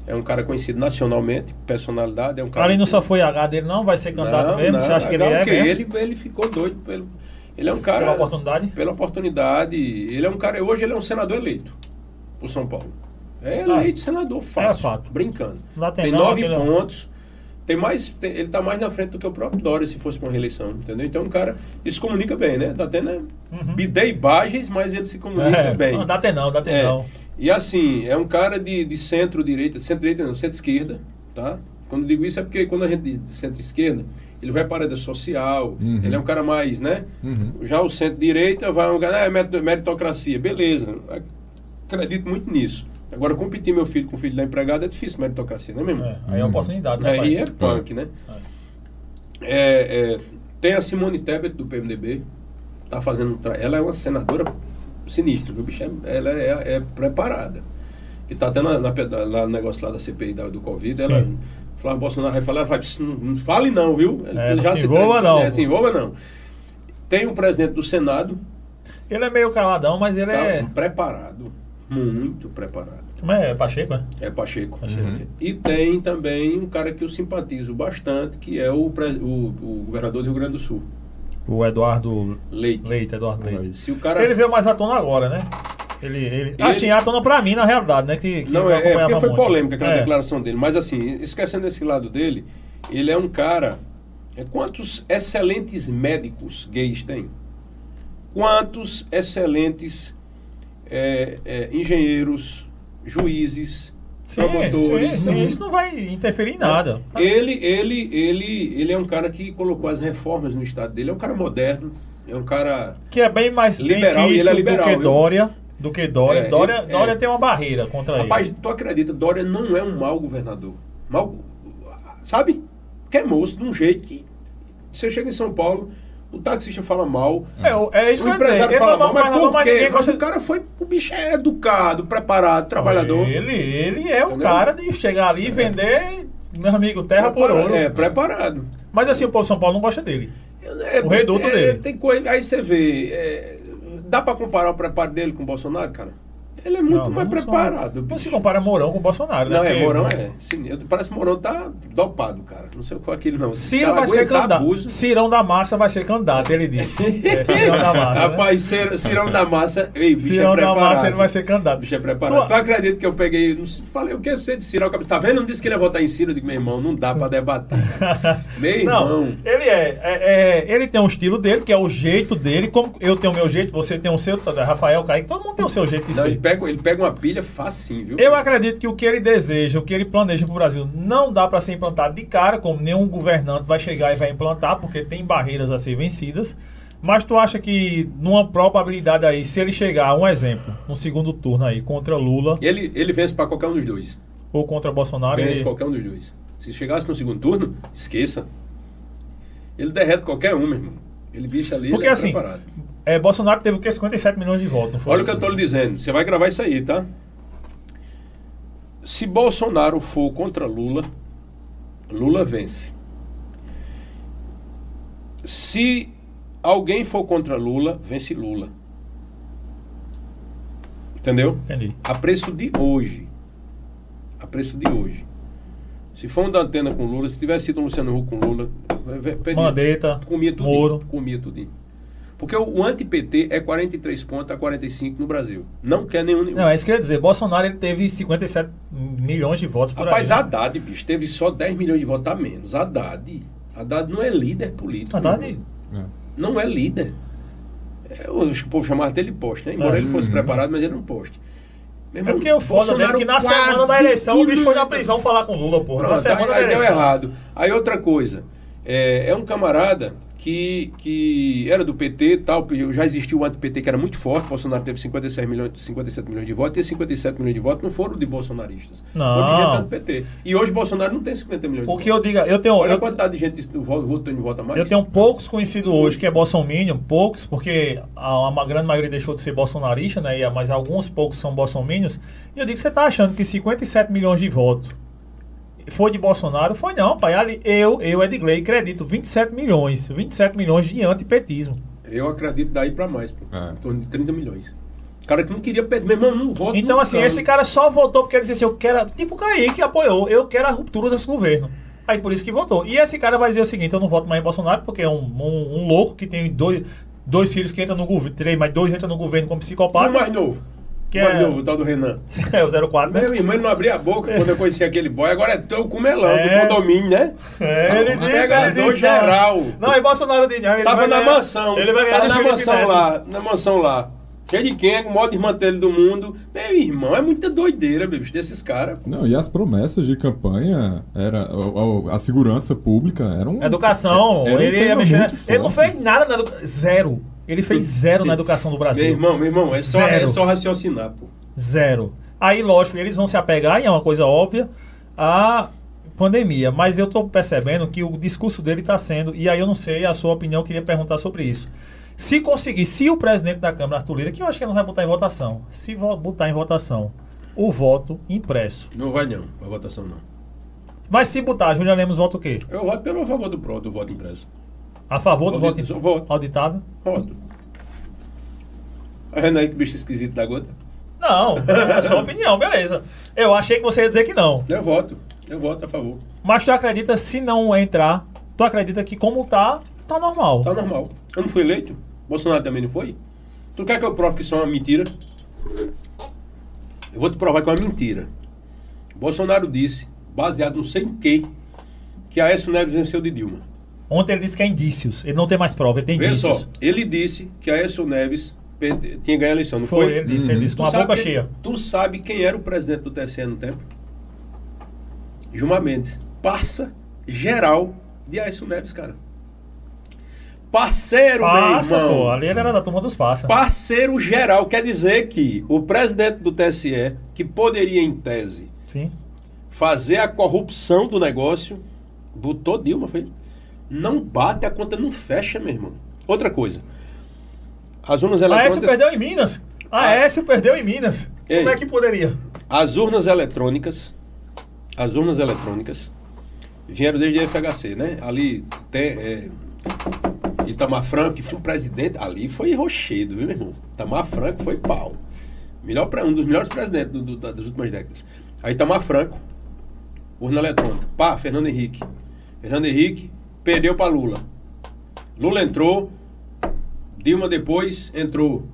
É um cara conhecido nacionalmente, personalidade, é um cara... Ali não só foi H dele, não? Vai ser candidato Não, mesmo? não, Você acha que ele não, é mesmo? Ele, ele ficou doido pelo... Ele é um cara... Pela oportunidade? Pela oportunidade. Ele é um cara... Hoje ele é um senador eleito por São Paulo. É Ah, eleito senador fácil. fato. Brincando. Lá tem Tem não, nove aquele- pontos. Tem mais, tem- ele está mais na frente do que o próprio Dória se fosse para uma reeleição, entendeu? Então, um cara, ele se comunica bem, né? Tá tendo Uhum. bidei bagens, mas ele se comunica É, bem. não, dá até não, dá até É. não. E assim, é um cara de, de centro-direita, centro-direita não, centro-esquerda, tá? Quando digo isso é porque quando a gente diz de centro-esquerda, Ele vai para a área social, Uhum. ele é um cara mais, né? Uhum. Já o centro-direita vai um cara, ah, é merit- meritocracia. Beleza, acredito muito nisso. Agora, competir meu filho com o filho da empregada é difícil, meritocracia, não é mesmo? É, aí é oportunidade, né, Aí é punk, né? É, é, tem a Simone Tebet do PMDB, tá fazendo. um Ela é uma senadora sinistra, viu? Bicho, é- ela é, é preparada. Que tá até na, na lá no negócio lá da CPI da- do Covid, ela. Sim. Flávio Bolsonaro vai falar, ela vai, "Pss, não, não fale não, viu? É, Ele não se envolva, entrega- não. É, se envolva não. Tem o presidente do Senado, Ele é meio caladão, mas ele tá é. preparado, muito preparado. Como é? Pacheco, né? É Pacheco. Pacheco. Uhum. E tem também um cara que eu simpatizo bastante, que é o, o, o governador do Rio Grande do Sul, O Eduardo Leite. Leite, Eduardo Leite. Se o cara. Ele veio mais à tona agora, né? Ele, ele... Assim, à tona pra mim, na realidade, né? Que, que Não, é, é porque foi muito. polêmica aquela É. declaração dele. Mas assim, esquecendo esse lado dele, ele é um cara. é, Quantos excelentes médicos gays tem? Quantos excelentes é, é, engenheiros, juízes, Sim, promotores? sim, sim, isso não vai interferir em nada. Ele, ele, ele, ele é um cara que colocou as reformas no estado dele. É um cara moderno, é um cara. Que é bem mais Liberal, bem e ele é liberal, do que? Dória. Do que Dória. É, Dória, Dória é. tem uma barreira contra Rapaz, ele. tu acredita, Dória não é um mau governador. Mau, sabe? Que é moço de um jeito que. Você chega em São Paulo, o taxista fala mal. É, é isso o que eu ia dizer. empresário Ele fala é mal, mas por quê? Mas o cara foi. O bicho é educado, preparado, trabalhador. Ele, ele é o cara de chegar ali e vender, meu amigo, terra por Prepara- ouro. É, preparado. Mas assim, o povo de São Paulo não gosta dele. É, O reduto é, dele. Tem coisa, aí você vê. é, dá pra comparar o preparo dele com o Bolsonaro, cara? Ele é muito Não, mais preparado. Não se compara Mourão com o Bolsonaro, né? Não, é, Porque- Mourão é. Sim, eu- parece que Mourão tá dopado, cara. Não sei o que foi aquilo, não. Ciro vai ser candidato. Cirão da Massa vai ser candidato, ele disse. *laughs* É, Cirão da Massa. né? Rapaz, Ciro- Cirão da Massa. Ei, bicho Cirão é da preparado. Massa ele vai ser candidato. Bicho é preparado. Tu- Tu, acredita que eu peguei. Não sei, falei, o que você de Ciro? Tá vendo? Não disse que ele ia votar em Ciro. Eu digo, meu irmão, não dá pra debater. *laughs* meu irmão. Não, ele é, é- é- Ele tem um estilo dele, que é o jeito dele. Como eu tenho o meu jeito, você tem o seu, Rafael, Kaique, todo mundo tem o seu jeito de Não, ser. Pega, ele pega uma pilha facinho, viu? Eu acredito que o que ele deseja, o que ele planeja para o Brasil, não dá para ser implantado de cara, como nenhum governante vai chegar e vai implantar, porque tem barreiras a ser vencidas. Mas tu acha que numa probabilidade aí, se ele chegar, um exemplo, no segundo turno aí, contra Lula Ele, ele vence pra qualquer um dos dois. ou contra Bolsonaro, Vence ele... qualquer um dos dois. Se chegasse no segundo turno, esqueça. Ele derrete qualquer um, meu irmão. Ele bicha ali, Porque ele é assim, preparado. É, Bolsonaro teve o que? 57 milhões de votos, não foi? Olha o que eu tô lhe dizendo. Você vai gravar isso aí, tá? Se Bolsonaro for contra Lula, Lula vence. Se alguém for contra Lula, vence Lula. Entendeu? Entendi. A preço de hoje. A preço de hoje. Se for um da antena com Lula, se tivesse sido um Luciano Huck com Lula. Mandetta, comia tudo. Moro. Comia tudo. Porque o, o anti-PT é 43 pontos a 45 no Brasil. Não quer nenhum. nenhum. Não, é isso que eu ia dizer. Bolsonaro ele teve 57 milhões de votos por Rapaz, aí. né? Haddad, bicho, teve só 10 milhões de votos a menos. Haddad. Haddad não é líder político. Haddad-. É. Não é líder. É, o o povo chamava dele poste, né? Embora É. ele fosse Uhum. preparado, mas ele é um poste. É irmão, porque o foda é que na semana da eleição o bicho foi na que- prisão falar com Lula, porra. Na Pronto, semana aí, da aí deu errado. Aí outra coisa, é, é um camarada que, que era do PT tal, já existiu o anti-PT que era muito forte, Bolsonaro teve 56 milhões, 57 milhões de votos, e esses 57 milhões de votos não foram de bolsonaristas, Não. foram de gente do PT. E hoje Bolsonaro não tem 50 milhões de O votos. que eu digo, eu tenho, Olha a eu, quantidade de gente do voto, votando em voto a mais. eu tenho poucos conhecidos hoje que é bolsominion, poucos, porque a, uma grande maioria deixou de ser bolsonarista, né? Mas alguns poucos são bolsominions. E eu digo, você tá achando que 57 milhões de votos foi de Bolsonaro? Foi não, pai. Ali, eu, eu, Edgley, acredito 27 milhões. 27 milhões de antipetismo. Eu acredito daí pra mais, pô. É. Em torno de 30 milhões. Cara que não queria perder, meu irmão, não vota. Então, assim, tá. esse cara só votou porque ele disse assim, eu quero. Tipo o Kaique apoiou, eu quero a ruptura desse governo. Aí por isso que votou. E esse cara vai dizer o seguinte: eu não voto mais em Bolsonaro porque é um, um, um louco que tem dois, dois filhos que entram no governo, três, mas dois entram no governo como E o mais novo? Que é- novo, o tal do Renan. *laughs* é o 04, né? Meu irmão, ele não abria a boca quando eu conhecia aquele boy. Agora é tão comelão É. do condomínio, né? É, ele disse, Pegador ele disse, geral. Não, e Bolsonaro diz, não, ele Tava vai na ganhar- mansão. Ele vai ganhar Tava na Felipe mansão Neto. lá. Na mansão lá. Cheio de quem é o maior desmantelho do mundo. Meu irmão, é muita doideira, bicho, desses caras. Não, e as promessas de campanha, era, a, a- a segurança pública, era um... Educação, era um ele, mexer- ele não fez nada na educação. Zero. Ele fez zero na educação do Brasil. Meu irmão, meu irmão, é só, é só raciocinar, pô. Zero. Aí, lógico, eles vão se apegar, e é uma coisa óbvia, à pandemia. Mas eu estou percebendo que o discurso dele está sendo, e aí eu não sei a sua opinião, queria perguntar sobre isso. Se conseguir, se o presidente da Câmara, Arthur Lira, que eu acho que ele não vai botar em votação, se botar em votação o voto impresso. Não vai não, a votação não. Mas se botar, Julian Lemos vota o quê? Eu voto pelo favor do PRO, do voto impresso. A favor do voto, im- voto. auditável? Voto. Tá vendo aí que bicho esquisito da gota? Não, é a sua opinião, beleza. Eu achei que você ia dizer que não. Eu voto. Eu voto a favor. Mas tu acredita, se não entrar, tu acredita que como tá, tá normal. Tá normal. Eu não fui eleito. Bolsonaro também não foi. Tu quer que eu prove que isso é uma mentira? Eu vou te provar que é uma mentira. Bolsonaro disse, baseado não sei em quê, que a Aécio Neves venceu de Dilma. Ontem ele disse que é indícios. Ele não tem mais prova, ele tem Veja indícios. só, ele disse que a Aécio Neves perde- tinha ganho a eleição, não Foi, foi? ele disse, ele disse, com Tu a boca quem- cheia. Tu sabe quem era o presidente do TSE no tempo? Gilmar Mendes. Parça geral de Aécio Neves, cara. Parceiro, Passa, meu irmão. pô. Ali ele era da turma dos passa. Parceiro geral quer dizer que o presidente do TSE, que poderia, em tese, Sim. fazer a corrupção do negócio, botou Dilma, foi? Não bate, a conta não fecha, meu irmão. Outra coisa. As urnas Aécio eletrônicas. perdeu em Minas. Aécio perdeu em Minas. Ei. Como é que poderia? As urnas eletrônicas. As urnas eletrônicas vieram desde a FHC, né? Ali tem. É, Itamar Franco, que foi um presidente, ali foi rochedo, viu, meu irmão? Itamar Franco foi pau. Melhor, um dos melhores presidentes do- do- das últimas décadas. Aí Itamar Franco, urna eletrônica. Pá, Fernando Henrique. Fernando Henrique perdeu para Lula. Lula entrou, Dilma depois entrou,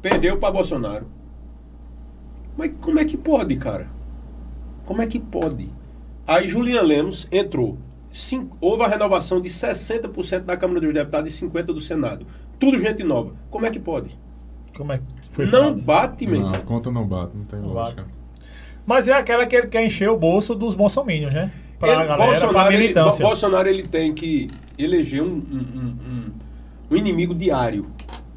perdeu para Bolsonaro. Mas como é que pode, cara? Como é que pode? Aí Julian Lemos entrou. Cinco- houve a renovação de 60% da Câmara dos Deputados e 50% do Senado. Tudo gente nova. Como é que pode? Como é que foi não falado? bate, meu Não, a conta não bate, não tem Não lógica. Mas é aquela que ele quer encher o bolso dos bolsominions, né? Pra Ele- galera, pra Bolsonaro, ele, Bo- militância. Bolsonaro ele tem que eleger um, um- um- um- inimigo diário.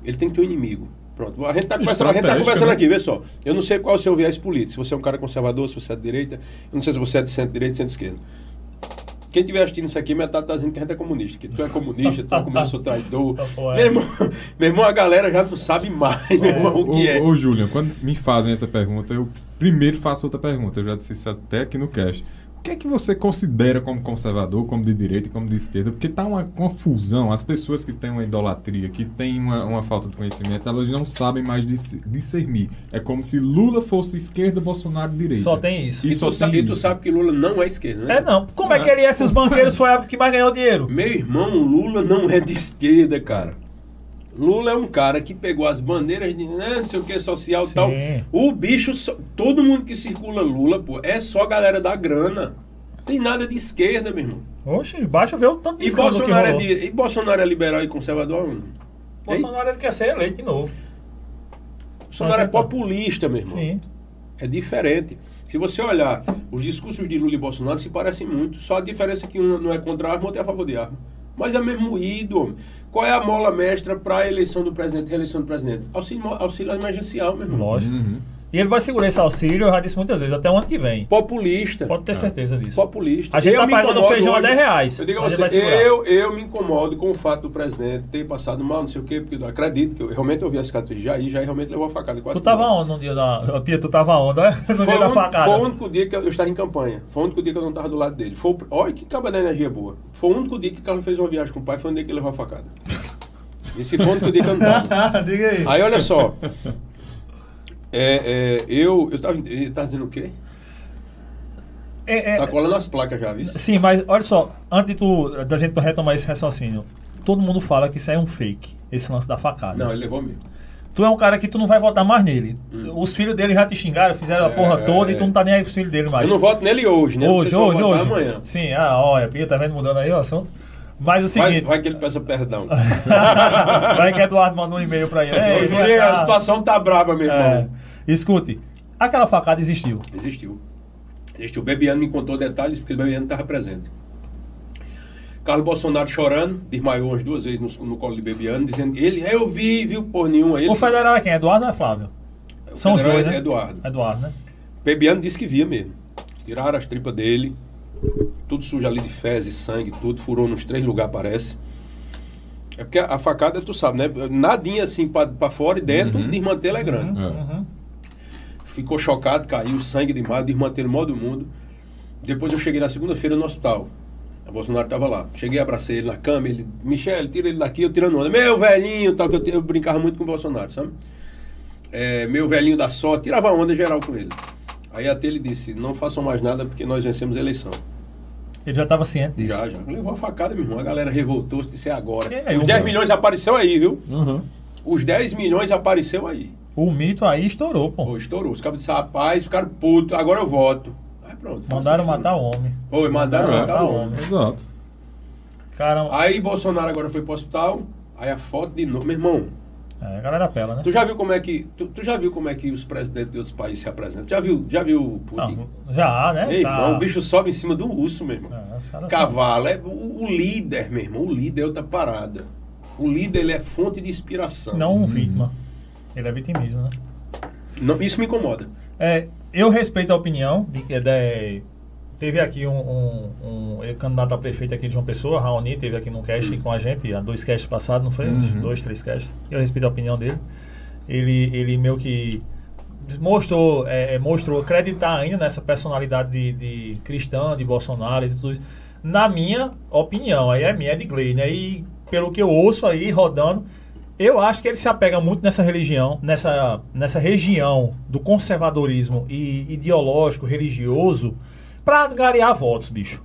Ele tem que ter um inimigo. Pronto. A gente está conversando, a gente tá conversando né? aqui, vê só. Eu não sei qual é o seu viés político. Se você é um cara conservador, se você é de direita. Eu não sei se você é de centro-direita, centro-esquerda. Quem estiver assistindo isso aqui, metade está dizendo que a gente é comunista. Que tu é comunista, tu é *laughs* comunista, sou traidor. É. meu, irmão, meu irmão, a galera já não sabe mais, meu irmão, o que é. Ô, ô Julian, quando me fazem essa pergunta, eu primeiro faço outra pergunta. Eu já disse isso até aqui no cast. O que é que você considera como conservador, como de direita e como de esquerda? Porque tá uma confusão. As pessoas que têm uma idolatria, que têm uma, uma falta de conhecimento, elas não sabem mais dis- discernir. É como se Lula fosse esquerda, Bolsonaro direita. Só tem isso. E E, só tu, tem e tu isso. sabe que Lula não é esquerda, né? É não. Como é que ele é se os banqueiros foi a época que mais ganhou dinheiro? Meu irmão, Lula não é de esquerda, cara. Lula é um cara que pegou as bandeiras de né, não sei o que, social e tal. O bicho, todo mundo que circula Lula, pô, é só a galera da grana. Tem nada de esquerda, meu irmão. Oxe, baixa ver o tanto de E Bolsonaro, é de, e Bolsonaro é liberal e conservador não? Bolsonaro ele quer ser eleito de novo. Bolsonaro é então. populista, meu irmão. Sim. É diferente. Se você olhar, os discursos de Lula e Bolsonaro se parecem muito. Só a diferença é que um não é contra a arma, outro é a favor de arma. Mas é mesmo moído, homem. Qual é a mola mestra para a eleição do presidente, reeleição do presidente? Auxílio, auxílio emergencial, meu irmão. Lógico. Uhum. E ele vai segurar esse auxílio, eu já disse muitas vezes, até o ano que vem. Populista. Pode ter certeza disso. Populista. A gente tá pagando incomodo feijão a hoje- 10 reais. Eu digo a A você, eu, eu me incomodo com o fato do presidente ter passado mal, não sei o quê, porque eu acredito que eu realmente ouvi as cartas de Jair, Jair realmente levou a facada. Quase Tu que tava morre. onde no dia da. Pia, tu tava onde? né? *laughs* No Foi, dia o da facada. foi o único dia que eu, eu estava em campanha. Foi o único dia que eu não estava do lado dele. Foi, o olha que caba da energia boa. Foi o único dia que o Carlos fez uma viagem com o pai, foi o dia que ele levou a facada. Esse foi o único dia que eu não estava. *laughs* Diga aí. Aí olha só. É, é, eu, eu tava, ele tá dizendo o quê? É, é, Tá colando as placas já, viu? sim, mas olha só, antes de tu, da gente retomar esse raciocínio, todo mundo fala que isso é um fake, esse lance da facada. Não, ele levou mesmo. Tu é um cara que tu não vai votar mais nele. Os filhos dele já te xingaram, fizeram a Hum. É, porra toda é. e tu não tá nem aí pros filhos dele mais. Eu não voto nele hoje, né? Hoje, eu hoje, hoje. amanhã. Sim, ah, olha, Pia, tá vendo mudando aí o assunto? Mas o Vai, seguinte. vai que ele peça perdão. *laughs* vai que Eduardo mandou um e-mail pra ele. Julinho, cá. a situação tá braba, meu irmão. É. Escute, aquela facada existiu. Existiu. Existiu. O Bebiano me contou detalhes porque o Bebiano estava presente. Carlos Bolsonaro chorando, desmaiou umas duas vezes no, no colo de Bebiano, dizendo ele, eu vi, viu por nenhum. Ele, O federal é quem? Eduardo ou é Flávio? o São os federal dois, é né? Eduardo. Eduardo, né? Bebiano disse que via mesmo. Tiraram as tripas dele, tudo sujo ali de fezes, sangue, tudo, furou nos três lugares, parece. É porque a, a facada, tu sabe, né? Nadinha assim pra, pra fora e dentro, Uhum. desmantelo é grande. É. Uhum. Ficou chocado, caiu sangue demais, desmantelo modo do mundo. Depois eu cheguei na segunda-feira no hospital. O Bolsonaro estava lá. Cheguei, abracei ele na cama, ele, Michele, tira ele daqui, eu tirando onda. Meu velhinho, tal, que eu, eu brincava muito com o Bolsonaro, sabe? É, meu velhinho da sorte, tirava onda geral com ele. Aí até ele disse, não façam mais nada porque nós vencemos a eleição. Ele já estava ciente disso. Já, já. Levou a facada, meu irmão. A galera revoltou-se, disse é agora. É, Os eu- 10 milhões apareceu aí, viu? Uhum. Os 10 milhões apareceu aí. O mito aí estourou, pô. Pô, estourou. Os cabos disseram, rapaz, ficaram putos, agora eu voto. Aí pronto. Mandaram faço matar o homem. Oi, mandaram Mandaram matar matar o homem. homem. Exato. Cara, Aí Bolsonaro agora foi pro hospital, aí a foto de novo. Meu irmão, é, a galera pela, né? tu já viu como é que. Tu, tu já viu como é que os presidentes de outros países se apresentam? Já viu, já viu o Putin? Não, já, né? Ei, Tá. irmão, o bicho sobe em cima do urso, meu irmão. É, Cavalo, é o, o líder, meu irmão. O líder é outra parada. O líder ele é fonte de inspiração. Não um vítima. Ele é vitimismo, né? Não, isso me incomoda. É, eu respeito a opinião de que de- teve aqui um, um, um candidato a prefeito aqui de João Pessoa, Raoni, teve aqui num cast com a gente, há dois casts passados, não foi? Uhum. Dois, três casts. Eu respeito a opinião dele. Ele, ele meio que mostrou, é, é, mostrou acreditar ainda nessa personalidade de, de cristã, de Bolsonaro e de tudo isso. Na minha opinião, aí é minha, é de Gley, né? E pelo que eu ouço aí rodando, eu acho que ele se apega muito nessa religião, nessa, nessa região do conservadorismo e ideológico, religioso, para angariar votos, bicho.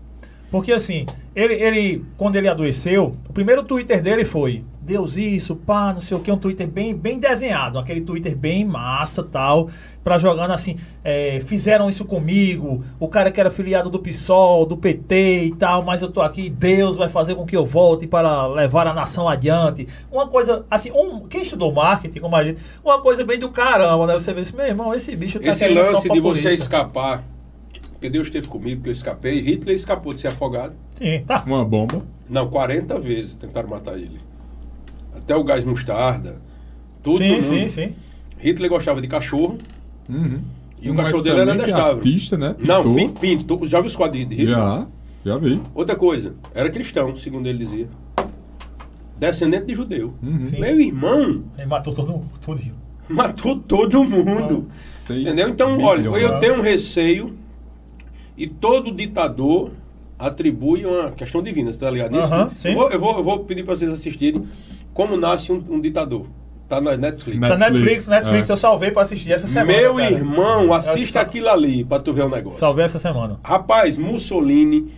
Porque assim, ele, ele, quando ele adoeceu, o primeiro Twitter dele foi Deus isso, pá, não sei o que, um Twitter bem, bem desenhado, aquele Twitter bem massa tal, pra jogando assim, é, fizeram isso comigo, o cara que era filiado do PSOL, do PT e tal, mas eu tô aqui, Deus vai fazer com que eu volte para levar a nação adiante. Uma coisa, assim, um, quem estudou marketing, como a gente, uma coisa bem do caramba, né? Você vê assim, meu irmão, esse bicho tá Esse lance de você escapar, porque Deus esteve comigo, porque eu escapei. Hitler escapou de ser afogado. Sim, tá. Uma bomba. Não, 40 vezes tentaram matar ele. Até o gás mostarda. Tudo Sim, sim, sim. Hitler gostava de cachorro. Uhum. E o Um cachorro dele era adestrável. artista, né? Não, Pintor. pin- pintou. Já viu os quadrinhos de Hitler? Já, já vi. Outra coisa, era cristão, segundo ele dizia. Descendente de judeu. Uhum. Meu irmão Ele matou todo mundo. *laughs* Matou todo mundo. Seis Entendeu? Então, bilhões. olha, eu tenho um receio e todo ditador atribui uma questão divina, você tá ligado sim. eu, vou, eu, vou, eu vou pedir para vocês assistirem como nasce um, um ditador. Tá na Netflix. Net- Tá Netflix, Netflix, Netflix, é. eu salvei pra assistir essa semana. Meu cara. irmão, Eu assista sal- aquilo ali para tu ver o negócio. Salvei essa semana. Rapaz, Mussolini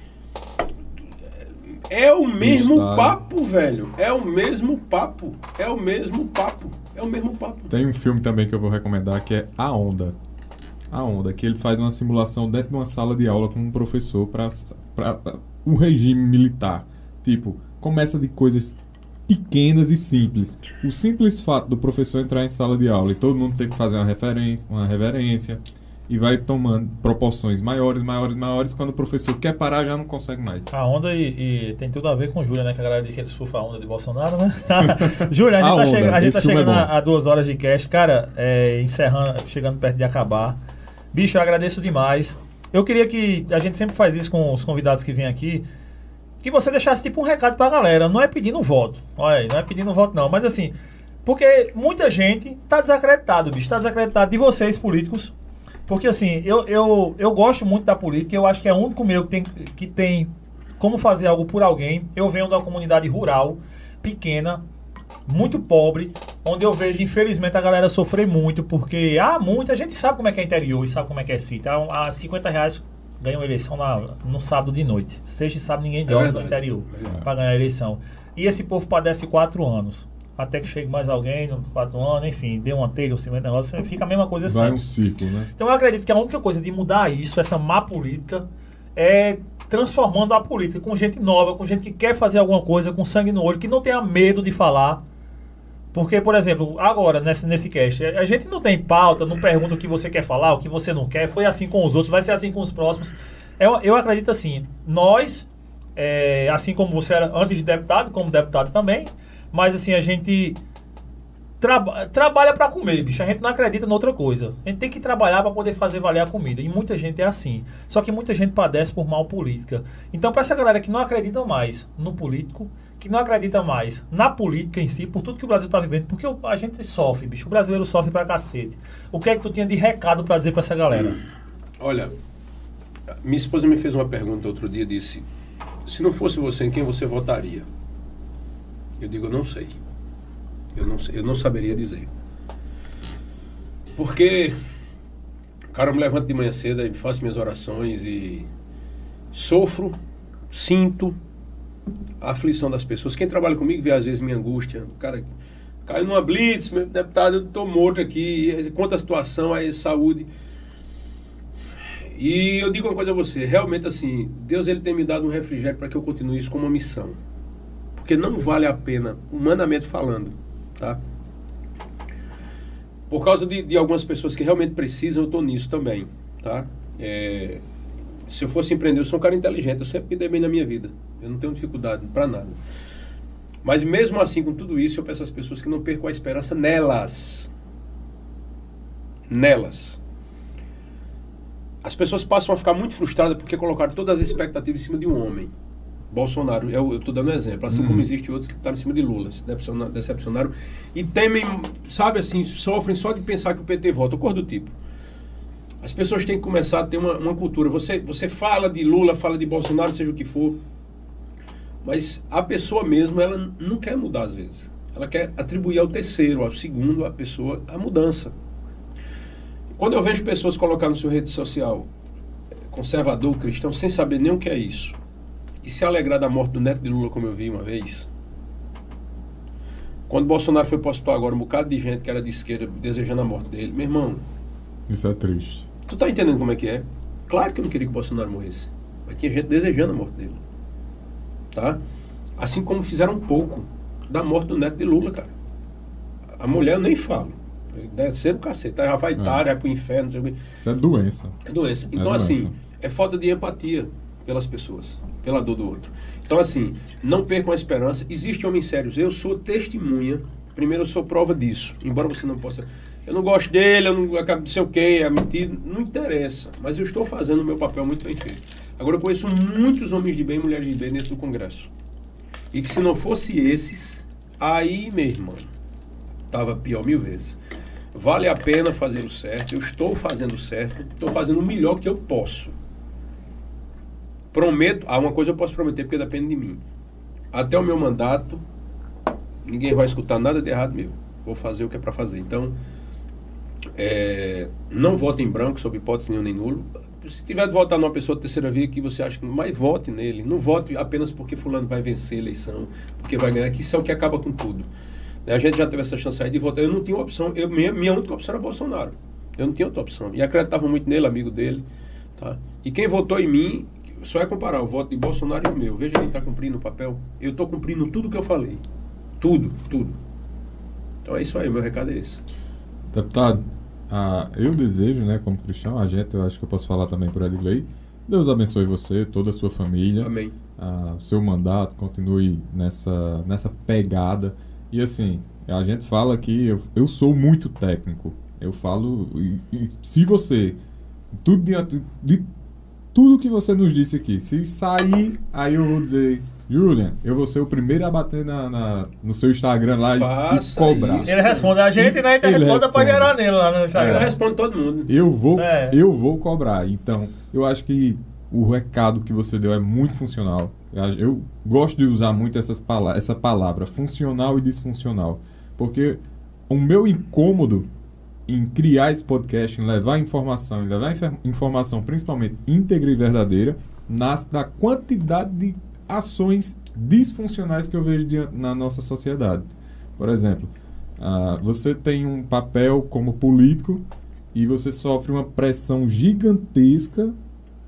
é o mesmo Gustavo. papo, velho. É o mesmo papo. É o mesmo papo. É o mesmo papo. Tem um filme também que eu vou recomendar que é A Onda. A Onda, que ele faz uma simulação dentro de uma sala de aula com um professor para um regime militar. Tipo, começa de coisas pequenas e simples. O simples fato do professor entrar em sala de aula e todo mundo ter que fazer uma referência, uma reverência e vai tomando proporções maiores, maiores, maiores. Quando o professor quer parar, já não consegue mais. A onda e, e tem tudo a ver com o Júlia, né? Que a galera diz que ele surfa a onda de Bolsonaro, né? *laughs* Júlia, a gente A tá, chega- a gente tá é chegando bom. a, a duas horas de cast. Cara, é, encerrando, chegando perto de acabar. Bicho, eu agradeço demais. Eu queria que a gente sempre faz isso com os convidados que vêm aqui. Que você deixasse tipo um recado pra galera. Não é pedindo voto. Olha aí, não é pedindo voto, não. Mas assim, porque muita gente tá desacreditado, bicho. Tá desacreditado de vocês, políticos. Porque assim, eu, eu, eu gosto muito da política, eu acho que é o único meu que tem, que tem como fazer algo por alguém. Eu venho de uma comunidade rural, pequena, muito pobre, onde eu vejo, infelizmente, a galera sofrer muito, porque há muita gente sabe como é que é interior e sabe como é que é sítio. Há 50 reais ganha uma eleição na, no sábado de noite. Sexta e sábado ninguém dorme no verdade. interior Verdade. para ganhar a eleição. E esse povo padece quatro anos. Até que chegue mais alguém, quatro anos, enfim, dê uma telha, um cimento, negócio, fica a mesma coisa assim. Vai um ciclo, né? Então eu acredito que a única coisa de mudar isso, essa má política, é transformando a política com gente nova, com gente que quer fazer alguma coisa, com sangue no olho, que não tenha medo de falar. Porque, por exemplo, agora, nesse, nesse cast, a gente não tem pauta, não pergunta o que você quer falar, o que você não quer. Foi assim com os outros, vai ser assim com os próximos. Eu, eu acredito assim, nós, é, assim como você era antes de deputado, como deputado também, mas assim, a gente traba, trabalha para comer, bicho. A gente não acredita em outra coisa. A gente tem que trabalhar para poder fazer valer a comida. E muita gente é assim. Só que muita gente padece por mal política. Então, para essa galera que não acredita mais no político, que não acredita mais na política em si, por tudo que o Brasil está vivendo, porque a gente sofre, bicho. O brasileiro sofre pra cacete. O que é que tu tinha de recado para dizer para essa galera? Olha, minha esposa me fez uma pergunta outro dia, disse: se não fosse você, em quem você votaria? Eu digo, eu não sei. Eu não, eu não saberia dizer. Porque, cara, eu me levanto de manhã cedo e faço minhas orações e sofro, sinto a aflição das pessoas. Quem trabalha comigo vê às vezes minha angústia. O cara caiu numa blitz, meu deputado, eu estou morto aqui, conta a situação, aí saúde. E eu digo uma coisa a você, realmente assim, Deus ele tem me dado um refrigério para que eu continue isso como uma missão. Porque não vale a pena, humanamente falando, Tá? Por causa de, de algumas pessoas que realmente precisam, eu estou nisso também. Tá? É, se eu fosse empreender, eu sou um cara inteligente, eu sempre me dei bem na minha vida. Eu não tenho dificuldade para nada. Mas mesmo assim, com tudo isso, eu peço às pessoas que não percam a esperança nelas. Nelas. As pessoas passam a ficar muito frustradas porque colocaram todas as expectativas em cima de um homem. Bolsonaro, eu estou dando um exemplo, assim uhum. como existem outros que estão em cima de Lula, se decepcionaram, e temem, sabe assim, sofrem só de pensar que o PT volta, cor do tipo. As pessoas têm que começar a ter uma, uma cultura. Você, você fala de Lula, fala de Bolsonaro, seja o que for, mas a pessoa mesmo, ela não quer mudar às vezes. Ela quer atribuir ao terceiro, ao segundo, a pessoa, a mudança. Quando eu vejo pessoas colocar no seu rede social conservador, cristão, sem saber nem o que é isso, e se alegrar da morte do neto de Lula, como eu vi uma vez. Quando Bolsonaro foi postado agora, um bocado de gente que era de esquerda desejando a morte dele. Meu irmão. Isso é triste. Tu tá entendendo como é que é? Claro que eu não queria que o Bolsonaro morresse. Mas tinha gente desejando a morte dele. Tá? Assim como fizeram um pouco da morte do neto de Lula, cara. A mulher eu nem falo. Deve ser o cacete. Já vai é. vai pro inferno. Isso é doença. É doença. Então, é assim, doença. assim, é falta de empatia pelas pessoas, pela dor do outro. Então, assim, não percam a esperança. Existem homens sérios. Eu sou testemunha. Primeiro, eu sou prova disso. Embora você não possa. Eu não gosto dele, eu não acabo de ser o quê, é mentido. Não interessa. Mas eu estou fazendo o meu papel muito bem feito. Agora, eu conheço muitos homens de bem e mulheres de bem dentro do Congresso. E que se não fosse esses, aí, meu irmão, tava pior mil vezes. Vale a pena fazer o certo. Eu estou fazendo o certo. Estou fazendo o melhor que eu posso. Prometo, ah, uma coisa eu posso prometer porque depende de mim. Até o meu mandato, ninguém vai escutar nada de errado meu. Vou fazer o que é para fazer. Então, é, não vote em branco, sob hipótese nenhuma nem nulo. Se tiver de votar numa pessoa de terceira via que você acha que mas vote nele. Não vote apenas porque fulano vai vencer a eleição, porque vai ganhar, que isso é o que acaba com tudo. A gente já teve essa chance aí de votar. Eu não tinha opção. Eu, minha, minha única opção era Bolsonaro. Eu não tinha outra opção. E acreditava muito nele, amigo dele. Tá? E quem votou em mim, só é comparar o voto de Bolsonaro e o meu. Veja quem está cumprindo o papel. Eu estou cumprindo tudo que eu falei. Tudo, tudo. Então é isso aí, meu recado é esse. Deputado, ah, eu desejo, né, como cristão, a gente, eu acho que eu posso falar também por Edgley, Deus abençoe você, toda a sua família. Amém. Ah, seu mandato continue nessa, nessa pegada. E assim, a gente fala que eu, eu sou muito técnico. Eu falo, e, e se você, tudo de, de tudo que você nos disse aqui. Se sair, aí eu vou dizer, Julian, eu vou ser o primeiro a bater na, na no seu Instagram lá e, e, cobrar. Isso. Ele responde a gente e, né, então responde pra gerar nele lá no Instagram. É. responde todo mundo. Eu vou, é. eu vou cobrar. Então, eu acho que o recado que você deu é muito funcional. Eu gosto de usar muito essas palavras, essa palavra, funcional e disfuncional. Porque o meu incômodo em criar esse podcast, em levar informação, em levar informação principalmente íntegra e verdadeira, nasce da quantidade de ações disfuncionais que eu vejo de, na nossa sociedade. Por exemplo, uh, você tem um papel como político e você sofre uma pressão gigantesca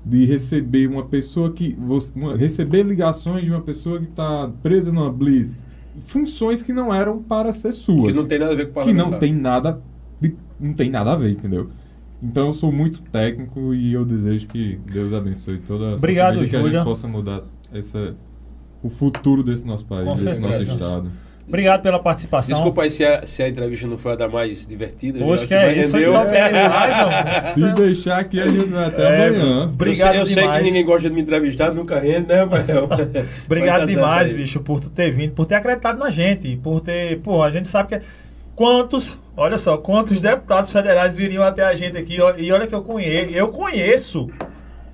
de receber uma pessoa que. você- uma- receber ligações de uma pessoa que está presa numa blitz. Funções que não eram para ser Que suas. não tem nada a ver com o que não tem nada de- não tem nada a ver, entendeu? Então eu sou muito técnico e eu desejo que Deus abençoe toda a sua Obrigado, família que a gente possa mudar essa, o futuro desse nosso país, Com desse nosso certeza. estado. Obrigado pela participação. Desculpa aí se a, se a entrevista não foi a da mais divertida. Hoje que é mais isso, foi rendeu. top demais, *laughs* Se deixar aqui, a gente vai até É, amanhã. Obrigado eu sei, eu sei demais. que ninguém gosta de me entrevistar, nunca rende, né, Rafael? *laughs* Obrigado tá demais, certo aí. bicho, por tu ter vindo, por ter acreditado na gente, por ter. Pô, a gente sabe que. Quantos, olha só, quantos deputados federais viriam até a gente aqui? E olha que eu conheço, eu conheço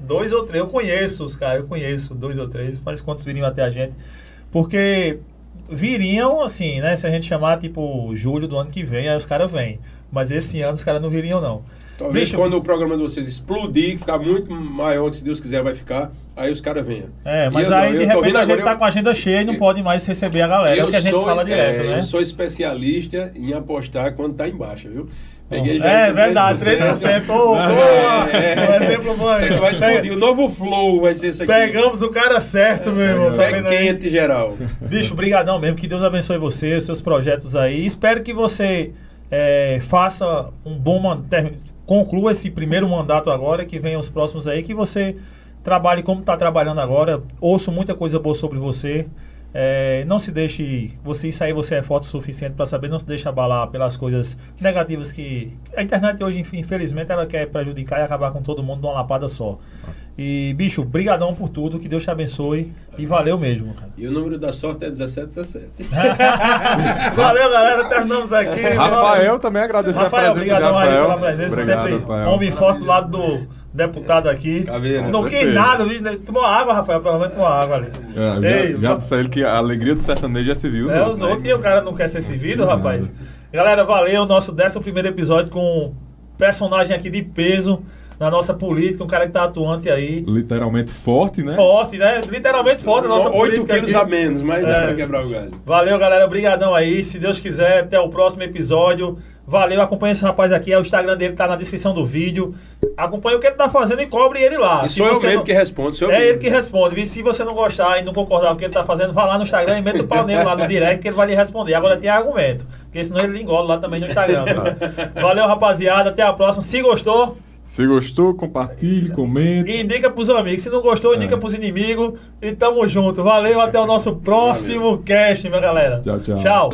dois ou três, eu conheço os caras, eu conheço dois ou três, mas quantos viriam até a gente? Porque viriam, assim, né? Se a gente chamar, tipo, julho do ano que vem, aí os caras vêm. Mas esse ano os caras não viriam, não. Talvez Bicho, quando o programa de vocês explodir, ficar muito maior, que se Deus quiser vai ficar, aí os caras venham. É, mas eu aí não, de eu repente a gente tá eu- com a agenda cheia e não eu- pode mais receber a galera. É o que a gente sou, fala direto, é, né? Eu sou especialista em apostar quando tá em baixa, viu? É verdade, 3%. Ô, boa! É. Exemplo bom aí. Vai explodir. O novo flow vai ser isso aqui. Pegamos o cara certo, meu irmão. Tá Pé quente geral. Bicho, brigadão mesmo. Que Deus abençoe você, os seus projetos aí. Espero que você é, faça um bom conclua esse primeiro mandato agora, que venham os próximos aí, que você trabalhe como está trabalhando agora. Ouço muita coisa boa sobre você. É, não se deixe. Você, isso aí você é forte o suficiente para saber, não se deixe abalar pelas coisas negativas que. A internet hoje, infelizmente, ela quer prejudicar e acabar com todo mundo de uma lapada só. E, bicho, brigadão por tudo, que Deus te abençoe e valeu mesmo, cara. E o número da sorte é 1717. *laughs* Valeu, galera. Terminamos aqui. Rafael também agradecer Rafael, a presença de obrigadão aí Rafael. pela presença. Obrigado, sempre Rafael. homem forte do lado do deputado aqui. Caveira. Não certeza. nada, viu? tomou água, Rafael. Pelo menos tomou água ali. É, já, Ei, já va- disse a ele que a alegria do sertanejo é se viu os É, os né? outros. E o cara não quer ser servido, rapaz. Galera, valeu. Nosso 11 primeiro episódio com um personagem aqui de peso na nossa política. Um cara que tá atuante aí. Literalmente forte, né? Forte, né? Literalmente forte a nossa 8 política quilos aqui. a menos, mas dá É. pra quebrar o galho. Valeu, galera. Obrigadão aí. Se Deus quiser, até o próximo episódio. Valeu, acompanha esse rapaz aqui. O Instagram dele tá na descrição do vídeo. Acompanha o que ele tá fazendo e cobre ele lá. E Se sou eu mesmo não- que respondo. Sou eu É mesmo. ele que responde. E se você não gostar e não concordar com o que ele tá fazendo, vá lá no Instagram e meta o pau nele lá no direct que ele vai lhe responder. Agora tem argumento. Porque senão ele engola lá também no Instagram. tá? *laughs* Valeu, rapaziada. Até a próxima. Se gostou, Se gostou, compartilhe, comente. e indica pros amigos. Se não gostou, indica É. pros inimigos. E tamo junto. Valeu, até o nosso próximo cast, minha galera. Tchau, tchau. Tchau.